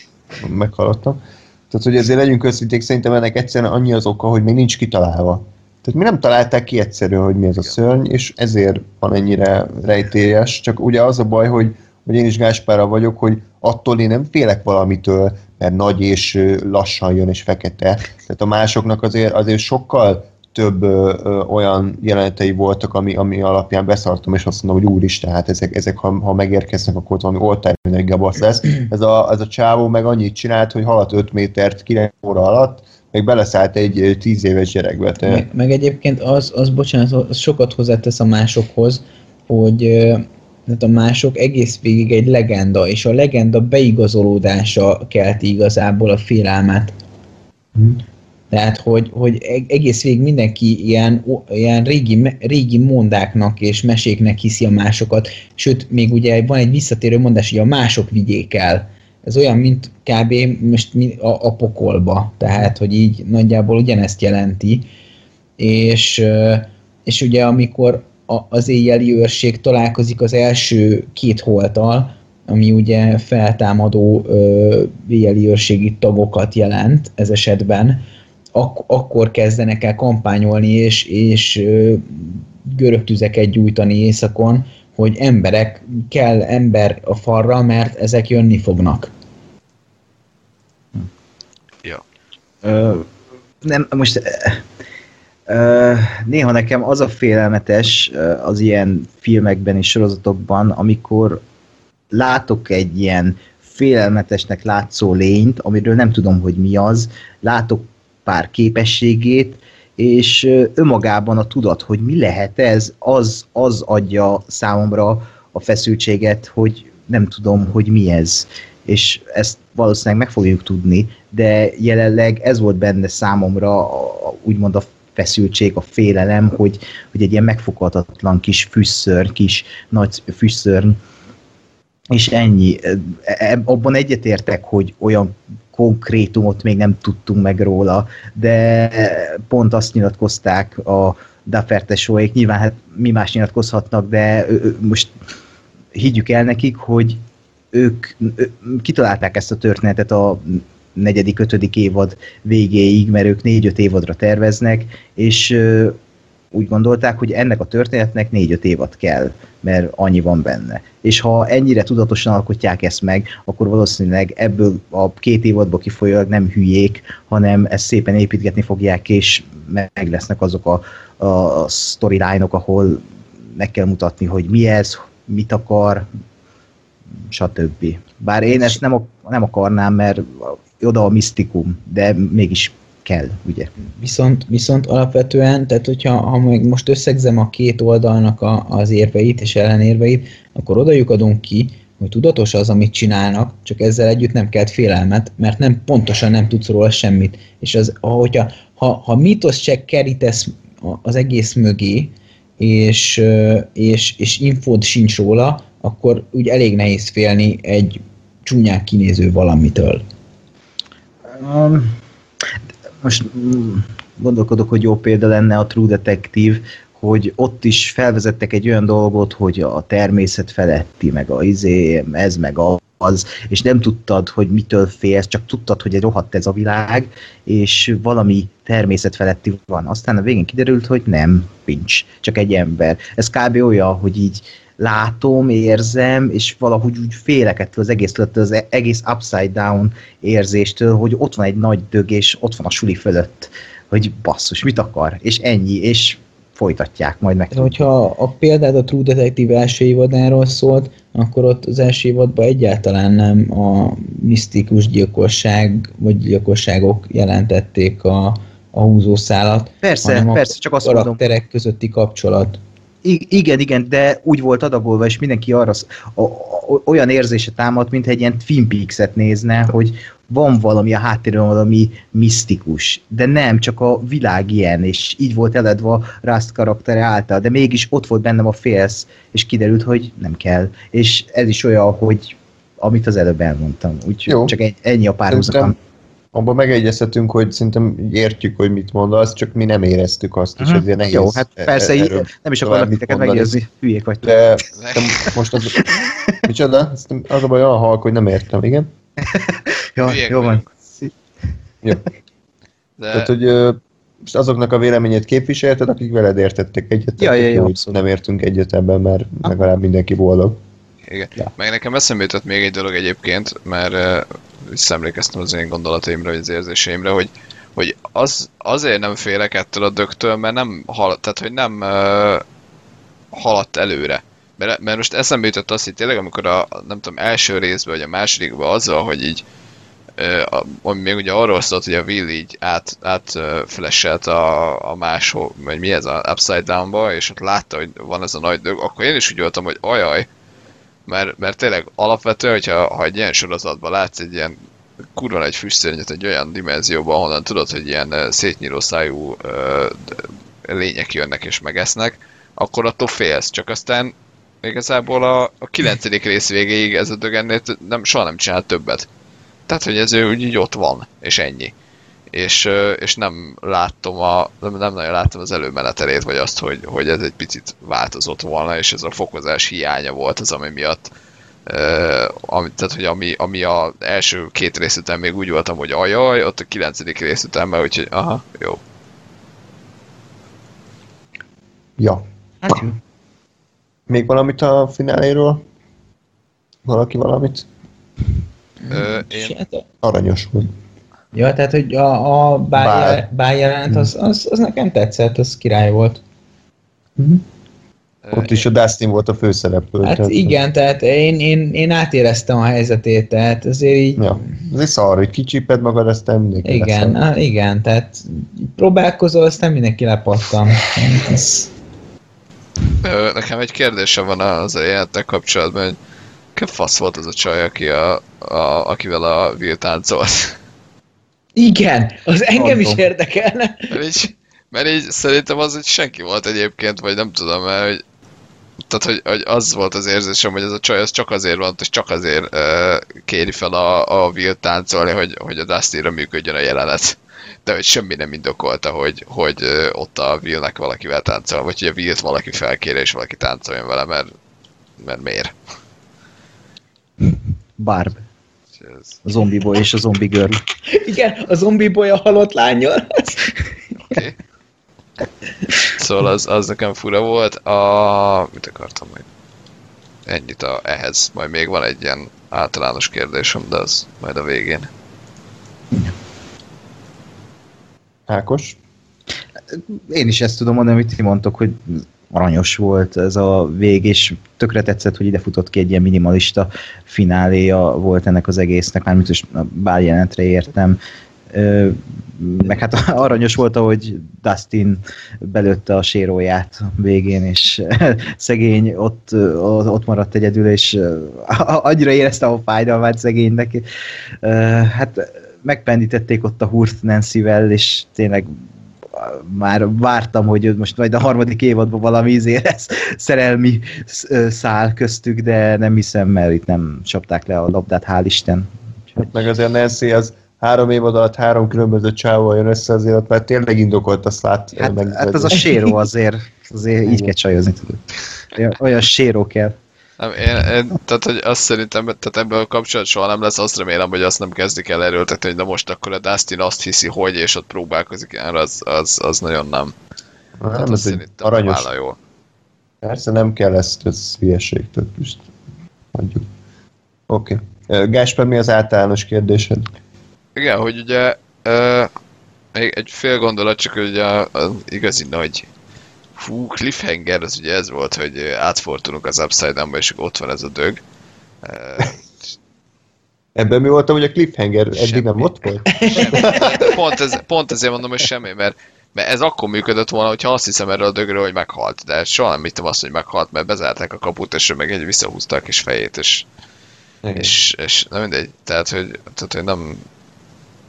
meghallottam. Tehát, hogy ezért legyünk őszinték, szerintem ennek egyszerűen annyi az oka, hogy még nincs kitalálva. Tehát mi nem találták ki egyszerűen, hogy mi ez a szörny, és ezért van ennyire rejtélyes. Csak ugye az a baj, hogy, hogy én is Gáspára vagyok, hogy attól én nem félek valamitől, mert nagy és lassan jön és fekete. Tehát a másoknak azért, azért sokkal több ö, ö, olyan jelenetei voltak, ami, ami alapján beszartam, és azt mondom, hogy úristen, hát ezek, ezek ha, ha megérkeznek, akkor ott valami oltári gabasz lesz. Ez a, ez a csávó meg annyit csinált, hogy haladt 5 métert 9 óra alatt, meg beleszállt egy 10 éves gyerekbe. Te... Meg, meg egyébként az, az, bocsánat, az sokat hozzátesz a másokhoz, hogy tehát a mások egész végig egy legenda, és a legenda beigazolódása kelti igazából a félelmet. Hmm. Tehát, hogy, hogy egész végig mindenki ilyen, ilyen régi, régi mondáknak és meséknek hiszi a másokat, sőt, még ugye van egy visszatérő mondás, hogy a mások vigyék el. Ez olyan, mint kb. most a, a pokolba, tehát, hogy így nagyjából ugyanezt jelenti. És, és ugye amikor az éjjeli őrség találkozik az első két holtal, ami ugye feltámadó ö, véjeli őrségi tagokat jelent ez esetben, ak- akkor kezdenek el kampányolni, és, és görögtüzeket gyújtani éjszakon, hogy emberek, kell ember a falra, mert ezek jönni fognak. Ja. Ö, nem, most ö, néha nekem az a félelmetes az ilyen filmekben és sorozatokban, amikor látok egy ilyen félelmetesnek látszó lényt, amiről nem tudom, hogy mi az, látok pár képességét, és önmagában a tudat, hogy mi lehet ez, az, az adja számomra a feszültséget, hogy nem tudom, hogy mi ez. És ezt valószínűleg meg fogjuk tudni, de jelenleg ez volt benne számomra a, úgymond a feszültség, a félelem, hogy, hogy egy ilyen megfoghatatlan kis fűszörny, kis nagy fűszörny, és ennyi. E- e- Abban egyetértek, hogy olyan konkrétumot még nem tudtunk meg róla, de pont azt nyilatkozták a Duffer tesóék, nyilván hát mi más nyilatkozhatnak, de most higgyük el nekik, hogy ők ö- kitalálták ezt a történetet a negyedik, ötödik évad végéig, mert ők négy-öt évadra terveznek, és úgy gondolták, hogy ennek a történetnek négy-öt évad kell, mert annyi van benne. És ha ennyire tudatosan alkotják ezt meg, akkor valószínűleg ebből a két évadból kifolyólag nem hülyék, hanem ezt szépen építgetni fogják, és meg lesznek azok a, a storyline-ok, ahol meg kell mutatni, hogy mi ez, mit akar, stb. Bár én ezt nem, nem akarnám, mert oda a misztikum, de mégis kell, ugye? Viszont, viszont alapvetően, tehát hogyha ha meg most összegzem a két oldalnak a, az érveit és ellenérveit, akkor odajuk adunk ki, hogy tudatos az, amit csinálnak, csak ezzel együtt nem kelt félelmet, mert nem pontosan nem tudsz róla semmit. És az, hogyha, ha, ha mítosz check kerítesz az egész mögé, és, és, és infód sincs róla, akkor úgy elég nehéz félni egy csúnyán kinéző valamitől. Um, most mm, gondolkodok, hogy jó példa lenne a True Detective, hogy ott is felvezettek egy olyan dolgot, hogy a természet feletti, meg a izé, ez, meg az, és nem tudtad, hogy mitől félsz, csak tudtad, hogy egy rohadt ez a világ, és valami természet feletti van. Aztán a végén kiderült, hogy nem, nincs, csak egy ember. Ez kb. olyan, hogy így látom, érzem, és valahogy úgy félek ettől az egésztől, ettől az egész upside down érzéstől, hogy ott van egy nagy dög, és ott van a suli fölött, hogy basszus, mit akar, és ennyi, és folytatják, majd meg. Hogyha a példád a True Detective első évadáról szólt, akkor ott az első évadban egyáltalán nem a misztikus gyilkosság vagy gyilkosságok jelentették a, a húzószálat, Persze, hanem persze, a csak azt mondom. karakterek közötti kapcsolat. I- igen, igen, de úgy volt adagolva, és mindenki arra a, a, olyan érzése támadt, mint egy ilyen Twin Peaks-et nézne, hogy van valami a háttérben, valami misztikus. De nem, csak a világ ilyen, és így volt eledva Rust karaktere által, de mégis ott volt bennem a félsz, és kiderült, hogy nem kell. És ez is olyan, hogy amit az előbb elmondtam. Úgyhogy csak egy, ennyi a párhuzam. Abban megegyezhetünk, hogy szerintem értjük, hogy mit mondasz, csak mi nem éreztük azt, és Mhm. ezért nehéz Jó, hát e- persze, így, erről nem is akarok titeket meggyőzni, hülyék vagytok. De de most az... Micsoda? Az a baj, olyan halk, hogy nem értem, igen? *laughs* Jó, jó van. Jó. De Tehát, hogy most azoknak a véleményét képviselted, akik veled értettek egyet. Ja, ja, ja. Nem értünk egyet ebben, mert legalább mindenki boldog. Igen. Ja. Meg nekem eszembe jutott még egy dolog egyébként, mert uh, visszaemlékeztem az én gondolataimra, vagy az érzéseimre, hogy, hogy az, azért nem félek ettől a dögtől, mert nem hal, tehát hogy nem uh, haladt előre. Mert, mert most eszembe jutott az, hogy tényleg amikor a, nem tudom, első részben, vagy a másodikban azzal, hogy így a- ami még ugye arról szólt, hogy a Will így át, át flashet a, a máshol, vagy mi ez, a Upside Downba, és ott látta, hogy van ez a nagy dög, akkor én is úgy voltam, hogy ajaj, mert, mert tényleg alapvetően, hogyha ha egy ilyen sorozatban látsz egy ilyen kurva nagy füstszörnyet egy olyan dimenzióban, ahonnan tudod, hogy ilyen szétnyíló szájú ö, lények jönnek és megesznek, akkor attól félsz. Csak aztán igazából a, a kilencedik rész végéig ez a dög ennél t- nem, soha nem csinál többet. Tehát, hogy ez ő úgy így ott van, és ennyi. És, ö, és nem láttam a, nem, nem nagyon láttam az előmenetelét, vagy azt, hogy, hogy ez egy picit változott volna, és ez a fokozás hiánya volt az, ami miatt Uh, ami, tehát, hogy ami, ami a első két rész után még úgy voltam, hogy ajaj, ott a kilencedik rész után már úgyhogy aha, jó. Ja. Hát jó. Még valamit a fináléről? Valaki valamit? Uh, én, Hát, Aranyos volt. Ja, tehát, hogy a, a Bár. bár, bár jelent, az, az, az, nekem tetszett, az király volt. uh, Ott is a Dustin volt a főszereplő. Hát tehát- igen, tehát én, én, én átéreztem a helyzetét, tehát azért így, Ja. Ez egy szar, hogy kicsíped magad, aztán mindenki igen, á, igen, tehát próbálkozol, aztán mindenki lepattam. Ez, Nekem egy kérdésem van az a kapcsolatban, hogy ki fasz volt az a csaj, aki a, a, akivel a Will táncolt? Igen, az engem is Mondom. érdekelne. Mert így, mert így szerintem az, hogy senki volt egyébként, vagy nem tudom, mert hogy, tehát, hogy, hogy az volt az érzésem, hogy ez a csaj az csak azért van, és csak azért uh, kéri fel a, a Will táncolni, hogy, hogy a Dusty-ra működjön a jelenet. De hogy semmi nem indokolta, hogy, hogy ö, ott a Willnek valakivel táncol, vagy hogy a Willt valaki felkéri, és valaki táncoljon vele, mert, mert miért? Barb. Ez, A zombi boy és a zombi girl. Igen, a zombi boly a halott lányjal. Okay. Szóval az, az nekem fura volt. A... Mit akartam majd? Ennyit a, ehhez. Majd még van egy ilyen általános kérdésem, de az majd a végén. Ákos? Én is ezt tudom mondani, amit ti mondtok, hogy aranyos volt ez a vég, és tökre tetszett, hogy ide futott ki egy ilyen minimalista fináléja volt ennek az egésznek, mármint is bár jelentre értem. Meg hát *laughs* aranyos volt, ahogy Dustin belőtte a séróját végén, és *laughs* szegény ott, ott maradt egyedül, és annyira érezte a fájdalmát szegénynek. Hát megpendítették ott a húrt Nancy-vel, és tényleg már vártam, hogy most majd a harmadik évadban valami izé lesz, szerelmi sz- szál köztük, de nem hiszem, mert itt nem csapták le a labdát, hál' Isten. Meg azért Nancy az három év alatt három különböző csávval jön össze, azért ott már tényleg indokolt a szlát. Hát, meg, hát az a séró azért, azért így kell csajozni, Olyan séró kell. Nem, én, én, tehát, hogy azt szerintem, tehát ebből a kapcsolat soha nem lesz, azt remélem, hogy azt nem kezdik el erőltetni, hogy na most akkor a Dustin azt hiszi, hogy, és ott próbálkozik erre, az, az, az nagyon nem. Tehát nem, ez egy aranyos. jól. Persze nem kell ezt, ez hülyeség, tehát most hagyjuk. Oké. Okay. Gásper, mi az általános kérdésed? Igen, hogy ugye még egy fél gondolat, csak hogy ugye az igazi nagy fú, cliffhanger, az ugye ez volt, hogy átfordulunk az Upside Down-ba, és ott van ez a dög. *laughs* Ebben mi voltam, hogy a cliffhanger eddig Semmi. nem ott volt? pont, ez, pont ezért mondom, hogy semmi, mert, mert ez akkor működött volna, hogyha azt hiszem erről a dögről, hogy meghalt, de soha nem hittem azt, hogy meghalt, mert bezárták a kaput, és ő meg egy visszahúzta a kis fejét, és, és, és nem mindegy, tehát hogy, tehát, hogy nem,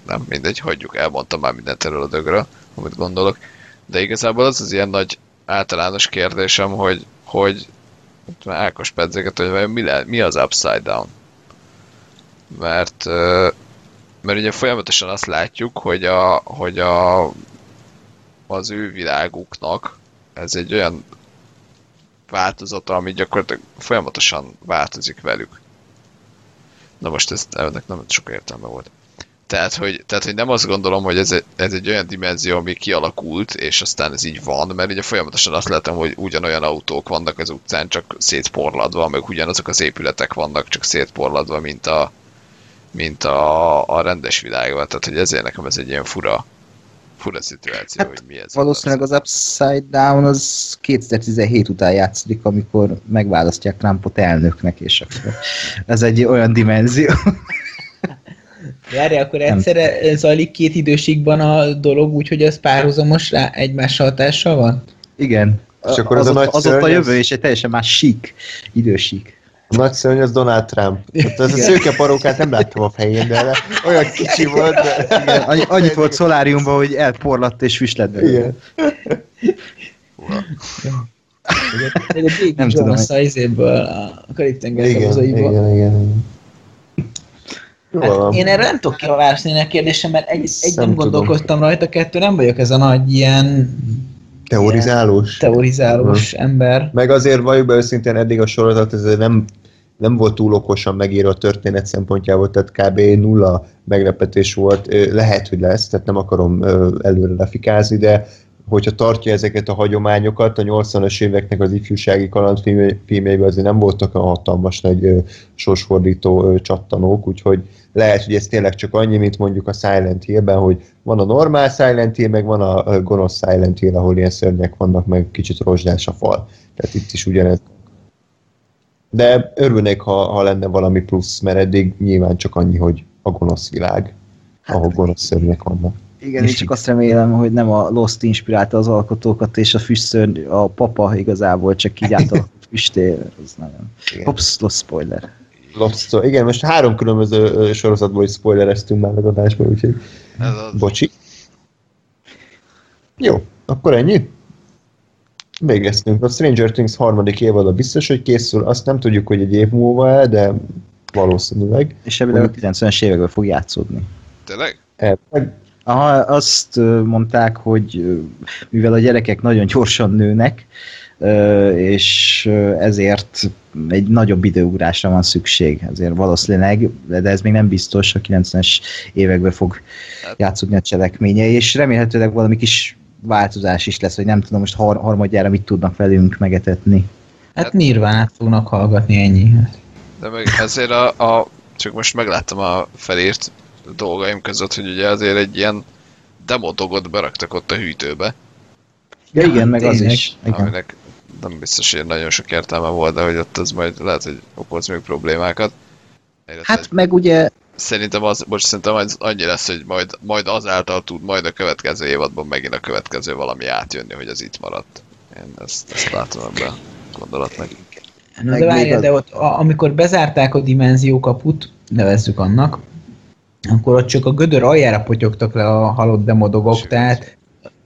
nem mindegy, hagyjuk, elmondtam már mindent erről a dögről, amit gondolok, de igazából az az ilyen nagy általános kérdésem, hogy, hogy már Ákos pedzeget, hogy vajon mi, le, mi az Upside Down? Mert, mert ugye folyamatosan azt látjuk, hogy, a, hogy a, az ő világuknak ez egy olyan változata, ami gyakorlatilag folyamatosan változik velük. Na most ez, ennek nem sok értelme volt. Tehát hogy, tehát, hogy nem azt gondolom, hogy ez egy, ez egy olyan dimenzió, ami kialakult, és aztán ez így van, mert ugye folyamatosan azt látom, hogy ugyanolyan autók vannak az utcán, csak szétporladva, meg ugyanazok az épületek vannak, csak szétporladva, mint a, mint a, a rendes világban. Tehát, hogy ezért nekem ez egy ilyen fura, fura szituáció, Hát, hogy mi ez. Valószínűleg az Upside Down az 2017 után játszik, amikor megválasztják Trumpot elnöknek, és akkor ez egy olyan dimenzió. Várj, akkor egyszerre zajlik két időségben a dolog, úgyhogy az párhuzamos rá egymással hatással van? Igen. És akkor az, az a nagy az ott a jövő, és egy teljesen más sík, idősík. A nagy szörny az Donald Trump. Hát ez a szőke parókát nem láttam a fején, de olyan kicsi volt. De... Igen, annyi, annyit volt szoláriumban, hogy elporlatt és füst lett belőle. Igen. Meg a Jake Nem tudom, Jones a izéből, a Karib-tenger Igen, igen, igen, igen. Hát én erre nem tudok ki válaszolni a kérdésem, mert egy, egy Nem nem tudom. gondolkoztam rajta, kettő nem vagyok ez a nagy ilyen Teorizálós. teorizálós ember. Meg azért valljuk be őszintén eddig a sorozat ez nem, nem volt túl okosan megírva a történet szempontjából, tehát kb. nulla meglepetés volt. Lehet, hogy lesz, tehát nem akarom előre lefikázni, de hogyha tartja ezeket a hagyományokat, a 80-as éveknek az ifjúsági kalandfilmjeiben azért nem voltak a hatalmas nagy sorsfordító csattanók, úgyhogy lehet, hogy ez tényleg csak annyi, mint mondjuk a Silent Hill-ben, hogy van a normál Silent Hill, meg van a gonosz Silent Hill, ahol ilyen szörnyek vannak, meg kicsit rozsdás a fal. Tehát itt is ugyanez. De örülnék, ha, ha lenne valami plusz, mert eddig nyilván csak annyi, hogy a gonosz világ, ahol gonosz szörnyek vannak. Igen, és csak azt remélem, hogy nem a Lost inspirálta az alkotókat, és a füstszörny, a papa igazából csak így átalakult *laughs* füstér. Az nagyon... Igen. Hops, Lost spoiler. Lost, igen, most három különböző sorozatból is spoilereztünk már az adásban, úgyhogy Ez az. bocsi. Jó, akkor ennyi? Végeztünk. A Stranger Things harmadik évada biztos, hogy készül, azt nem tudjuk, hogy egy év múlva el, de valószínűleg. És ebből a 90-es években fog játszódni. Tényleg? Elvileg Aha, azt mondták, hogy mivel a gyerekek nagyon gyorsan nőnek, és ezért egy nagyobb időugrásra van szükség. Ezért valószínűleg, de ez még nem biztos, a 90-es években fog játszódni a cselekménye, és remélhetőleg valami kis változás is lesz, hogy nem tudom most har- harmadjára mit tudnak velünk megetetni. Hát Nirvánát fognak hallgatni ennyi. De meg ezért a, a csak most megláttam a felírt dolgaim között, hogy ugye azért egy ilyen demodogot beraktak ott a hűtőbe, Ja, igen, meg az tényleg. is. Igen. aminek nem biztos, hogy nagyon sok értelme volt, de hogy ott az majd lehet, hogy okoz még problémákat. Illetve Hát meg ugye Szerintem az, most szerintem az annyi lesz, hogy majd, majd azáltal tud majd a következő évadban megint a következő valami átjönni, hogy az itt maradt. Én ezt, ezt látom ebben a gondolatnak. Na de várjál, de ott, a, amikor bezárták a dimenziókaput, nevezzük annak, akkor ott csak a gödör aljára potyogtak le a halott demodogok, Sőt. tehát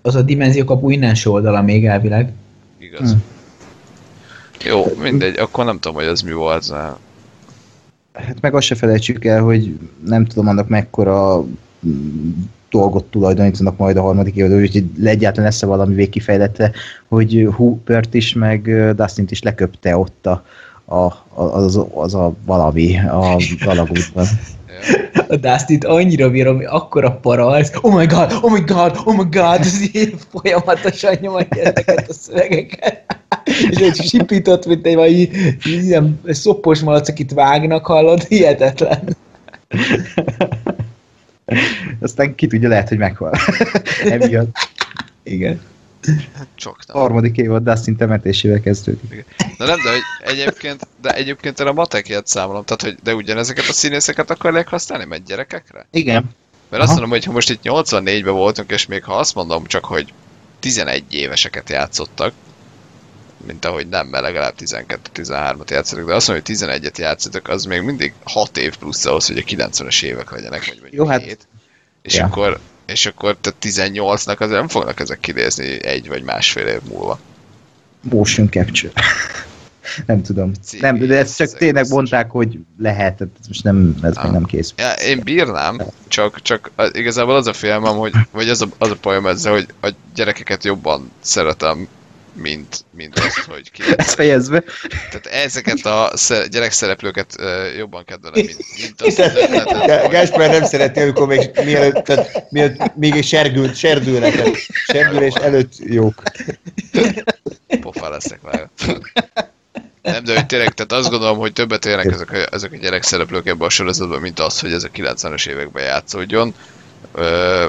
az a dimenziókapu innenső oldala még elvileg. Igaz. Hm. Jó, mindegy, akkor nem tudom, hogy ez mi volt. de Hát meg azt se felejtsük el, hogy nem tudom annak mekkora mm, dolgot tulajdonítanak majd a harmadik évadban, úgyhogy egyáltalán lesz-e valami végkifejlete, hogy Hoopert is, meg ö, Dustin-t is leköpte ott a, a, a, az, az a valami a *laughs* galagútban. A Dustin-t annyira bírom, hogy akkora para az, oh my god, oh my god, oh my god, ez így folyamatosan nyomatja ezeket a szövegeket. És egy sipított, mint egy valami ilyen szoppos malac, akit vágnak, hallod, hihetetlen. Aztán ki tudja, lehet, hogy meghal. Emiatt. Igen. Csak A nem. harmadik évad Dustin temetésével kezdődik. De nem, de, hogy egyébként, de egyébként én a matek ilyet számolom, tehát hogy de ugyanezeket a színészeket akarják használni, mert gyerekekre? Igen. Mert azt Aha. mondom, hogy ha most itt 84-ben voltunk, és még ha azt mondom csak, hogy 11 éveseket játszottak, mint ahogy nem, mert legalább 12-13-at játszatok, de azt mondom, hogy 11-et játszatok, az még mindig 6 év plusz ahhoz, hogy a 90-es évek legyenek, vagy mondjuk Jó, hát- 7. És Ja. akkor, és akkor tehát 18-nak azért nem fognak ezek kinézni egy vagy másfél év múlva. Motion capture. *laughs* nem tudom. Című Nem, de ezt csak tényleg mondták, hogy lehet, ez most nem, ez Ah. még nem kész. Ja, én bírnám, csak, csak az- igazából az a félmem, hogy, vagy az a, az a bajom ezzel, hogy a gyerekeket jobban szeretem, mint, mint azt, hogy ki. Ezt fejezve. Tehát ezeket a sze- gyerekszereplőket jobban kedvelem, mint, mint azt hogy Gáspár nem szereti, amikor még mielőtt, tehát, mielőtt még egy serdül, serdülnek, serdülés előtt jók. pofa leszek vele. Nem, de hogy tényleg, tehát azt gondolom, hogy többet érnek ezek a, ezek a gyerekszereplők ebben a sorozatban, mint az, hogy ez a 90-es években játszódjon. Ö,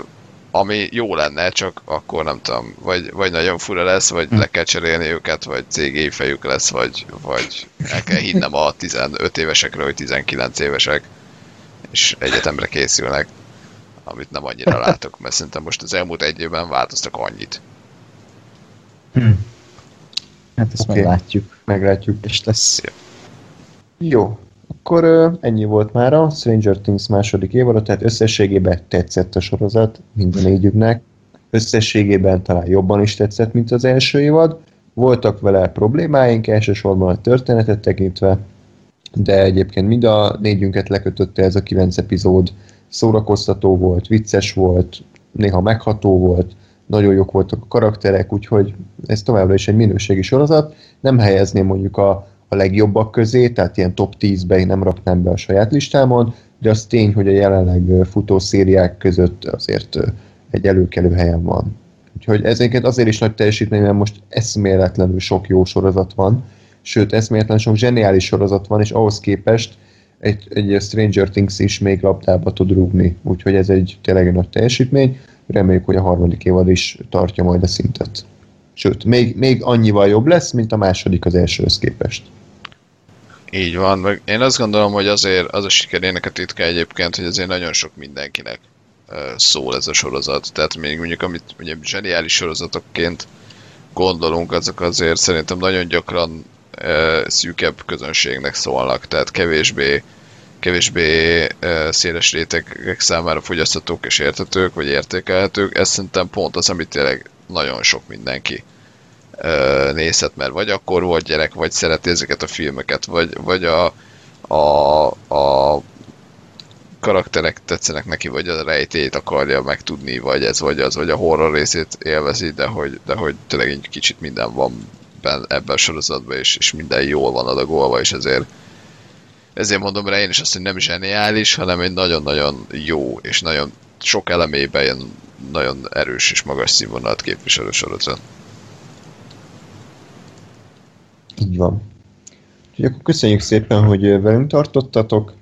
ami jó lenne, csak akkor nem tudom, vagy, vagy nagyon fura lesz, vagy le kell cserélni őket, vagy CGI fejük lesz, vagy, vagy el kell hinnem a 15 évesekről, hogy 19 évesek, és egyetemre készülnek, amit nem annyira látok, mert szerintem most az elmúlt egy évben változtak annyit. Hm. Hát ezt Oké. meglátjuk. Meglátjuk. És lesz. Jó, akkor ennyi volt már a Stranger Things második évada, tehát összességében tetszett a sorozat minden négyüknek. Összességében talán jobban is tetszett, mint az első évad. Voltak vele problémáink, elsősorban a történetet tekintve, de egyébként mind a négyünket lekötötte ez a kilenc epizód. Szórakoztató volt, vicces volt, néha megható volt, nagyon jók voltak a karakterek, úgyhogy ez továbbra is egy minőségi sorozat. Nem helyezném mondjuk a, a legjobbak közé, tehát ilyen top 10-be én nem raknám be a saját listámon, de az tény, hogy a jelenleg futó szériák között azért egy előkelő helyen van. Úgyhogy ezeket azért is nagy teljesítmény, mert most eszméletlenül sok jó sorozat van, sőt, eszméletlen sok zseniális sorozat van, és ahhoz képest egy, egy Stranger Things is még labdába tud rúgni, úgyhogy ez egy tényleg nagy teljesítmény. Reméljük, hogy a harmadik évad is tartja majd a szintet. Sőt, még, még annyival jobb lesz, mint a második az elsőhöz képest. Így van, meg én azt gondolom, hogy azért az a sikerének a titka egyébként, hogy azért nagyon sok mindenkinek szól ez a sorozat. Tehát még mondjuk, amit ugye zseniális sorozatokként gondolunk, azok azért szerintem nagyon gyakran szűkebb közönségnek szólnak, tehát kevésbé kevésbé széles rétegek számára fogyaszthatók és értetők, vagy értékelhetők. Ez szerintem pont az, amit tényleg nagyon sok mindenki nézhet, mert vagy akkor volt gyerek, vagy szereti ezeket a filmeket, vagy, vagy a, a, a karakterek tetszenek neki, vagy a rejtét akarja megtudni, vagy ez, vagy az, vagy a horror részét élvezi, de hogy, de hogy tényleg egy kicsit minden van ben, ebben a sorozatban, és, és minden jól van adagolva, és ezért ezért mondom rá én is azt, hogy nem zseniális, hanem egy nagyon-nagyon jó, és nagyon sok elemében ilyen nagyon erős és magas színvonalat képviselő sorozat. Így van. Úgyhogy akkor köszönjük szépen, hogy velünk tartottatok.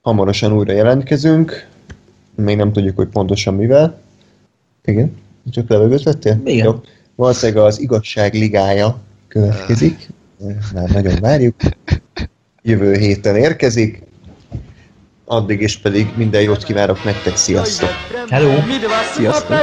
Hamarosan újra jelentkezünk. Még nem tudjuk, hogy pontosan mivel. Igen? Csak levegőt vettél? Igen. Jó. Valószínűleg az igazság ligája következik. Már nagyon várjuk. Jövő héten érkezik. Addig is pedig minden jót kívánok nektek, sziasztok! Hello. Sziasztok.